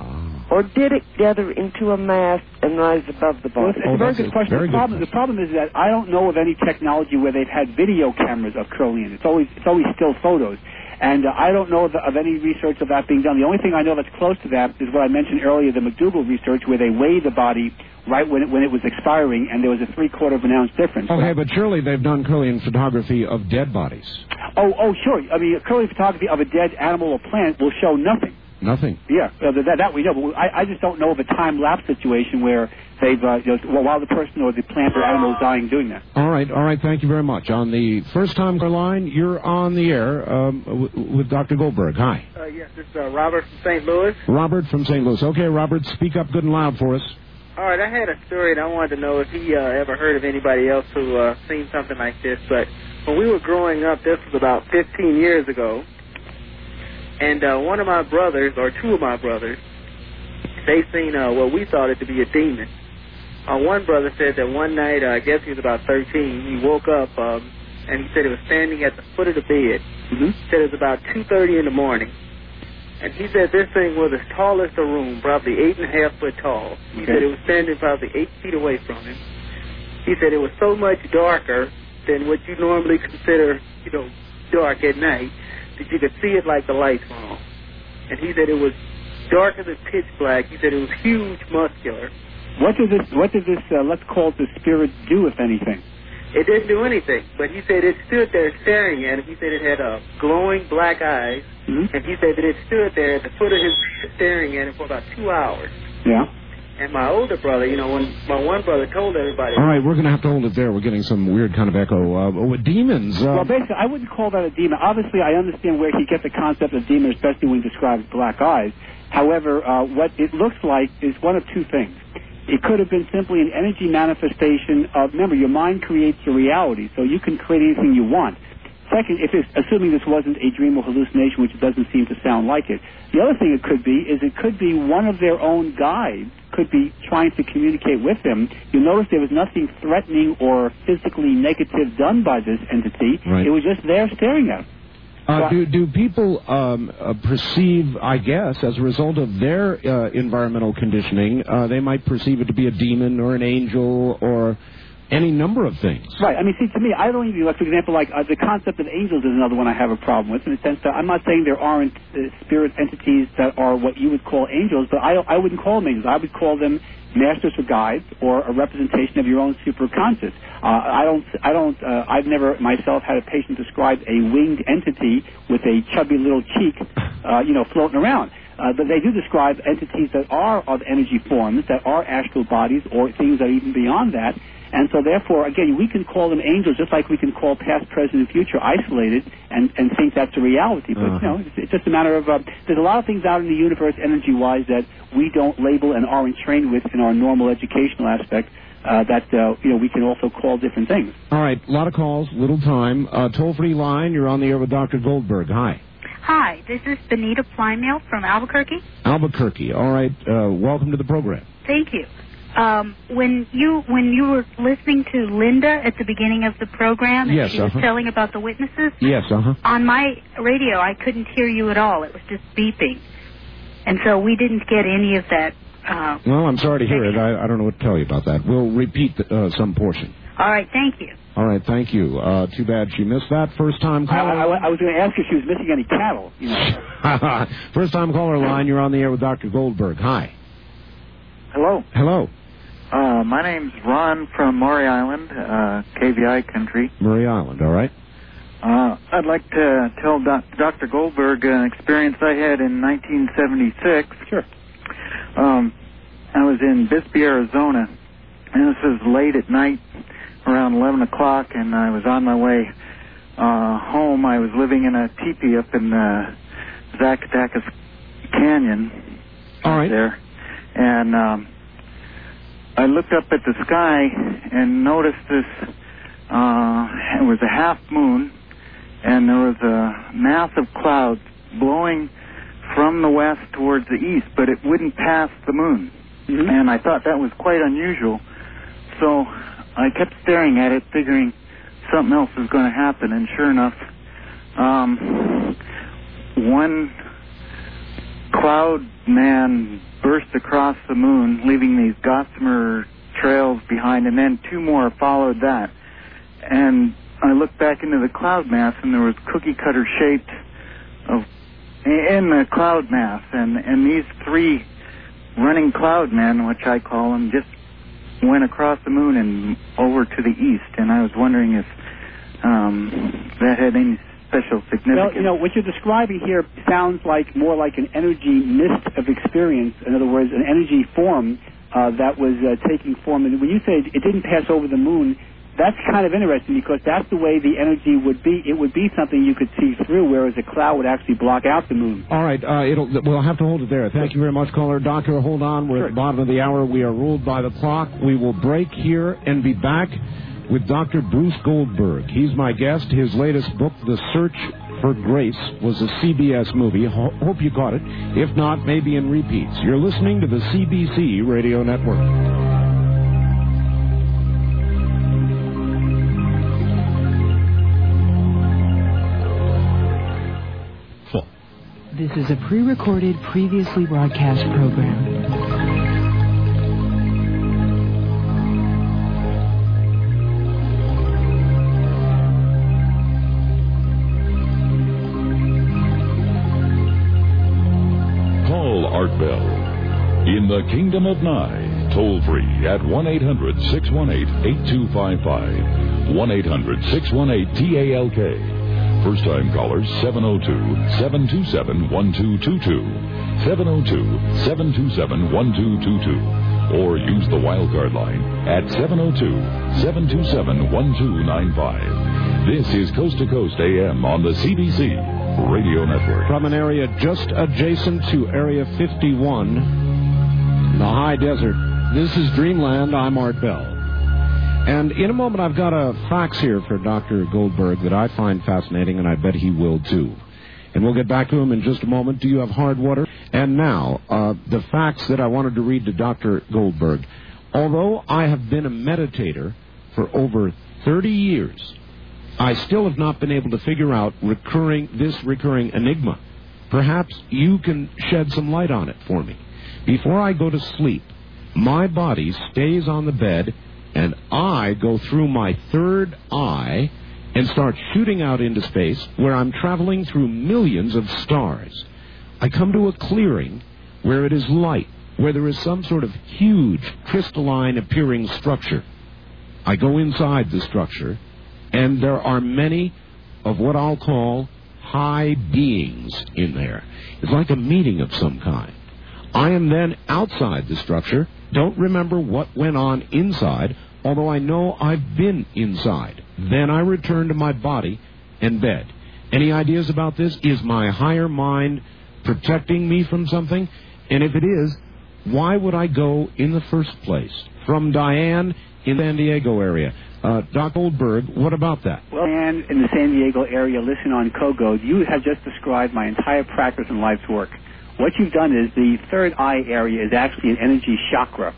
or did it gather into a mass and rise above the Well, body? it's, it's a very good question. the, problem, the problem is that I don't know of any technology where they've had video cameras of Kirlian. It's always it's always still photos. And uh, I don't know of, of any research of that being done. The only thing I know that's close to that is what I mentioned earlier, the MacDougall research, where they weighed the body right when it, when it was expiring, and there was a three-quarter of an ounce difference. Okay, but surely they've done Kirlian photography of dead bodies. Oh, oh, sure. I mean, Kirlian photography of a dead animal or plant will show nothing. Nothing. Yeah, uh, that, that we know. But I, I just don't know of a time lapse situation where they've, uh, you know, well, while the person or the plant or animal is dying doing that. All right, all right. Thank you very much. On the first time line, you're on the air um, w- with Dr. Goldberg. Hi. Uh, yes, this is uh, Robert from St. Louis. Robert from St. Louis. Okay, Robert, speak up good and loud for us. All right, I had a story and I wanted to know if he uh, ever heard of anybody else who uh, seen something like this. But when we were growing up, this was about 15 years ago, and uh, one of my brothers, or two of my brothers, they seen uh, what we thought it to be a demon. uh, one brother said that one night, uh, I guess he was about 13, he woke up um, and he said he was standing at the foot of the bed. Mm-hmm. Said it was about 2:30 in the morning, and he said this thing was as tall as the room, probably eight and a half foot tall. He Okay. said it was standing probably eight feet away from him. He said it was so much darker than what you normally consider, you know, dark at night, that you could see it like the lights were on. And he said it was darker than pitch black. He said it was huge, muscular. What did this? What did this? Uh, let's call it the spirit do, if anything? It didn't do anything, but he said it stood there staring at him. He said it had uh, glowing black eyes, Mhm. and he said that it stood there at the foot of his staring at him for about two hours. Yeah. And my older brother, you know, when my one brother told everybody, All right, we're going to have to hold it there. We're getting some weird kind of echo. Uh, with demons. Uh, Well, basically, I wouldn't call that a demon. Obviously, I understand where he gets the concept of demon, especially when he describes black eyes. However, uh, what it looks like is one of two things. It could have been simply an energy manifestation of, remember, your mind creates your reality, so you can create anything you want. Second, if it's, assuming this wasn't a dream or hallucination, which doesn't seem to sound like it, the other thing it could be is it could be one of their own guides could be trying to communicate with them. You notice there was nothing threatening or physically negative done by this entity. Right. It was just there staring at them. Uh, do do people um, uh, perceive? I guess as a result of their uh, environmental conditioning, uh, they might perceive it to be a demon or an angel or any number of things. Right. I mean, see, to me, I don't even, like, for example, like uh, the concept of angels is another one I have a problem with in the sense that I'm not saying there aren't uh, spirit entities that are what you would call angels, but I, I wouldn't call them angels. I would call them masters or guides or a representation of your own superconscious. Uh, I don't, I don't, uh, I've never myself had a patient describe a winged entity with a chubby little cheek, uh, you know, floating around. Uh, but they do describe entities that are of energy forms, that are astral bodies, or things that are even beyond that. And so, therefore, again, we can call them angels just like we can call past, present, and future isolated and, and think that's a reality. But, you know, it's, it's just a matter of, uh, there's a lot of things out in the universe, energy-wise, that we don't label and aren't trained with in our normal educational aspect. Uh, that uh, you know we can also call different things. All right, a lot of calls, little time. Uh, toll free line. You're on the air with Dr. Goldberg. Hi, Hi, this is Benita Plymale from Albuquerque. Albuquerque. All right, uh, welcome to the program. Thank you. Um, when you when you were listening to Linda at the beginning of the program, and Yes, she was uh-huh. telling about the witnesses, Yes, uh huh. on my radio I couldn't hear you at all. It was just beeping, and so we didn't get any of that. Uh, Well, I'm sorry to hear it. I, I don't know what to tell you about that. We'll repeat the, uh, some portion. all right, thank you. All right, thank you. Uh, too bad she missed that first time I, caller. I, I was going to ask if she was missing any cattle. You know. first time caller line. You're on the air with Dr. Goldberg. Hi. Hello. Hello, Uh, my name's Ron from Maury Island, uh, KVI country. Maury Island. All right. Uh, I'd like to tell doc- Dr. Goldberg an experience I had in 1976. Sure. Um, I was in Bisbee, Arizona, and this was late at night, around 11 o'clock, and I was on my way uh, home. I was living in a teepee up in uh, Zacatecas Canyon. All right. There, and um, I looked up at the sky and noticed this. Uh, it was a half moon, and there was a mass of clouds blowing from the west towards the east, but it wouldn't pass the moon. And I thought that was quite unusual. So I kept staring at it, figuring something else was going to happen. And sure enough, um, one cloud man burst across the moon, leaving these gossamer trails behind, and then two more followed that. And I looked back into the cloud mass, and there was cookie cutter shaped of in the cloud mass, and and these three running cloud men, which I call them, just went across the moon and over to the east. And I was wondering if um, that had any special significance. Well, you know, what you're describing here sounds like more like an energy mist of experience. In other words, an energy form uh, that was uh, taking form. And when you say it didn't pass over the moon, that's kind of interesting because that's the way the energy would be. It would be something you could see through, whereas a cloud would actually block out the moon. All right, uh, it'll, we'll have to hold it there. Thank you very much, caller. Doctor, hold on. We're at the bottom of the hour. We are ruled by the clock. We will break here and be back with Dr. Bruce Goldberg. He's my guest. His latest book, The Search for Grace, was a CBS movie. Ho- hope you caught it. If not, maybe in repeats. You're listening to the CBC Radio Network. This is a pre recorded, previously broadcast program. The Kingdom of Nye, toll free at 1 800 618 8255. 1 800 618 TALK. First time callers 702 727 1222. 702 727 1222. Or use the wildcard line at 702 727 1295. This is Coast to Coast AM on the CBC Radio Network. From an area just adjacent to Area 51, the high desert, this is Dreamland. I'm Art Bell. And in a moment, I've got a fax here for Dr. Goldberg that I find fascinating, and I bet he will too. And we'll get back to him in just a moment. Do you have hard water? And now, uh, the facts that I wanted to read to Dr. Goldberg. Although I have been a meditator for over 30 years, I still have not been able to figure out recurring this recurring enigma. Perhaps you can shed some light on it for me. Before I go to sleep, my body stays on the bed and I go through my third eye and start shooting out into space where I'm traveling through millions of stars. I come to a clearing where it is light, where there is some sort of huge crystalline appearing structure. I go inside the structure and there are many of what I'll call high beings in there. It's like a meeting of some kind. I am then outside the structure, don't remember what went on inside, although I know I've been inside. Then I return to my body and bed. Any ideas about this? Is my higher mind protecting me from something? And if it is, why would I go in the first place? From Diane in the San Diego area. Uh, Doc Goldberg, what about that? Well, Diane in the San Diego area, listen on KOGO, you have just described my entire practice and life's work. What you've done is the third eye area is actually an energy chakra.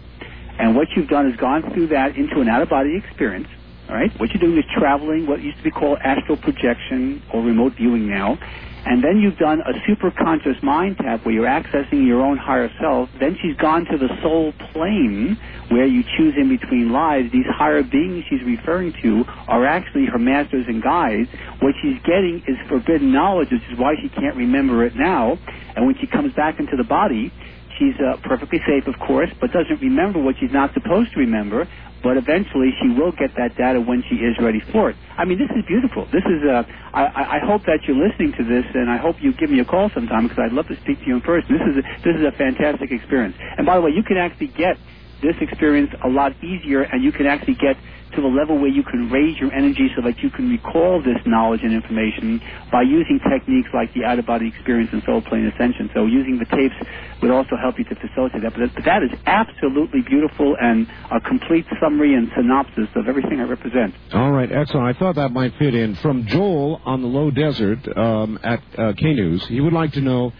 And what you've done is gone through that into an out-of-body experience. All right. What you're doing is traveling, what used to be called astral projection or remote viewing now. And then you've done a super conscious mind tap where you're accessing your own higher self. Then she's gone to the soul plane where you choose in between lives. These higher beings she's referring to are actually her masters and guides. What she's getting is forbidden knowledge, which is why she can't remember it now. And when she comes back into the body, she's uh, perfectly safe, of course, but doesn't remember what she's not supposed to remember. But eventually, she will get that data when she is ready for it. I mean, this is beautiful. This is. Uh, I, I hope that you're listening to this, and I hope you give me a call sometime because I'd love to speak to you in person. This is a, this is a fantastic experience. And by the way, you can actually get this experience a lot easier, and you can actually get to the level where you can raise your energy so that you can recall this knowledge and information by using techniques like the out-of-body experience and soul plane ascension. So using the tapes would also help you to facilitate that. But that is absolutely beautiful and a complete summary and synopsis of everything I represent. All right, excellent. I thought that might fit in. From Joel on the low desert um, at uh, K News, he would like to know,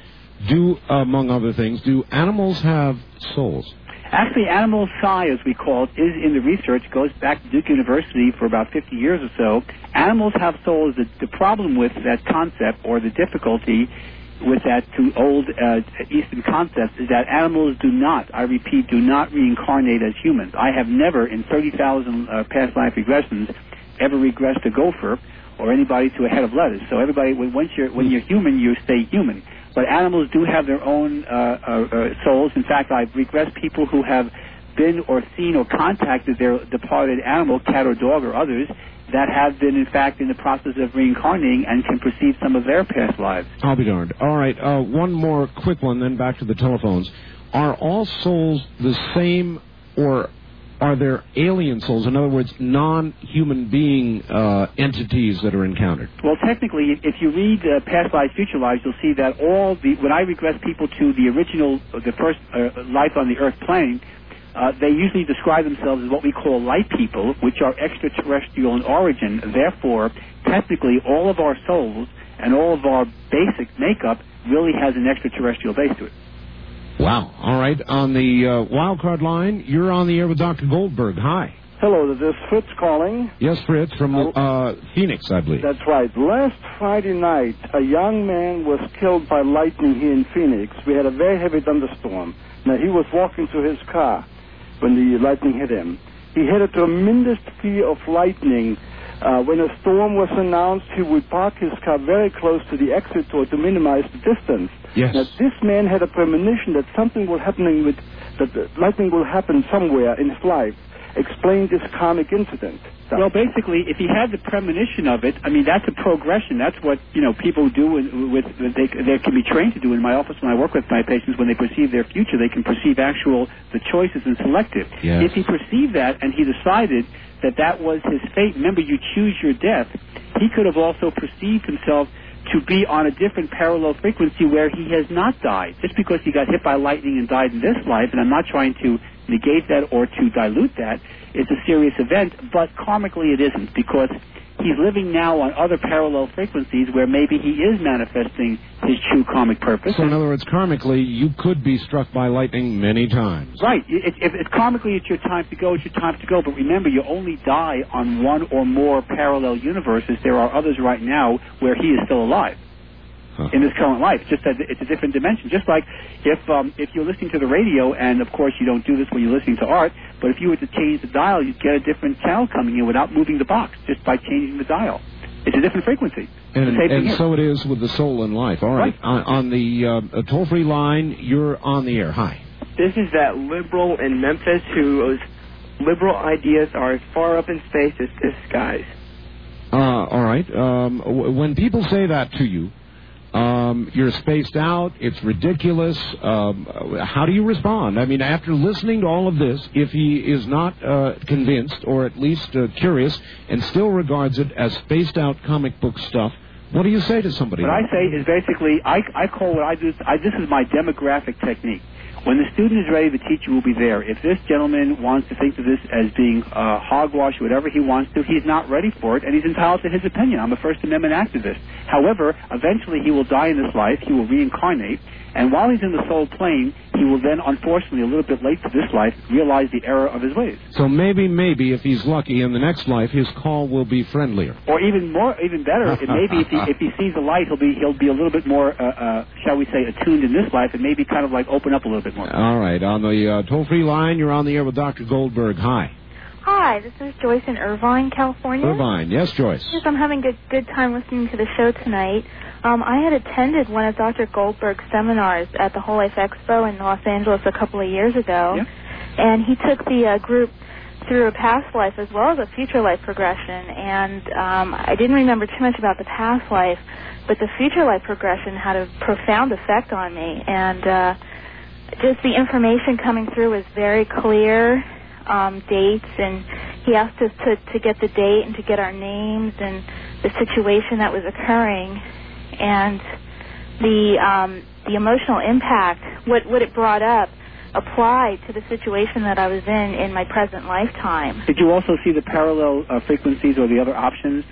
do among other things, do animals have souls? Actually, animal psi, as we call it, is in the research, goes back to Duke University for about 50 years or so. Animals have souls. The, the problem with that concept, or the difficulty with that to old uh, Eastern concepts, is that animals do not, I repeat, do not reincarnate as humans. I have never, in 30,000 uh, past life regressions, ever regressed a gopher or anybody to a head of lettuce. So everybody, when, once you're, when you're human, you stay human. But animals do have their own uh, uh, uh, souls. In fact, I've regressed people who have been or seen or contacted their departed animal, cat or dog or others, that have been, in fact, in the process of reincarnating and can perceive some of their past lives. I'll be darned. All right, uh, one more quick one, then back to the telephones. Are all souls the same, or are there alien souls? In other words, non-human being uh, entities that are encountered? Well, technically, if you read uh, Past Lives, Future Lives, you'll see that all the when I regress people to the original, the first uh, life on the Earth plane, uh, they usually describe themselves as what we call light people, which are extraterrestrial in origin. Therefore, technically, all of our souls and all of our basic makeup really has an extraterrestrial base to it. Wow. All right. On the uh, wild card line, you're on the air with Dr. Goldberg. Hi. Hello, this is Fritz calling. Yes, Fritz, from uh, Phoenix, I believe. That's right. Last Friday night, a young man was killed by lightning here in Phoenix. We had a very heavy thunderstorm. Now, he was walking to his car when the lightning hit him. He had a tremendous fear of lightning. Uh, when a storm was announced, he would park his car very close to the exit door to minimize the distance. Yes. Now, this man had a premonition that something was happening with, that the lightning will happen somewhere in his life. Explain this comic incident. Well, basically, if he had the premonition of it, I mean, that's a progression. That's what you know people do with, with they they can be trained to do in my office when I work with my patients. When they perceive their future, they can perceive actual the choices and select it. Yes. If he perceived that and he decided that that was his fate, remember, you choose your death. He could have also perceived himself to be on a different parallel frequency where he has not died. Just because he got hit by lightning and died in this life, and I'm not trying to negate that or to dilute that, it's a serious event, but karmically it isn't because he's living now on other parallel frequencies where maybe he is manifesting his true karmic purpose. So, in other words, karmically, you could be struck by lightning many times. Right. If, if karmically it's your time to go, it's your time to go. But remember, you only die on one or more parallel universes. There are others right now where he is still alive in this current life. Just that it's a different dimension. Just like if um, if you're listening to the radio, and of course you don't do this when you're listening to art, but if you were to change the dial, you'd get a different channel coming in without moving the box, just by changing the dial. It's a different frequency. And, The same and so it is with the soul and life. All right. On, on the uh, toll free line, you're on the air. Hi. This is that liberal in Memphis whose liberal ideas are as far up in space as the skies. Uh, all right. Um, w- when people say that to you, um, you're spaced out. It's ridiculous. Um, how do you respond? I mean, after listening to all of this, if he is not uh, convinced or at least uh, curious and still regards it as spaced out comic book stuff, what do you say to somebody? What I say is basically, I, I call what I do, I, this is my demographic technique. When the student is ready, the teacher will be there. If this gentleman wants to think of this as being uh, hogwash, whatever he wants to, he's not ready for it, and he's entitled to his opinion. I'm a First Amendment activist. However, eventually he will die in this life, he will reincarnate, and while he's in the soul plane, he will then, unfortunately, a little bit late to this life, realize the error of his ways. So maybe, maybe if he's lucky in the next life, his call will be friendlier. Or even more, even better, it maybe if he if he sees the light, he'll be he'll be a little bit more, uh, uh, shall we say, attuned in this life, and maybe kind of like open up a little bit more. All right. On the uh, toll free line, you're on the air with Dr. Goldberg. Hi. Hi, this is Joyce in Irvine, California. Irvine. Yes, Joyce. Yes, I'm having a good time listening to the show tonight. Um, I had attended one of Dr. Goldberg's seminars at the Whole Life Expo in Los Angeles a couple of years ago, and he took the uh, group through a past life as well as a future life progression. And um, I didn't remember too much about the past life, but the future life progression had a profound effect on me. And uh, just the information coming through was very clear, um, dates, and he asked us to, to get the date and to get our names and the situation that was occurring, and the um, the emotional impact, what what it brought up, applied to the situation that I was in in my present lifetime. Did you also see the parallel uh, frequencies or the other options?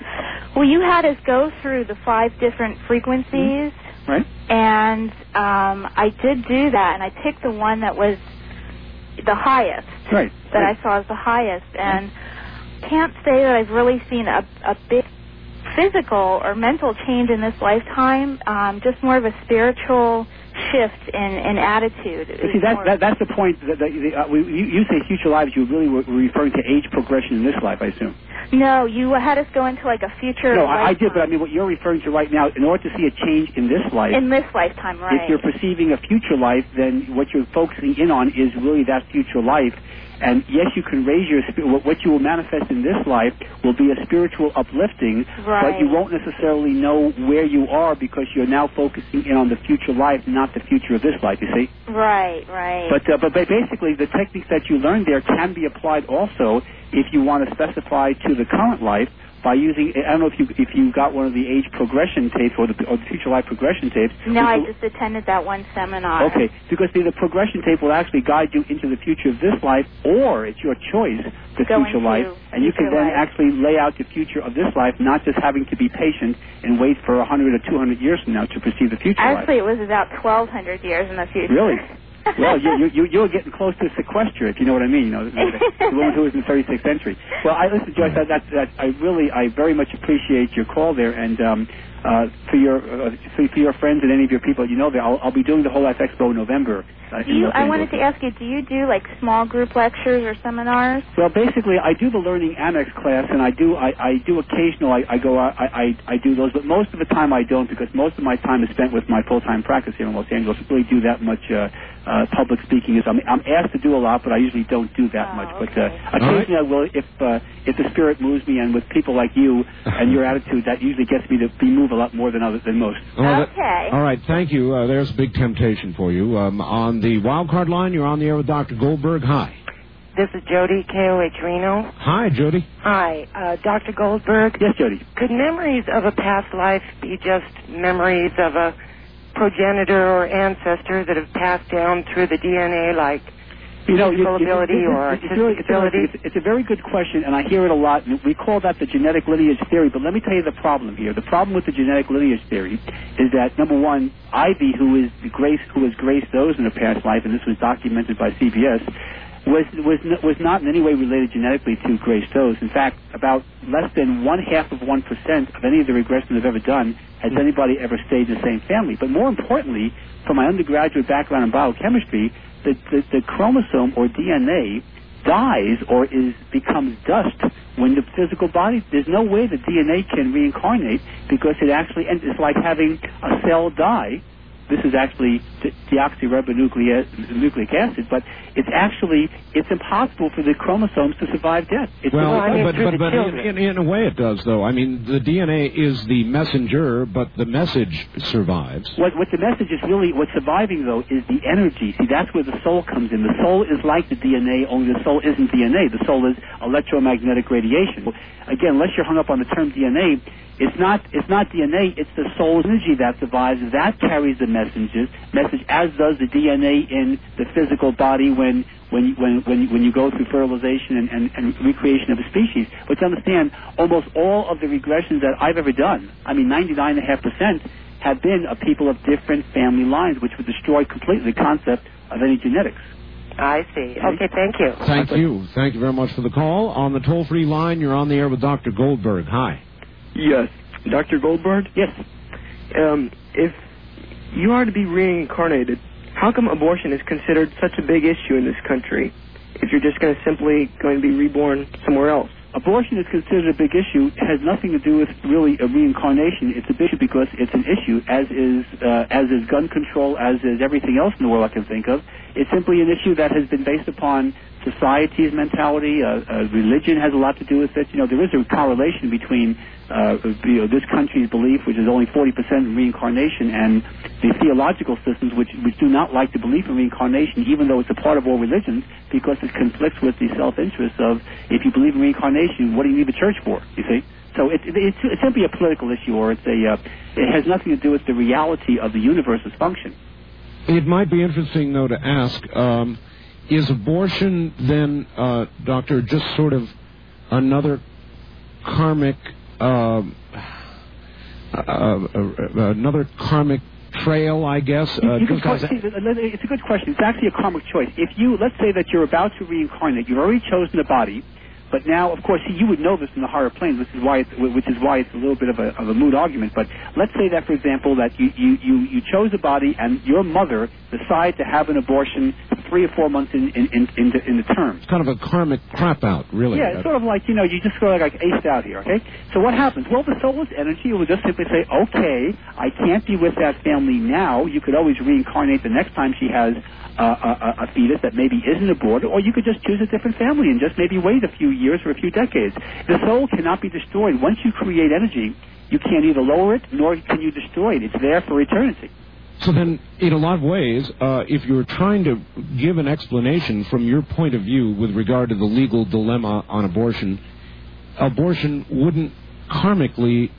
Well, you had us go through the five different frequencies, Right. and um, I did do that, and I picked the one that was the highest Right. that I saw as the highest, and can't say that I've really seen a, a big physical or mental change in this lifetime. Um, just more of a spiritual shift in, in attitude. See, that, that that's the point. That, that, the, uh, we, you, you say future lives. You really were referring to age progression in this life, I assume. No, you had us go into like a future. No, I, I did, but I mean, what you're referring to right now, in order to see a change in this life, In this lifetime, right? if you're perceiving a future life, then what you're focusing in on is really that future life. And yes, you can raise your what what you will manifest in this life will be a spiritual uplifting, right. but you won't necessarily know where you are because you're now focusing in on the future life, not the future of this life. You see. Right, right. But uh, but basically, the techniques that you learned there can be applied also if you want to specify to the current life by using. I don't know if you if you got one of the age progression tapes or the or the future life progression tapes. no, I will- just attended that one seminar. Okay, because the, the progression tape will actually guide you into the future of this life, or it's your choice, the Go future life, and you can then life. actually lay out the future of this life, not just having to be patient and wait for a 100 or 200 years from now to perceive the future life. Actually, it was about 1,200 years in the future. Really? Well, you, you, you, you're getting close to sequester, if you know what I mean. You know, the, the woman who was in the 36th century. Well, I listen, Joyce. That, that, that I really, I very much appreciate your call there, and um, uh, for your uh, for, for your friends and any of your people, you know that I'll, I'll be doing the whole Life Expo in November. Uh, Do you, Los I wanted to ask you, do you do like small group lectures or seminars? Well, basically, I do the learning annex class, and I do I, I do occasional I, I go out I, I I do those, but most of the time I don't because most of my time is spent with my full time practice here in Los Angeles. I really do that much uh, uh, public speaking. Is I'm I'm asked to do a lot, but I usually don't do that much. But uh, occasionally I will if uh, if the spirit moves me, and with people like you and your attitude, that usually gets me to be move a lot more than other than most. Oh, that- all right, thank you. Uh, there's a big temptation for you. Um, on the wild card line, you're on the air with Dr. Goldberg. Hi. This is Jody, KOH Reno. Hi, Jody. Hi, uh, Dr. Goldberg. Yes, Jody. Could memories of a past life be just memories of a progenitor or ancestor that have passed down through the DNA, like You know, physical you- you- ability it's- or it's, artistic really, it's, ability? It's, it's a very good question, and I hear it a lot. And we call that the genetic lineage theory. But let me tell you the problem here. The problem with the genetic lineage theory is that number one, Ivy, who is the Grace, who was Grace those in a past life, and this was documented by CBS, was was was not in any way related genetically to Grace Doze. In fact, about less than one half of one percent of any of the regressions I've ever done has hmm. anybody ever stayed in the same family. But more importantly, from my undergraduate background in biochemistry, the, the, the chromosome or DNA dies or is becomes dust when the physical body. There's no way the DNA can reincarnate because it actually and it's like having a cell die. This is actually deoxyribonucleic acid, but it's actually it's impossible for the chromosomes to survive death. It's Well, but, through but, but in, in, in a way it does, though. I mean, the DNA is the messenger, but the message survives. What, what the message is really, what's surviving though, is the energy. See, that's where the soul comes in. The soul is like the DNA, only the soul isn't DNA. The soul is electromagnetic radiation. Again, unless you're hung up on the term DNA, it's not, it's not DNA, it's the soul's energy that survives. That carries the messages, message, as does the DNA in the physical body when, when, when, when, when you go through fertilization and, and, and recreation of a species. But to understand, almost all of the regressions that I've ever done, I mean 99.5%, have been of people of different family lines, which would destroy completely the concept of any genetics. I see. Okay, thank you. Thank you. Thank you very much for the call. On the toll free line, you're on the air with Dr. Goldberg. Hi. Yes. Dr. Goldberg? Yes. Um, if you are to be reincarnated, how come abortion is considered such a big issue in this country if you're just going to simply going to be reborn somewhere else? Abortion is considered a big issue. It has nothing to do with really a reincarnation. It's a big issue because it's an issue, as is uh, as is gun control, as is everything else in the world I can think of. It's simply an issue that has been based upon society's mentality. Uh, uh, religion has a lot to do with it. You know, there is a correlation between uh, you know, this country's belief, which is only 40% in reincarnation, and the theological systems, which, which do not like to believe in reincarnation, even though it's a part of all religions, because it conflicts with the self-interest of if you believe in reincarnation, what do you need the church for? You see. So it, it, it's, it's simply a political issue, or it's a. Uh, it has nothing to do with the reality of the universe's function. It might be interesting, though, to ask um, is abortion then, uh, Doctor, just sort of another karmic, um uh, uh, another karmic trail, I guess? Uh, just a- it's a good question. It's actually a karmic choice. If you, let's say that you're about to reincarnate, you've already chosen a body, but now, of course, you would know this in the higher planes, which is why it's, which is why it's a little bit of a, of a moot argument. But let's say that, for example, that you, you, you, you chose a body and your mother decided to have an abortion three or four months in, in, in, in, the, in the term. it's kind of a karmic crap out, really. Yeah, it's sort of like, you know, you just sort of like aced out here, okay? So what happens? Well, the soul's energy will just simply say, okay, I can't be with that family now. You could always reincarnate the next time she has uh, a, a, a fetus that maybe isn't aborted, or you could just choose a different family and just maybe wait a few years or a few decades. The soul cannot be destroyed. Once you create energy, you can't either lower it nor can you destroy it. It's there for eternity. So then, in a lot of ways, uh, if you're trying to give an explanation from your point of view with regard to the legal dilemma on abortion, abortion wouldn't karmically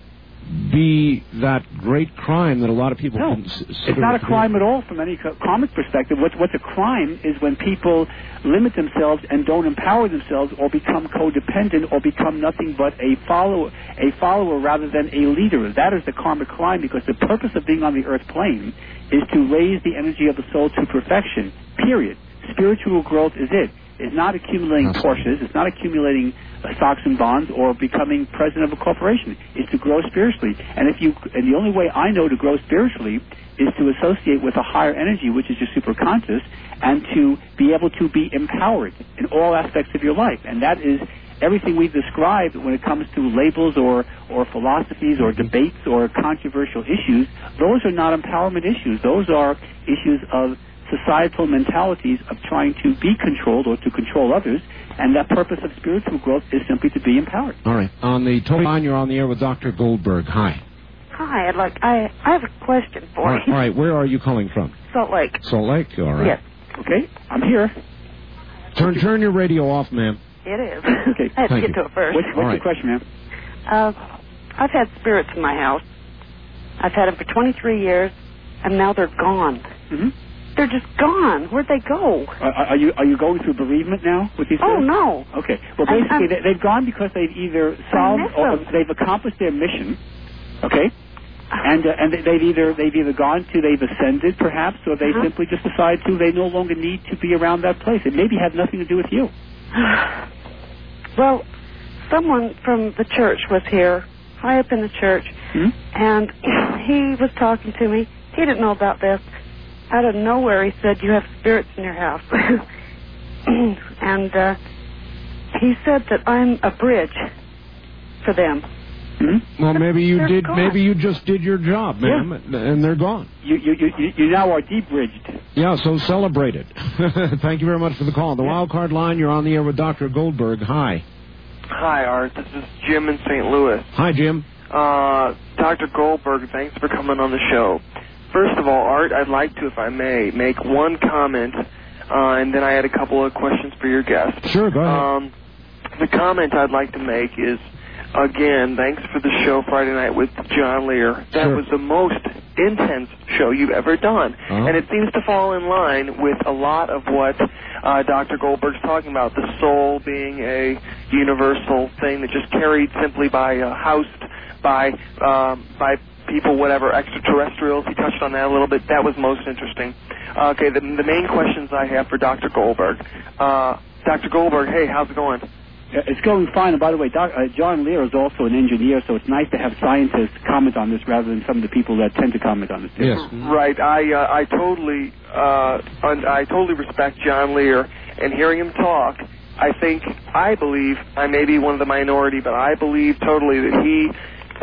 be that great crime that a lot of people No, consider it's not a it to be. crime at all from any co- karmic perspective. What's, what's a crime is when people limit themselves and don't empower themselves or become codependent or become nothing but a follower, a follower rather than a leader. That is the karmic crime because the purpose of being on the earth plane is to raise the energy of the soul to perfection. Period. Spiritual growth is it. It's not accumulating Porsches. It's not accumulating uh, stocks and bonds or becoming president of a corporation. It's to grow spiritually. And if you, and the only way I know to grow spiritually is to associate with a higher energy, which is your superconscious, and to be able to be empowered in all aspects of your life. And that is everything we've described when it comes to labels or, or philosophies or debates or controversial issues. Those are not empowerment issues. Those are issues of societal mentalities of trying to be controlled or to control others. And that purpose of spiritual growth is simply to be empowered. All right. On the toll line, you're on the air with Dr. Goldberg. Hi. Hi, I'd like I I have a question for right, you. all right. Where are you calling from? Salt Lake. Salt Lake. All right. Yes, Okay, I'm here. Turn turn your radio off, ma'am. it is. Okay. I had to get you. to it first. What's, what's All your question, ma'am? Uh, I've had spirits in my house. I've had them for 23 years, and now they're gone. Mm-hmm. They're just gone. Where'd they go? Are, are you are you going through bereavement now with these? Oh spirits? no. Okay. Well, basically, they, they've gone because they've either solved or they've accomplished their mission. Okay. And uh, and they've either they've either gone to they've ascended perhaps, or they Uh-huh. simply just decide to they no longer need to be around that place. It maybe had nothing to do with you. Well, someone from the church was here, high up in the church, Hmm? and he was talking to me. He didn't know about this. Out of nowhere, he said, "You have spirits in your house," and uh, he said that I'm a bridge for them. Hmm? Well, maybe you They're did. gone. Maybe you just did your job, ma'am, and- and they're gone. You you you you- you now are debridged. Yeah, so celebrate it. Thank you very much for the call. The wild card line. You're on the air with Dr. Goldberg. Hi. Hi, Art. This is Jim in St. Louis. Hi, Jim. Uh, Dr. Goldberg, thanks for coming on the show. First of all, Art, I'd like to, if I may, make one comment, uh, and then I had a couple of questions for your guest. Sure, go ahead. Um, the comment I'd like to make is, again, thanks for the show Friday night with John Lear. That Sure. was the most intense show you've ever done. Uh-huh. And it seems to fall in line with a lot of what uh, Dr. Goldberg's talking about, the soul being a universal thing that just carried simply by uh, housed by um, by people, whatever extraterrestrials. He touched on that a little bit. That was most interesting. Uh, okay, the, the main questions I have for Dr. Goldberg. Uh, Dr. Goldberg, hey, how's it going? It's going fine. And by the way, Doc, uh, John Lear is also an engineer, so it's nice to have scientists comment on this rather than some of the people that tend to comment on this. Right. I uh, I totally uh, un- I totally respect John Lear, and hearing him talk, I think I believe I may be one of the minority, but I believe totally that he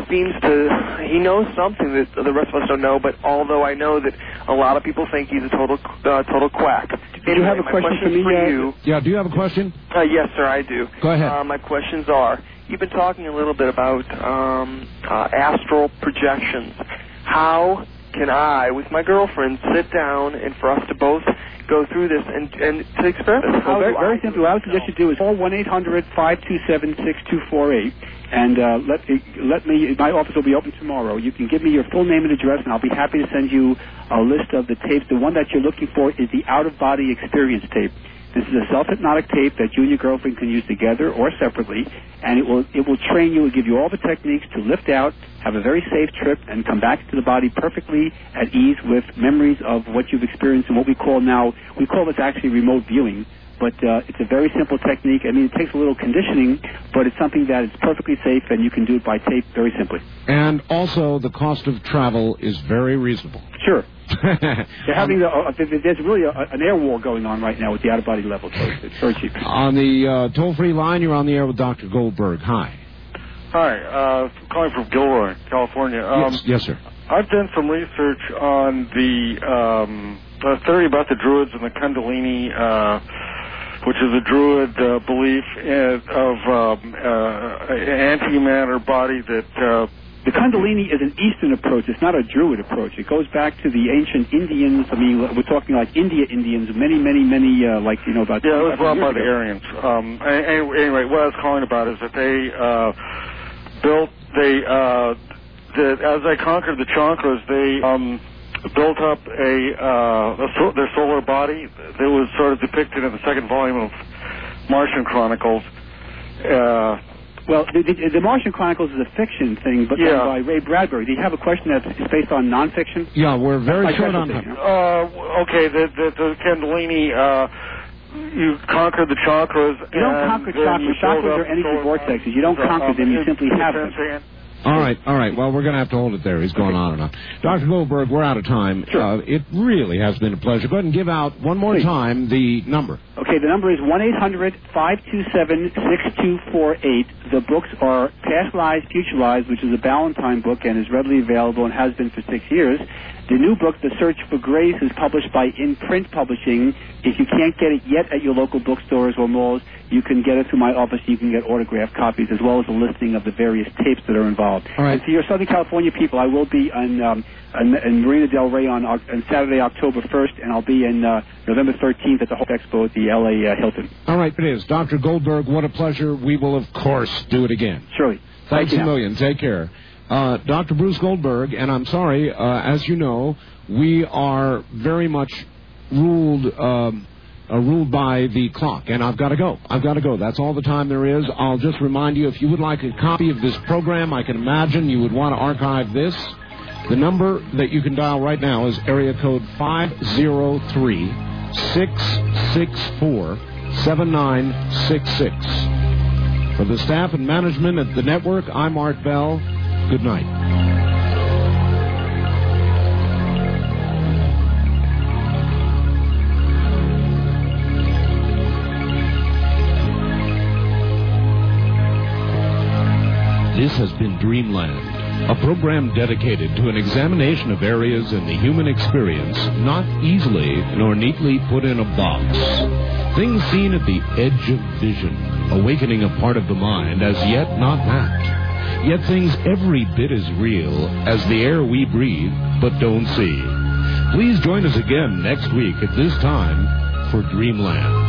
seems to he knows something that the rest of us don't know. But although I know that a lot of people think he's a total uh, total quack. Did you have a my question for me, For uh, you. Yeah, do you have a question? Uh, yes, sir, I do. Go ahead. Uh, my questions are: You've been talking a little bit about um, uh, astral projections. How can I, with my girlfriend, sit down and for us to both go through this and and to experiment? How Well, very, do very I simply, what I would suggest you do is call one eight hundred five two seven six two four eight, and uh, let let me. My office will be open tomorrow. You can give me your full name and address, and I'll be happy to send you a list of the tapes. The one that you're looking for is the out of body experience tape. This is a self hypnotic tape that you and your girlfriend can use together or separately, and it will it will train you. Will give you all the techniques to lift out, have a very safe trip, and come back to the body perfectly at ease with memories of what you've experienced and what we call now we call this actually remote viewing. But uh, it's a very simple technique. I mean, it takes a little conditioning, but it's something that is perfectly safe, and you can do it by tape very simply. And also, the cost of travel is very reasonable. Sure. They're having the, uh, there's really a, an air war going on right now with the out of body level, so it's, it's very cheap. On the uh, toll-free line, you're on the air with Dr. Goldberg. Hi. Hi, uh, calling from Gilroy, California. Um, yes, yes, sir. I've done some research on the um, uh, theory about the Druids and the Kundalini, uh, which is a Druid uh, belief in, of um, uh, an antimatter body that. Uh, The Kundalini is an Eastern approach. It's not a Druid approach. It goes back to the ancient Indians. I mean, we're talking like India Indians, many, many, many, uh, like, you know, about... Yeah, it was 2,500 brought by the. Aryans. Um, anyway, anyway, what I was calling about is that they uh, built, they, uh, the, as they conquered the chakras, they um, built up a, uh, a so, their solar body that was sort of depicted in the second volume of Martian Chronicles. Uh, Well, the, the, the Martian Chronicles is a fiction thing, but Yeah. by Ray Bradbury. Do you have a question that's based on nonfiction? Yeah, we're very That's my short on time. Uh, okay, the the, the Kundalini. Uh, you conquer the chakras. You don't conquer chakras. you build Chakras up are energy solar vortexes. You don't So, conquer um, them. You simply have them. All right, all right. Well, we're going to have to hold it there. He's going on and on. Dr. Goldberg, we're out of time. Uh, it really has been a pleasure. Go ahead and give out one more time the number. Okay, the number is 1-800-527-6248. The books are Past Lives, Future Lives, which is a Ballantine book and is readily available and has been for six years. The new book, The Search for Grace, is published by In Print Publishing. If you can't get it yet at your local bookstores or malls, you can get it through my office. You can get autographed copies as well as a listing of the various tapes that are involved. All right. And to your Southern California people, I will be on, um, in, in Marina Del Rey on, on Saturday, October 1st, and I'll be in uh, November 13th at the Hope Expo at the LA uh, Hilton. All right, it is. Dr. Goldberg, what a pleasure. We will, of course, do it again. Surely. Thanks Thank a you. million. Take care. Uh, Dr. Bruce Goldberg, and I'm sorry, uh, as you know, we are very much ruled um, uh, ruled by the clock, and I've got to go. I've got to go. That's all the time there is. I'll just remind you, if you would like a copy of this program, I can imagine you would want to archive this. The number that you can dial right now is area code 503 664 7966. For the staff and management at the network, I'm Art Bell. Good night. This has been Dreamland, a program dedicated to an examination of areas in the human experience not easily nor neatly put in a box. Things seen at the edge of vision, awakening a part of the mind as yet not mapped. Yet things every bit as real as the air we breathe but don't see. Please join us again next week at this time for Dreamland.